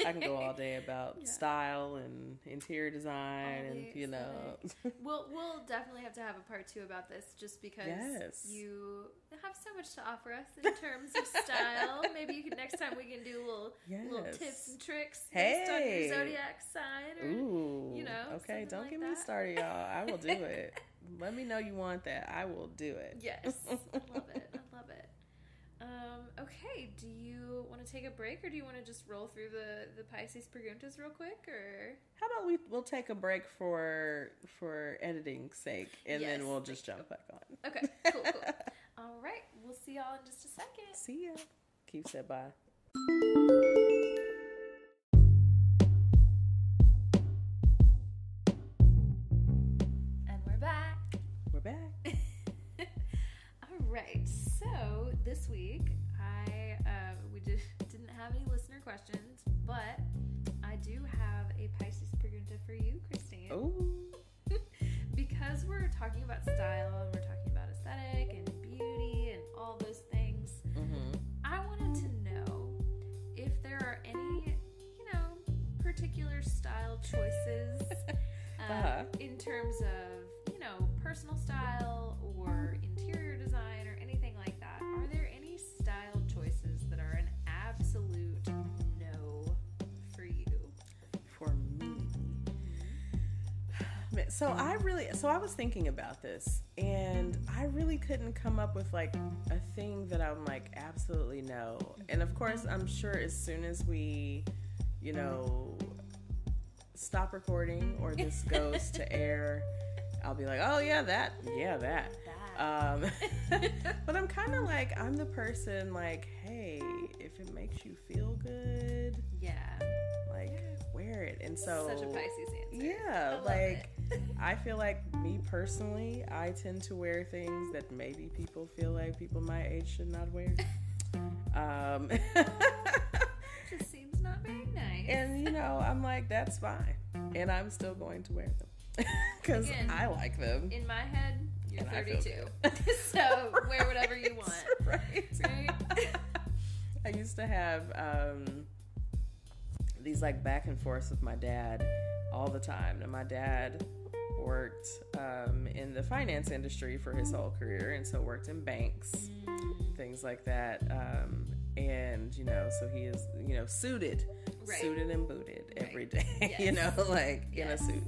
I can go all day about Yeah. style and interior design, and you know, We'll we'll definitely have to have a part two about this, just because Yes. you have so much to offer us in terms of style. Maybe you could next time we can do little little Yes. tips and tricks hey. based on your zodiac sign. Or, ooh, you know, okay, don't like get me started, y'all. I will do it. Let me know you want that. I will do it. Yes, I love it. I love it. Um, okay, do you want to take a break, or do you want to just roll through the the Pisces Preguntas real quick, or How about we we'll take a break for for editing's sake, and Yes, then we'll just jump back on. okay, cool, cool. All right, we'll see y'all in just a second. See ya. Keith said bye. This week, I uh, we did, didn't have any listener questions, but I do have a Pisces pregunta for you, Christine. Ooh. because we're talking about style and we're talking about aesthetic and beauty and all those things. Mm-hmm. I wanted to know if there are any, you know, particular style choices um, Uh-huh. in terms of, you know, personal style or So I really, so I was thinking about this, and I really couldn't come up with like a thing that I'm like absolutely no. And of course, I'm sure as soon as we, you know, stop recording or this goes to air, I'll be like, oh yeah, that, yeah, that. Um, but I'm kind of like I'm the person like, hey, if it makes you feel good, yeah. like wear it. And so Such a Pisces answer. yeah, like. I feel like me personally, I tend to wear things that maybe people feel like people my age should not wear. Um, just seems not very nice. and you know, I'm like, that's fine, and I'm still going to wear them because I like them. in my head, you're And 32. so wear whatever you want. right? Right? I used to have um, these like back and forths with my dad all the time. And my dad worked um, in the finance industry for his whole career, and so worked in banks, things like that. Um, and you know, so he is you know suited, Right. suited and booted every Right. day. you know, like in a suit.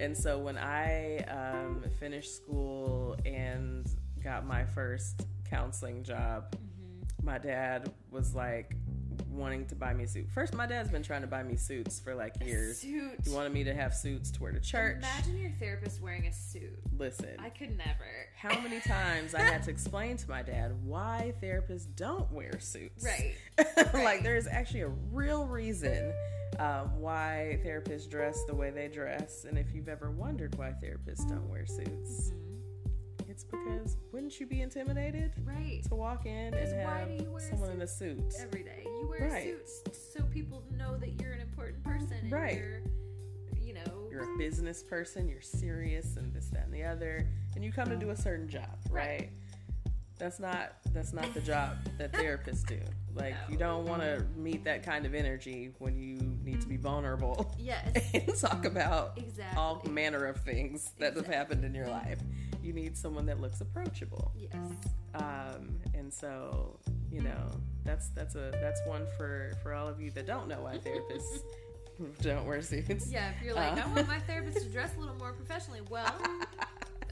And so when I um, finished school and got my first counseling job, Mm-hmm. my dad was like wanting to buy me a suit. First, my dad's been trying to buy me suits for like years. Suit. He wanted me to have suits to wear to church. Imagine your therapist wearing a suit. Listen, I could never. how many times I had to explain to my dad why therapists don't wear suits. Right. like there's actually a real reason um, why therapists dress the way they dress, and if you've ever wondered why therapists don't wear suits, Mm-hmm. It's because wouldn't you be intimidated Right. to walk in Because and have wear a someone in a suit? Every day. You wear Right. suits so people know that you're an important person and Right. you're, you know, You're a business person, you're serious, and this, that, and the other, and you come to do a certain job, right? Right. That's not that's not the job that therapists do. Like you don't want to meet that kind of energy when you need to be vulnerable yes. and talk about Exactly. all manner of things that have happened in your life. You need someone that looks approachable. Yes. Um, and so, you know, that's that's a that's one for for all of you that don't know why therapists don't wear suits. Yeah, if you're like, Uh. I want my therapist to dress a little more professionally. Well,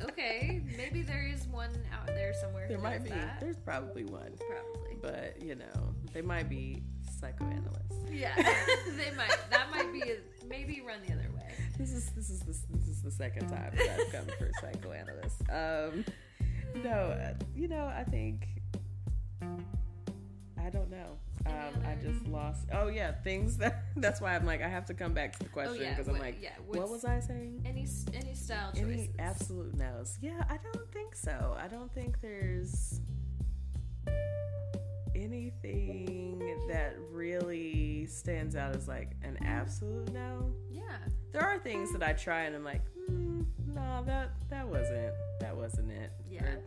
okay, maybe there is one out there somewhere. There might be. That. There's probably one, Probably. but you know, they might be psychoanalysts. Yeah, they might. That might be. A, maybe run the other way. This is this is this, this is the second time that I've come for psychoanalysts. Um, no, uh, you know, I think I don't know. Um, I just lost. Oh yeah, things that. That's why I'm like I have to come back to the question yeah, because I'm like, yeah, what was I saying? Any any style choices? Any absolute no's. Yeah, I don't think so. I don't think there's anything that really stands out as like an absolute no. Yeah. There are things that I try and I'm like, hmm, no, that that wasn't that wasn't it. Yeah. Or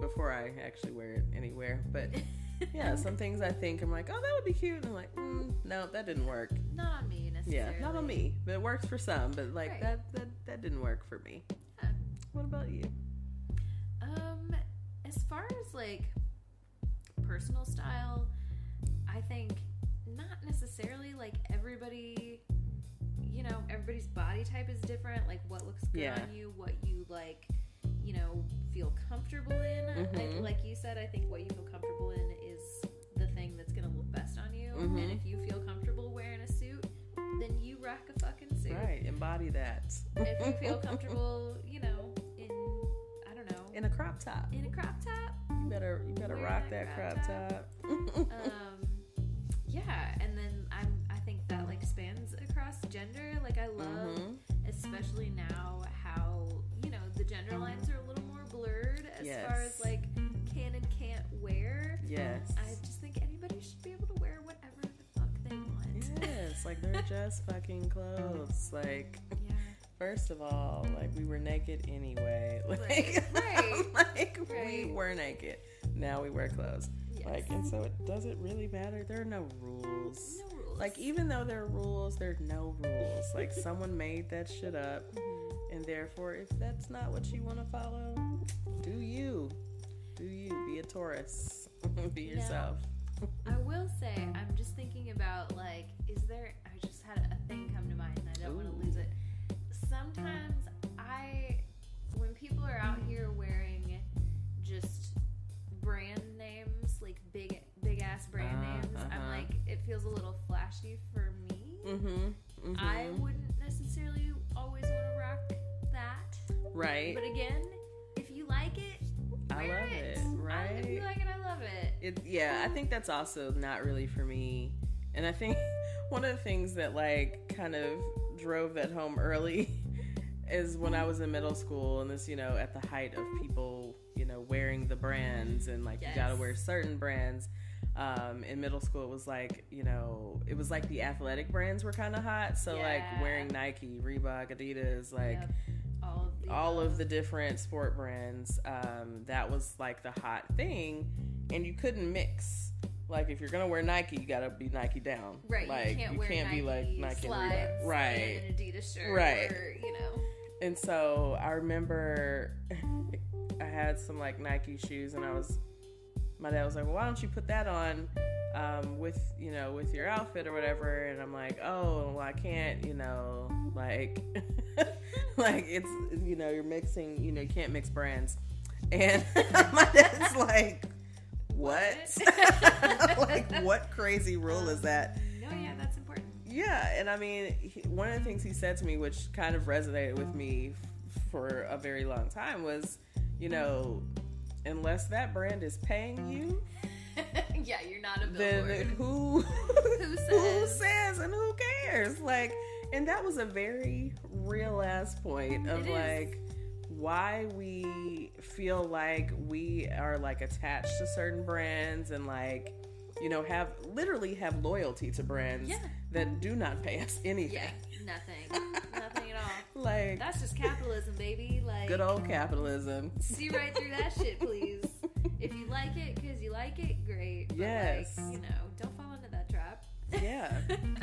before I actually wear it anywhere, but yeah, some things I think I'm like, oh, that would be cute, and I'm like, mm, no, that didn't work. Not on me Yeah, not on me, but it works for some. But like Right. that that that didn't work for me. Yeah. What about you? Um, as far as like personal style, I think not necessarily like everybody. You know, everybody's body type is different. Like what looks good Yeah. on you, what you like, you know, feel comfortable in. Mhm. Like, like you said, I think what you feel comfortable in is the thing that's gonna look best on you. Mhm. And if you feel comfortable wearing a suit, then you rock a fucking suit. Right, embody that. If you feel comfortable, you know, in I don't know, in a crop top, in a crop top, you better you better rock that crop crop top. um yeah and then i'm i think that like spans across gender like i love Mhm. especially now gender lines are a little more blurred as far as like can and can't wear Yes. i just think anybody should be able to wear whatever the fuck they want Yes, like they're just fucking clothes. Like, yeah first of all, like we were naked anyway. Like, Right, right, like we were naked. Now we wear clothes. yes. Like, and so it doesn't really matter. There are no rules. no rules Like, even though there are rules, there's no rules. Like, someone made that shit up, Mhm. And therefore, if that's not what you want to follow, do you. Do you. Be a Taurus. be Now, yourself. I will say, I'm just thinking about like, is there? I just had a thing come to mind, and I don't want to lose it. Sometimes I, when people are out here wearing just brand names, like big, big ass brand Uh, names, I'm uh-huh. like, it feels a little flashy for me. Mm-hmm. I wouldn't necessarily always want to rock Right. but again, if you like it, I love it, I- if you like it, I love it. It, yeah, I think that's also not really for me. And I think one of the things that like kind of drove that home early is when I was in middle school and this, you know, at the height of people, you know, wearing the brands and like you gotta wear certain brands. Um, in middle school, it was like, you know, it was like the athletic brands were kind of hot. So like wearing Nike, Reebok, Adidas, like Yep. All of the all of the different sport brands um, that was like the hot thing. And you couldn't mix. Like if you're gonna wear nike you gotta be nike down. Right, like you can't wear Nike be like nike and slides Reebok. right. and an Adidas shirt, Right. Or, you know, and so i remember i had some like nike shoes and i was my dad was like well why don't you put that on um, with you know with your outfit or whatever? And i'm like oh well i can't you know like like it's you know you're mixing you know you can't mix brands and my dad's like what like what crazy rule is um, that no, yeah, that's important. yeah, and I mean, he, one of the things he said to me, which kind of resonated with me f- for a very long time, was, you know, unless that brand is paying you, yeah, you're not a then billboard. who Who who says? says and who cares? Like, and that was a very real ass point of It is. like why we feel like we are like attached to certain brands and like you know have literally have loyalty to brands Yeah. that do not pay us anything Yeah, nothing, nothing at all. like That's just capitalism, baby. Like, good old capitalism see right through that shit, please. If you like it because you like it, great. But Yes. like, you know, don't fall into that trap. Yeah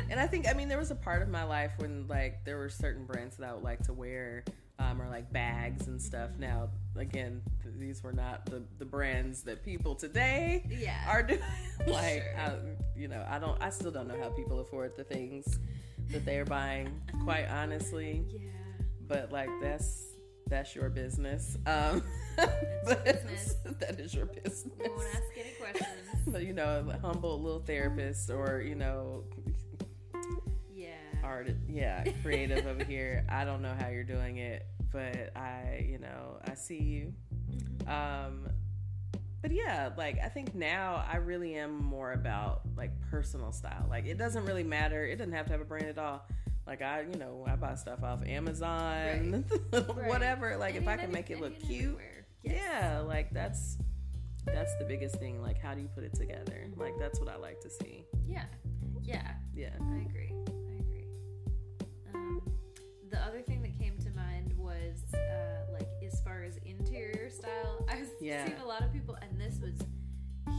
and i think i mean there was a part of my life when like there were certain brands that i would like to wear um, or like bags and stuff now again th- these were not the, the brands that people today yeah. are doing like Sure. I, you know i don't i still don't know how people afford the things that they are buying. Quite honestly, Yeah. but like that's that's your business. Um, but business. that is your business. We won't ask any questions. But you know, a humble little therapist or you know, Yeah. art, yeah, creative over here. I don't know how you're doing it, but I, you know, I see you. Um, but yeah, like I think now I really am more about like personal style. Like it doesn't really matter. It doesn't have to have a brand at all. Like I, you know, I buy stuff off Amazon, Right. whatever. Like And if I can make it look cute. Yes. yeah, like that's that's the biggest thing. Like how do you put it together? Like that's what I like to see. Yeah. Yeah. Yeah. I agree. I agree. Um, the other thing that came to mind was uh, like as far as interior style, I've Yeah. seen a lot of people, and this was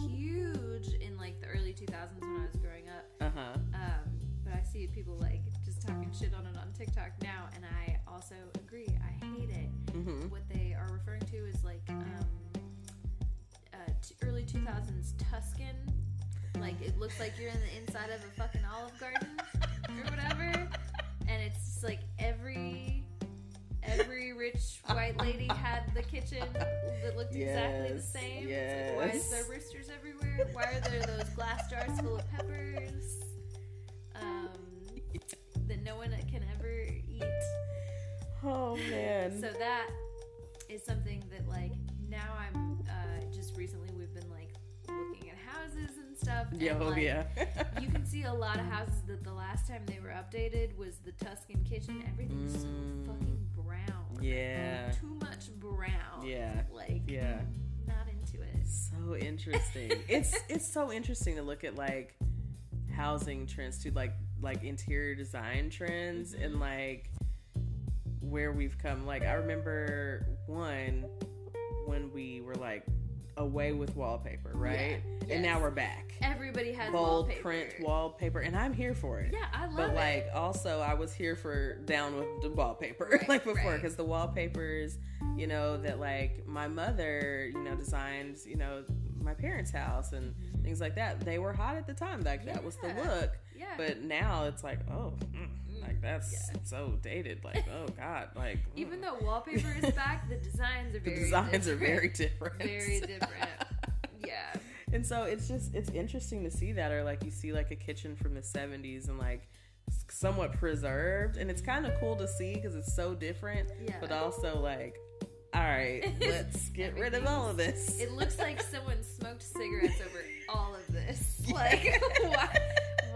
huge in like the early 2000s when I was growing up. Uh huh. Um, but I see people like talking shit on it on TikTok now, and I also agree. I hate it. Mm-hmm. What they are referring to is like um, uh, t- early 2000s Tuscan. Like it looks like you're in the inside of a fucking Olive Garden or whatever, and it's just like every every rich white lady had the kitchen that looked exactly the same. It's like, why is there roosters everywhere? Why are there those glass jars full of peppers? Um, that no one can ever eat. Oh man. So that is something that like now I'm uh, just recently we've been like looking at houses and stuff. And, yeah, oh like, yeah. You can see a lot of houses that the last time they were updated was the Tuscan kitchen. Everything's Mm. so fucking brown. Yeah. Like, too much brown. Yeah. Like Yeah. not into it. So interesting. it's it's so interesting to look at like housing trends too, like like interior design trends Mm-hmm. and like where we've come. Like I remember one when we were like away with wallpaper, right? Yeah, And now we're back. Everybody has Bold wallpaper. print wallpaper, and I'm here for it. Yeah, I love but it. like also I was here for down with the wallpaper Right, like before right. because the wallpapers you know that like my mother you know designed you know my parents house and things like that they were hot at the time like that was the Mm-hmm. Look yeah. but now it's like oh mm, like that's Yeah. so dated like oh god like mm. even though wallpaper is back, the designs are the very designs are different. very different very different. Yeah. and so it's just it's interesting to see that or like you see like a kitchen from the 70s and like somewhat preserved and it's kind of cool to see because it's so different Yeah. but also like all right let's get rid of all of this It looks like someone smoked cigarettes over all of this. Like, why,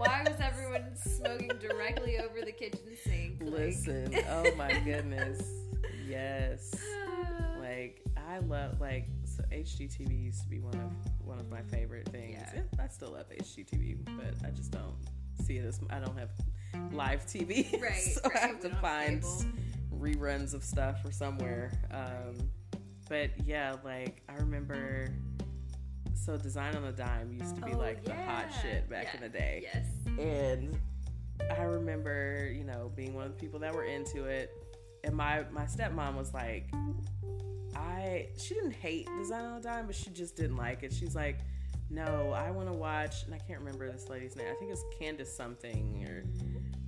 why was everyone smoking directly over the kitchen sink? Like- listen oh my goodness. Yes. Like i love like so hgtv used to be one of one of my favorite things. Yeah. I still love hgtv but i just don't see it as i don't have live tv Right, so i have we to find reruns of stuff or somewhere. Um but yeah like i remember so design on a dime used to be Oh, like the hot shit back yeah, in the day Yes. and I remember, you know, being one of the people that were into it. And my my stepmom was like, I she didn't hate Design on a Dime, but she just didn't like it. She's like, No, I want to watch, and I can't remember this lady's name. I think it's Candace something, or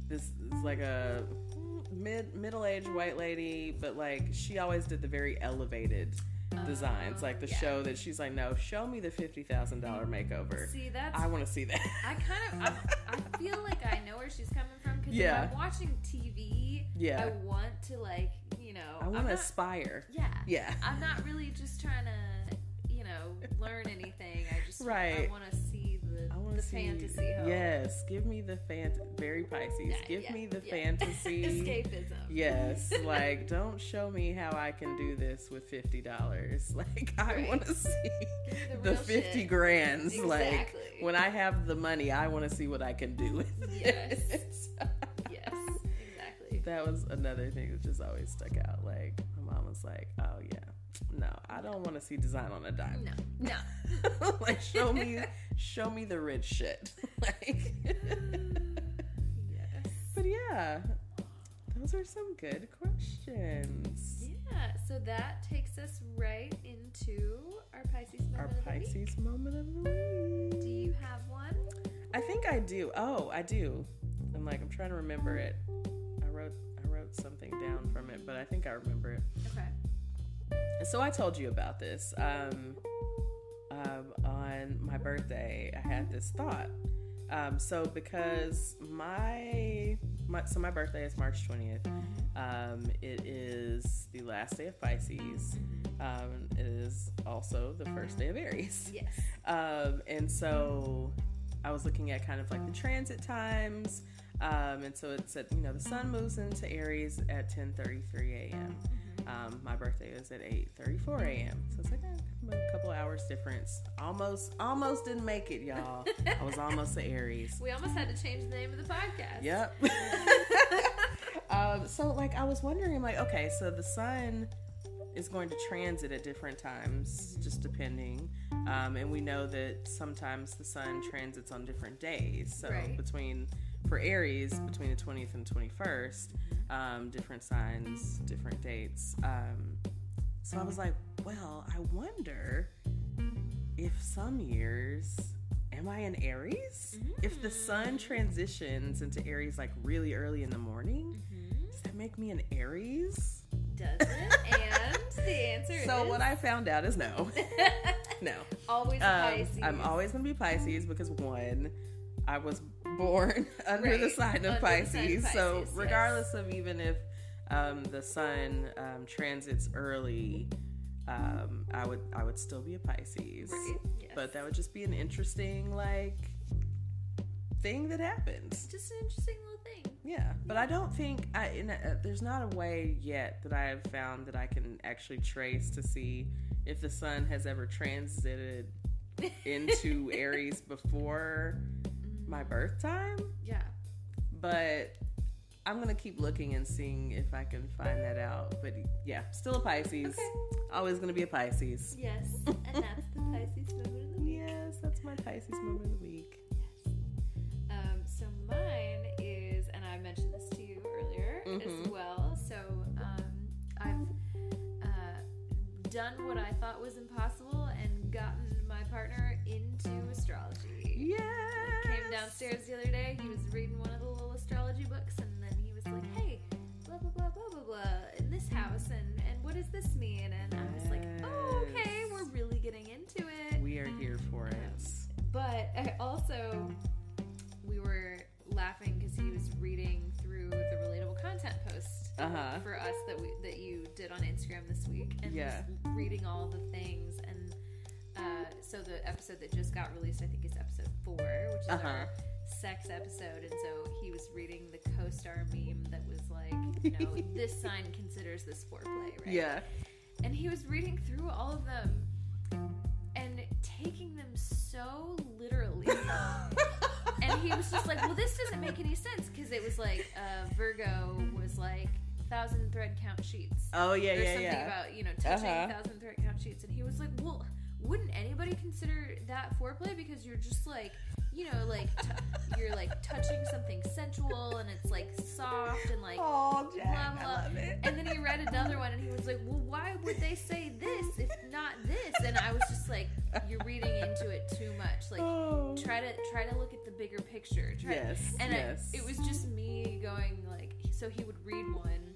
this is like a mid middle aged white lady, but like she always did the very elevated designs, like the yeah. show that she's like, No, show me the fifty thousand dollar makeover. See, that? I want to see that. I kind of. I, I feel like I know where she's coming from because Yeah. if I'm watching TV, Yeah. I want to, like, you know. I want to aspire. Yeah. Yeah. I'm not really just trying to, you know, learn anything. I just Right. I want to see the, I want to see. fantasy. Yes, give me the fan. Very Pisces. Yeah, give yeah, me the yeah. fantasy. Escapism. Yes, like don't show me how I can do this with fifty dollars. Like I Right. want to see the the, fifty shit. grands. Like when I have the money, I want to see what I can do with Yes. it. Yes, exactly. that was another thing that just always stuck out. Like my mom was like, "Oh yeah, no, I don't want to see design on a dime. No, no. like show me, show me the rich shit. like." Yes. But yeah, those are some good questions. Yeah, so that takes us right into our Pisces moment Our of the week. Pisces moment of the week. Do you have one? I think I do. Oh, I do. I'm I'm like I'm trying to remember it. I wrote I wrote something down from it, but I think I remember it. Okay. So I told you about this. Um, um, on my birthday, I had this thought. Um, so because my, my so my birthday is March twentieth. Um, it is the last day of Pisces. Um, it is also the first day of Aries. Yes. Um, and so I was looking at kind of like the transit times. Um, and so it said, you know, the sun moves into Aries at 10:33 a.m. Um, my birthday is at 8:34 a.m. So it's like eh, a couple hours difference. Almost, almost didn't make it, y'all. I was almost to Aries. We almost had to change the name of the podcast. Yep. um, so like I was wondering, like, okay, so the sun is going to transit at different times, just depending. Um, and we know that sometimes the sun transits on different days. So Right. between for Aries, between the twentieth and twenty first, um, different signs, different dates. Um, so I was like, well, I wonder if some years am I an Aries? If the sun transitions into Aries like really early in the morning, does that make me an Aries? Does it? and the answer So is what I found out is no. no. always Um, Pisces. I'm always gonna be Pisces because one, I was born under the sign of Pisces. of so yes. regardless of even if um, the sun um, transits early, um, I would I would still be a Pisces. Right, yes. But that would just be an interesting like thing that happens. just an interesting little thing. Yeah, but I don't think I in a, there's not a way yet that I have found that I can actually trace to see if the sun has ever transited into Aries before my birth time. Yeah. But I'm gonna keep looking and seeing if I can find that out. But yeah, still a Pisces. Okay. Always gonna be a Pisces. Yes. And that's the Pisces moment of the week. Yes, that's my Pisces moment of the week. Yes. Um, so mine is, and I mentioned this to you earlier as Mhm. well. So um, I've uh, done what I thought was impossible and gotten my partner into astrology. Yeah. Downstairs the other day. He was reading one of the little astrology books, and then he was like, "Hey, blah blah blah blah blah blah in this house, and and what does this mean?" And I was like, "Oh, okay, we're really getting into it." We are here for it. But I also, we were laughing because he was reading through the relatable content post Uh-huh. for us that we that you did on Instagram this week, and Yeah. reading all the things. Uh, so the episode that just got released, I think, is episode four, which is Uh-huh. our sex episode. And so he was reading the co-star meme that was like, you know, this sign considers this foreplay, right? Yeah. and he was reading through all of them and taking them so literally and he was just like well this doesn't make any sense because it was like uh, virgo was like thousand thread count sheets Oh yeah, or yeah, there's something yeah. about you know touching Uh-huh. thousand thread count sheets and he was like wouldn't anybody consider that foreplay because you're just like you know like t- you're like touching something sensual and it's like soft and like oh, Jack, blah, blah. I love it. and then he read another one and he was like, Well, why would they say this if not this? And I was just like, You're reading into it too much. Like oh. try to try to look at the bigger picture. Try Yes, and yes. I, it was just me going like so he would read one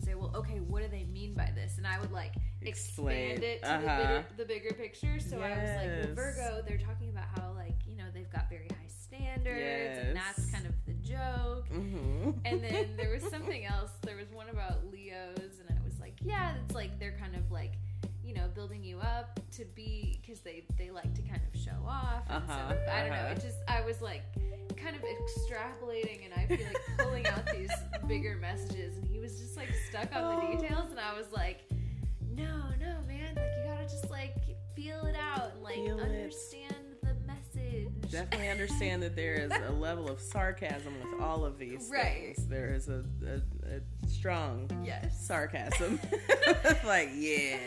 would say, Well, okay, what do they mean by this? And I would like Explain. expand it to Uh-huh. the, bigger, the bigger picture. So I was like, Well, Virgo, they're talking about how like, you know, they've got very high standards and that's kind of the joke. Mm-hmm. And then there was something else. There was one about Leos, and I was like, yeah, it's like they're kind of like, you know, building you up to be because they they like to kind of show off. And Uh-huh, so I don't know. uh-huh. It just I was like kind of extrapolating, and I feel like pulling out these bigger messages, and he was just like stuck on the Oh. details, and I was like, no, no, man, like you gotta just like feel it out and like Feel understand the Definitely understand that there is a level of sarcasm with all of these Right. things. There is a, a, a strong Yes. sarcasm. like, yeah,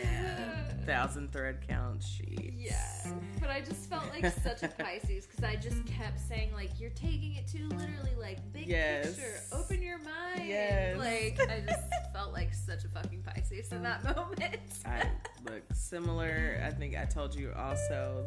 thousand thread count sheets. Yeah, but I just felt like such a Pisces because I just kept saying like you're taking it too literally, like big Yes. picture, open your mind. Yes. Like I just felt like such a fucking Pisces in that moment. I look similar. I think I told you also.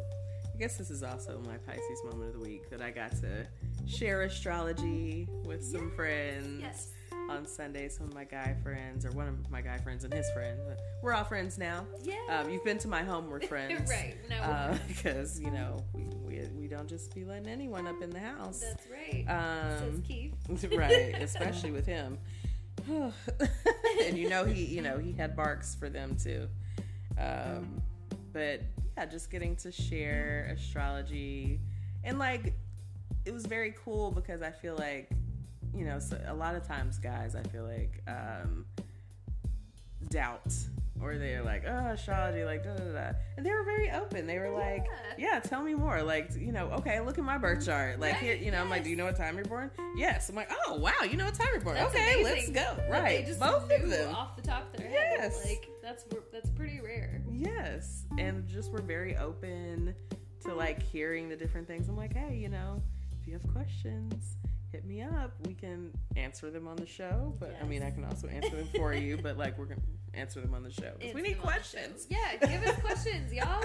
I guess this is also my Pisces moment of the week that I got to share astrology with some Yes, friends. yes. On Sunday, some of my guy friends, or one of my guy friends and his friend. We're all friends now. Yeah. Um, you've been to my home, we're friends. right. No, we're Uh, because, you know, we, we, we don't just be letting anyone up in the house. that's right. Says Um, Keith. right, especially with him. and you know he, you know, he had barks for them too. Um, but yeah, just getting to share astrology. And like it was very cool because I feel like you know so a lot of times guys I feel like um, doubt or they're like oh astrology like da da da and they were very open. They were like Yeah. yeah tell me more. Like you know okay look at my birth chart. Like here you know I'm like do you know what time you're born? Yes. I'm like oh wow you know what time you're born. That's okay let's go. Right They just both of them. off the top of their head. Yes. Like that's that's pretty rare. Yes, and just we're very open to like hearing the different things. I'm like, hey, you know, if you have questions, hit me up. We can answer them on the show. But I mean, I can also answer them for you. But like, we're gonna answer them on the show. we need them on the questions. Yeah, give us questions, y'all.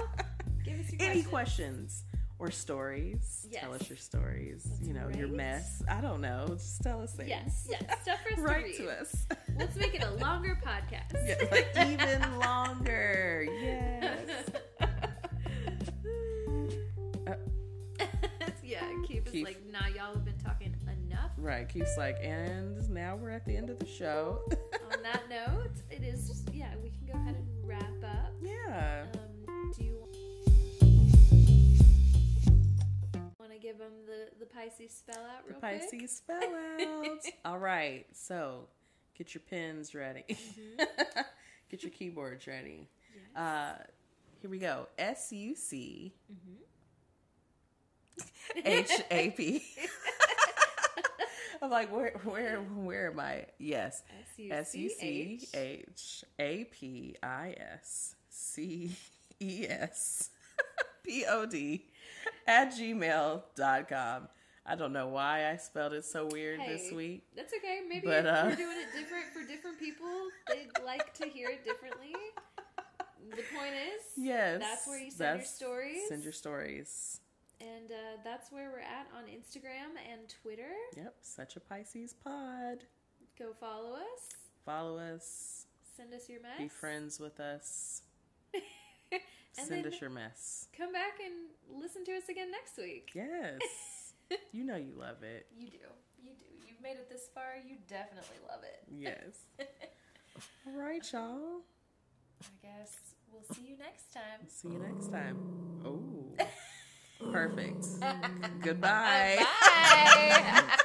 Give us your Any questions. questions or stories? Tell us your stories. That's you know, your mess. I don't know. Just tell us things. Yes, yes. Stuff for Write to us. Let's make it a longer podcast. Yeah, like even longer. Yes. yeah, Keith is like, nah, y'all have been talking enough. Right. Keith's like, and now we're at the end of the show. On that note, it is just, yeah, we can go ahead and wrap up. yeah. Um, do you give them the, the Pisces spell out The real quick? Pisces spell out. All right. So get your pens ready. get your keyboards ready. Yes. Uh, here we go. S U C Mhm. H A P. I'm like, where, where, where am I? Yes. S U C H A P I S C E S P O D at gmail.com. I don't know why I spelled it so weird this week. That's okay. Maybe But, uh, we're doing it different for different people. They'd like to hear it differently. The point is, Yes. that's where you send your stories. Send your stories. and uh, that's where we're at on Instagram and Twitter. Yep. Such a Pisces pod. Go follow us. Follow us. Send us your mess. Be friends with us. and Send us your mess. come back and listen to us again next week. Yes. you know you love it. You do. You do. You've made it this far. You definitely love it. Yes. All right, y'all. I guess we'll see you next time. See you next time. Oh, perfect. Goodbye. Bye.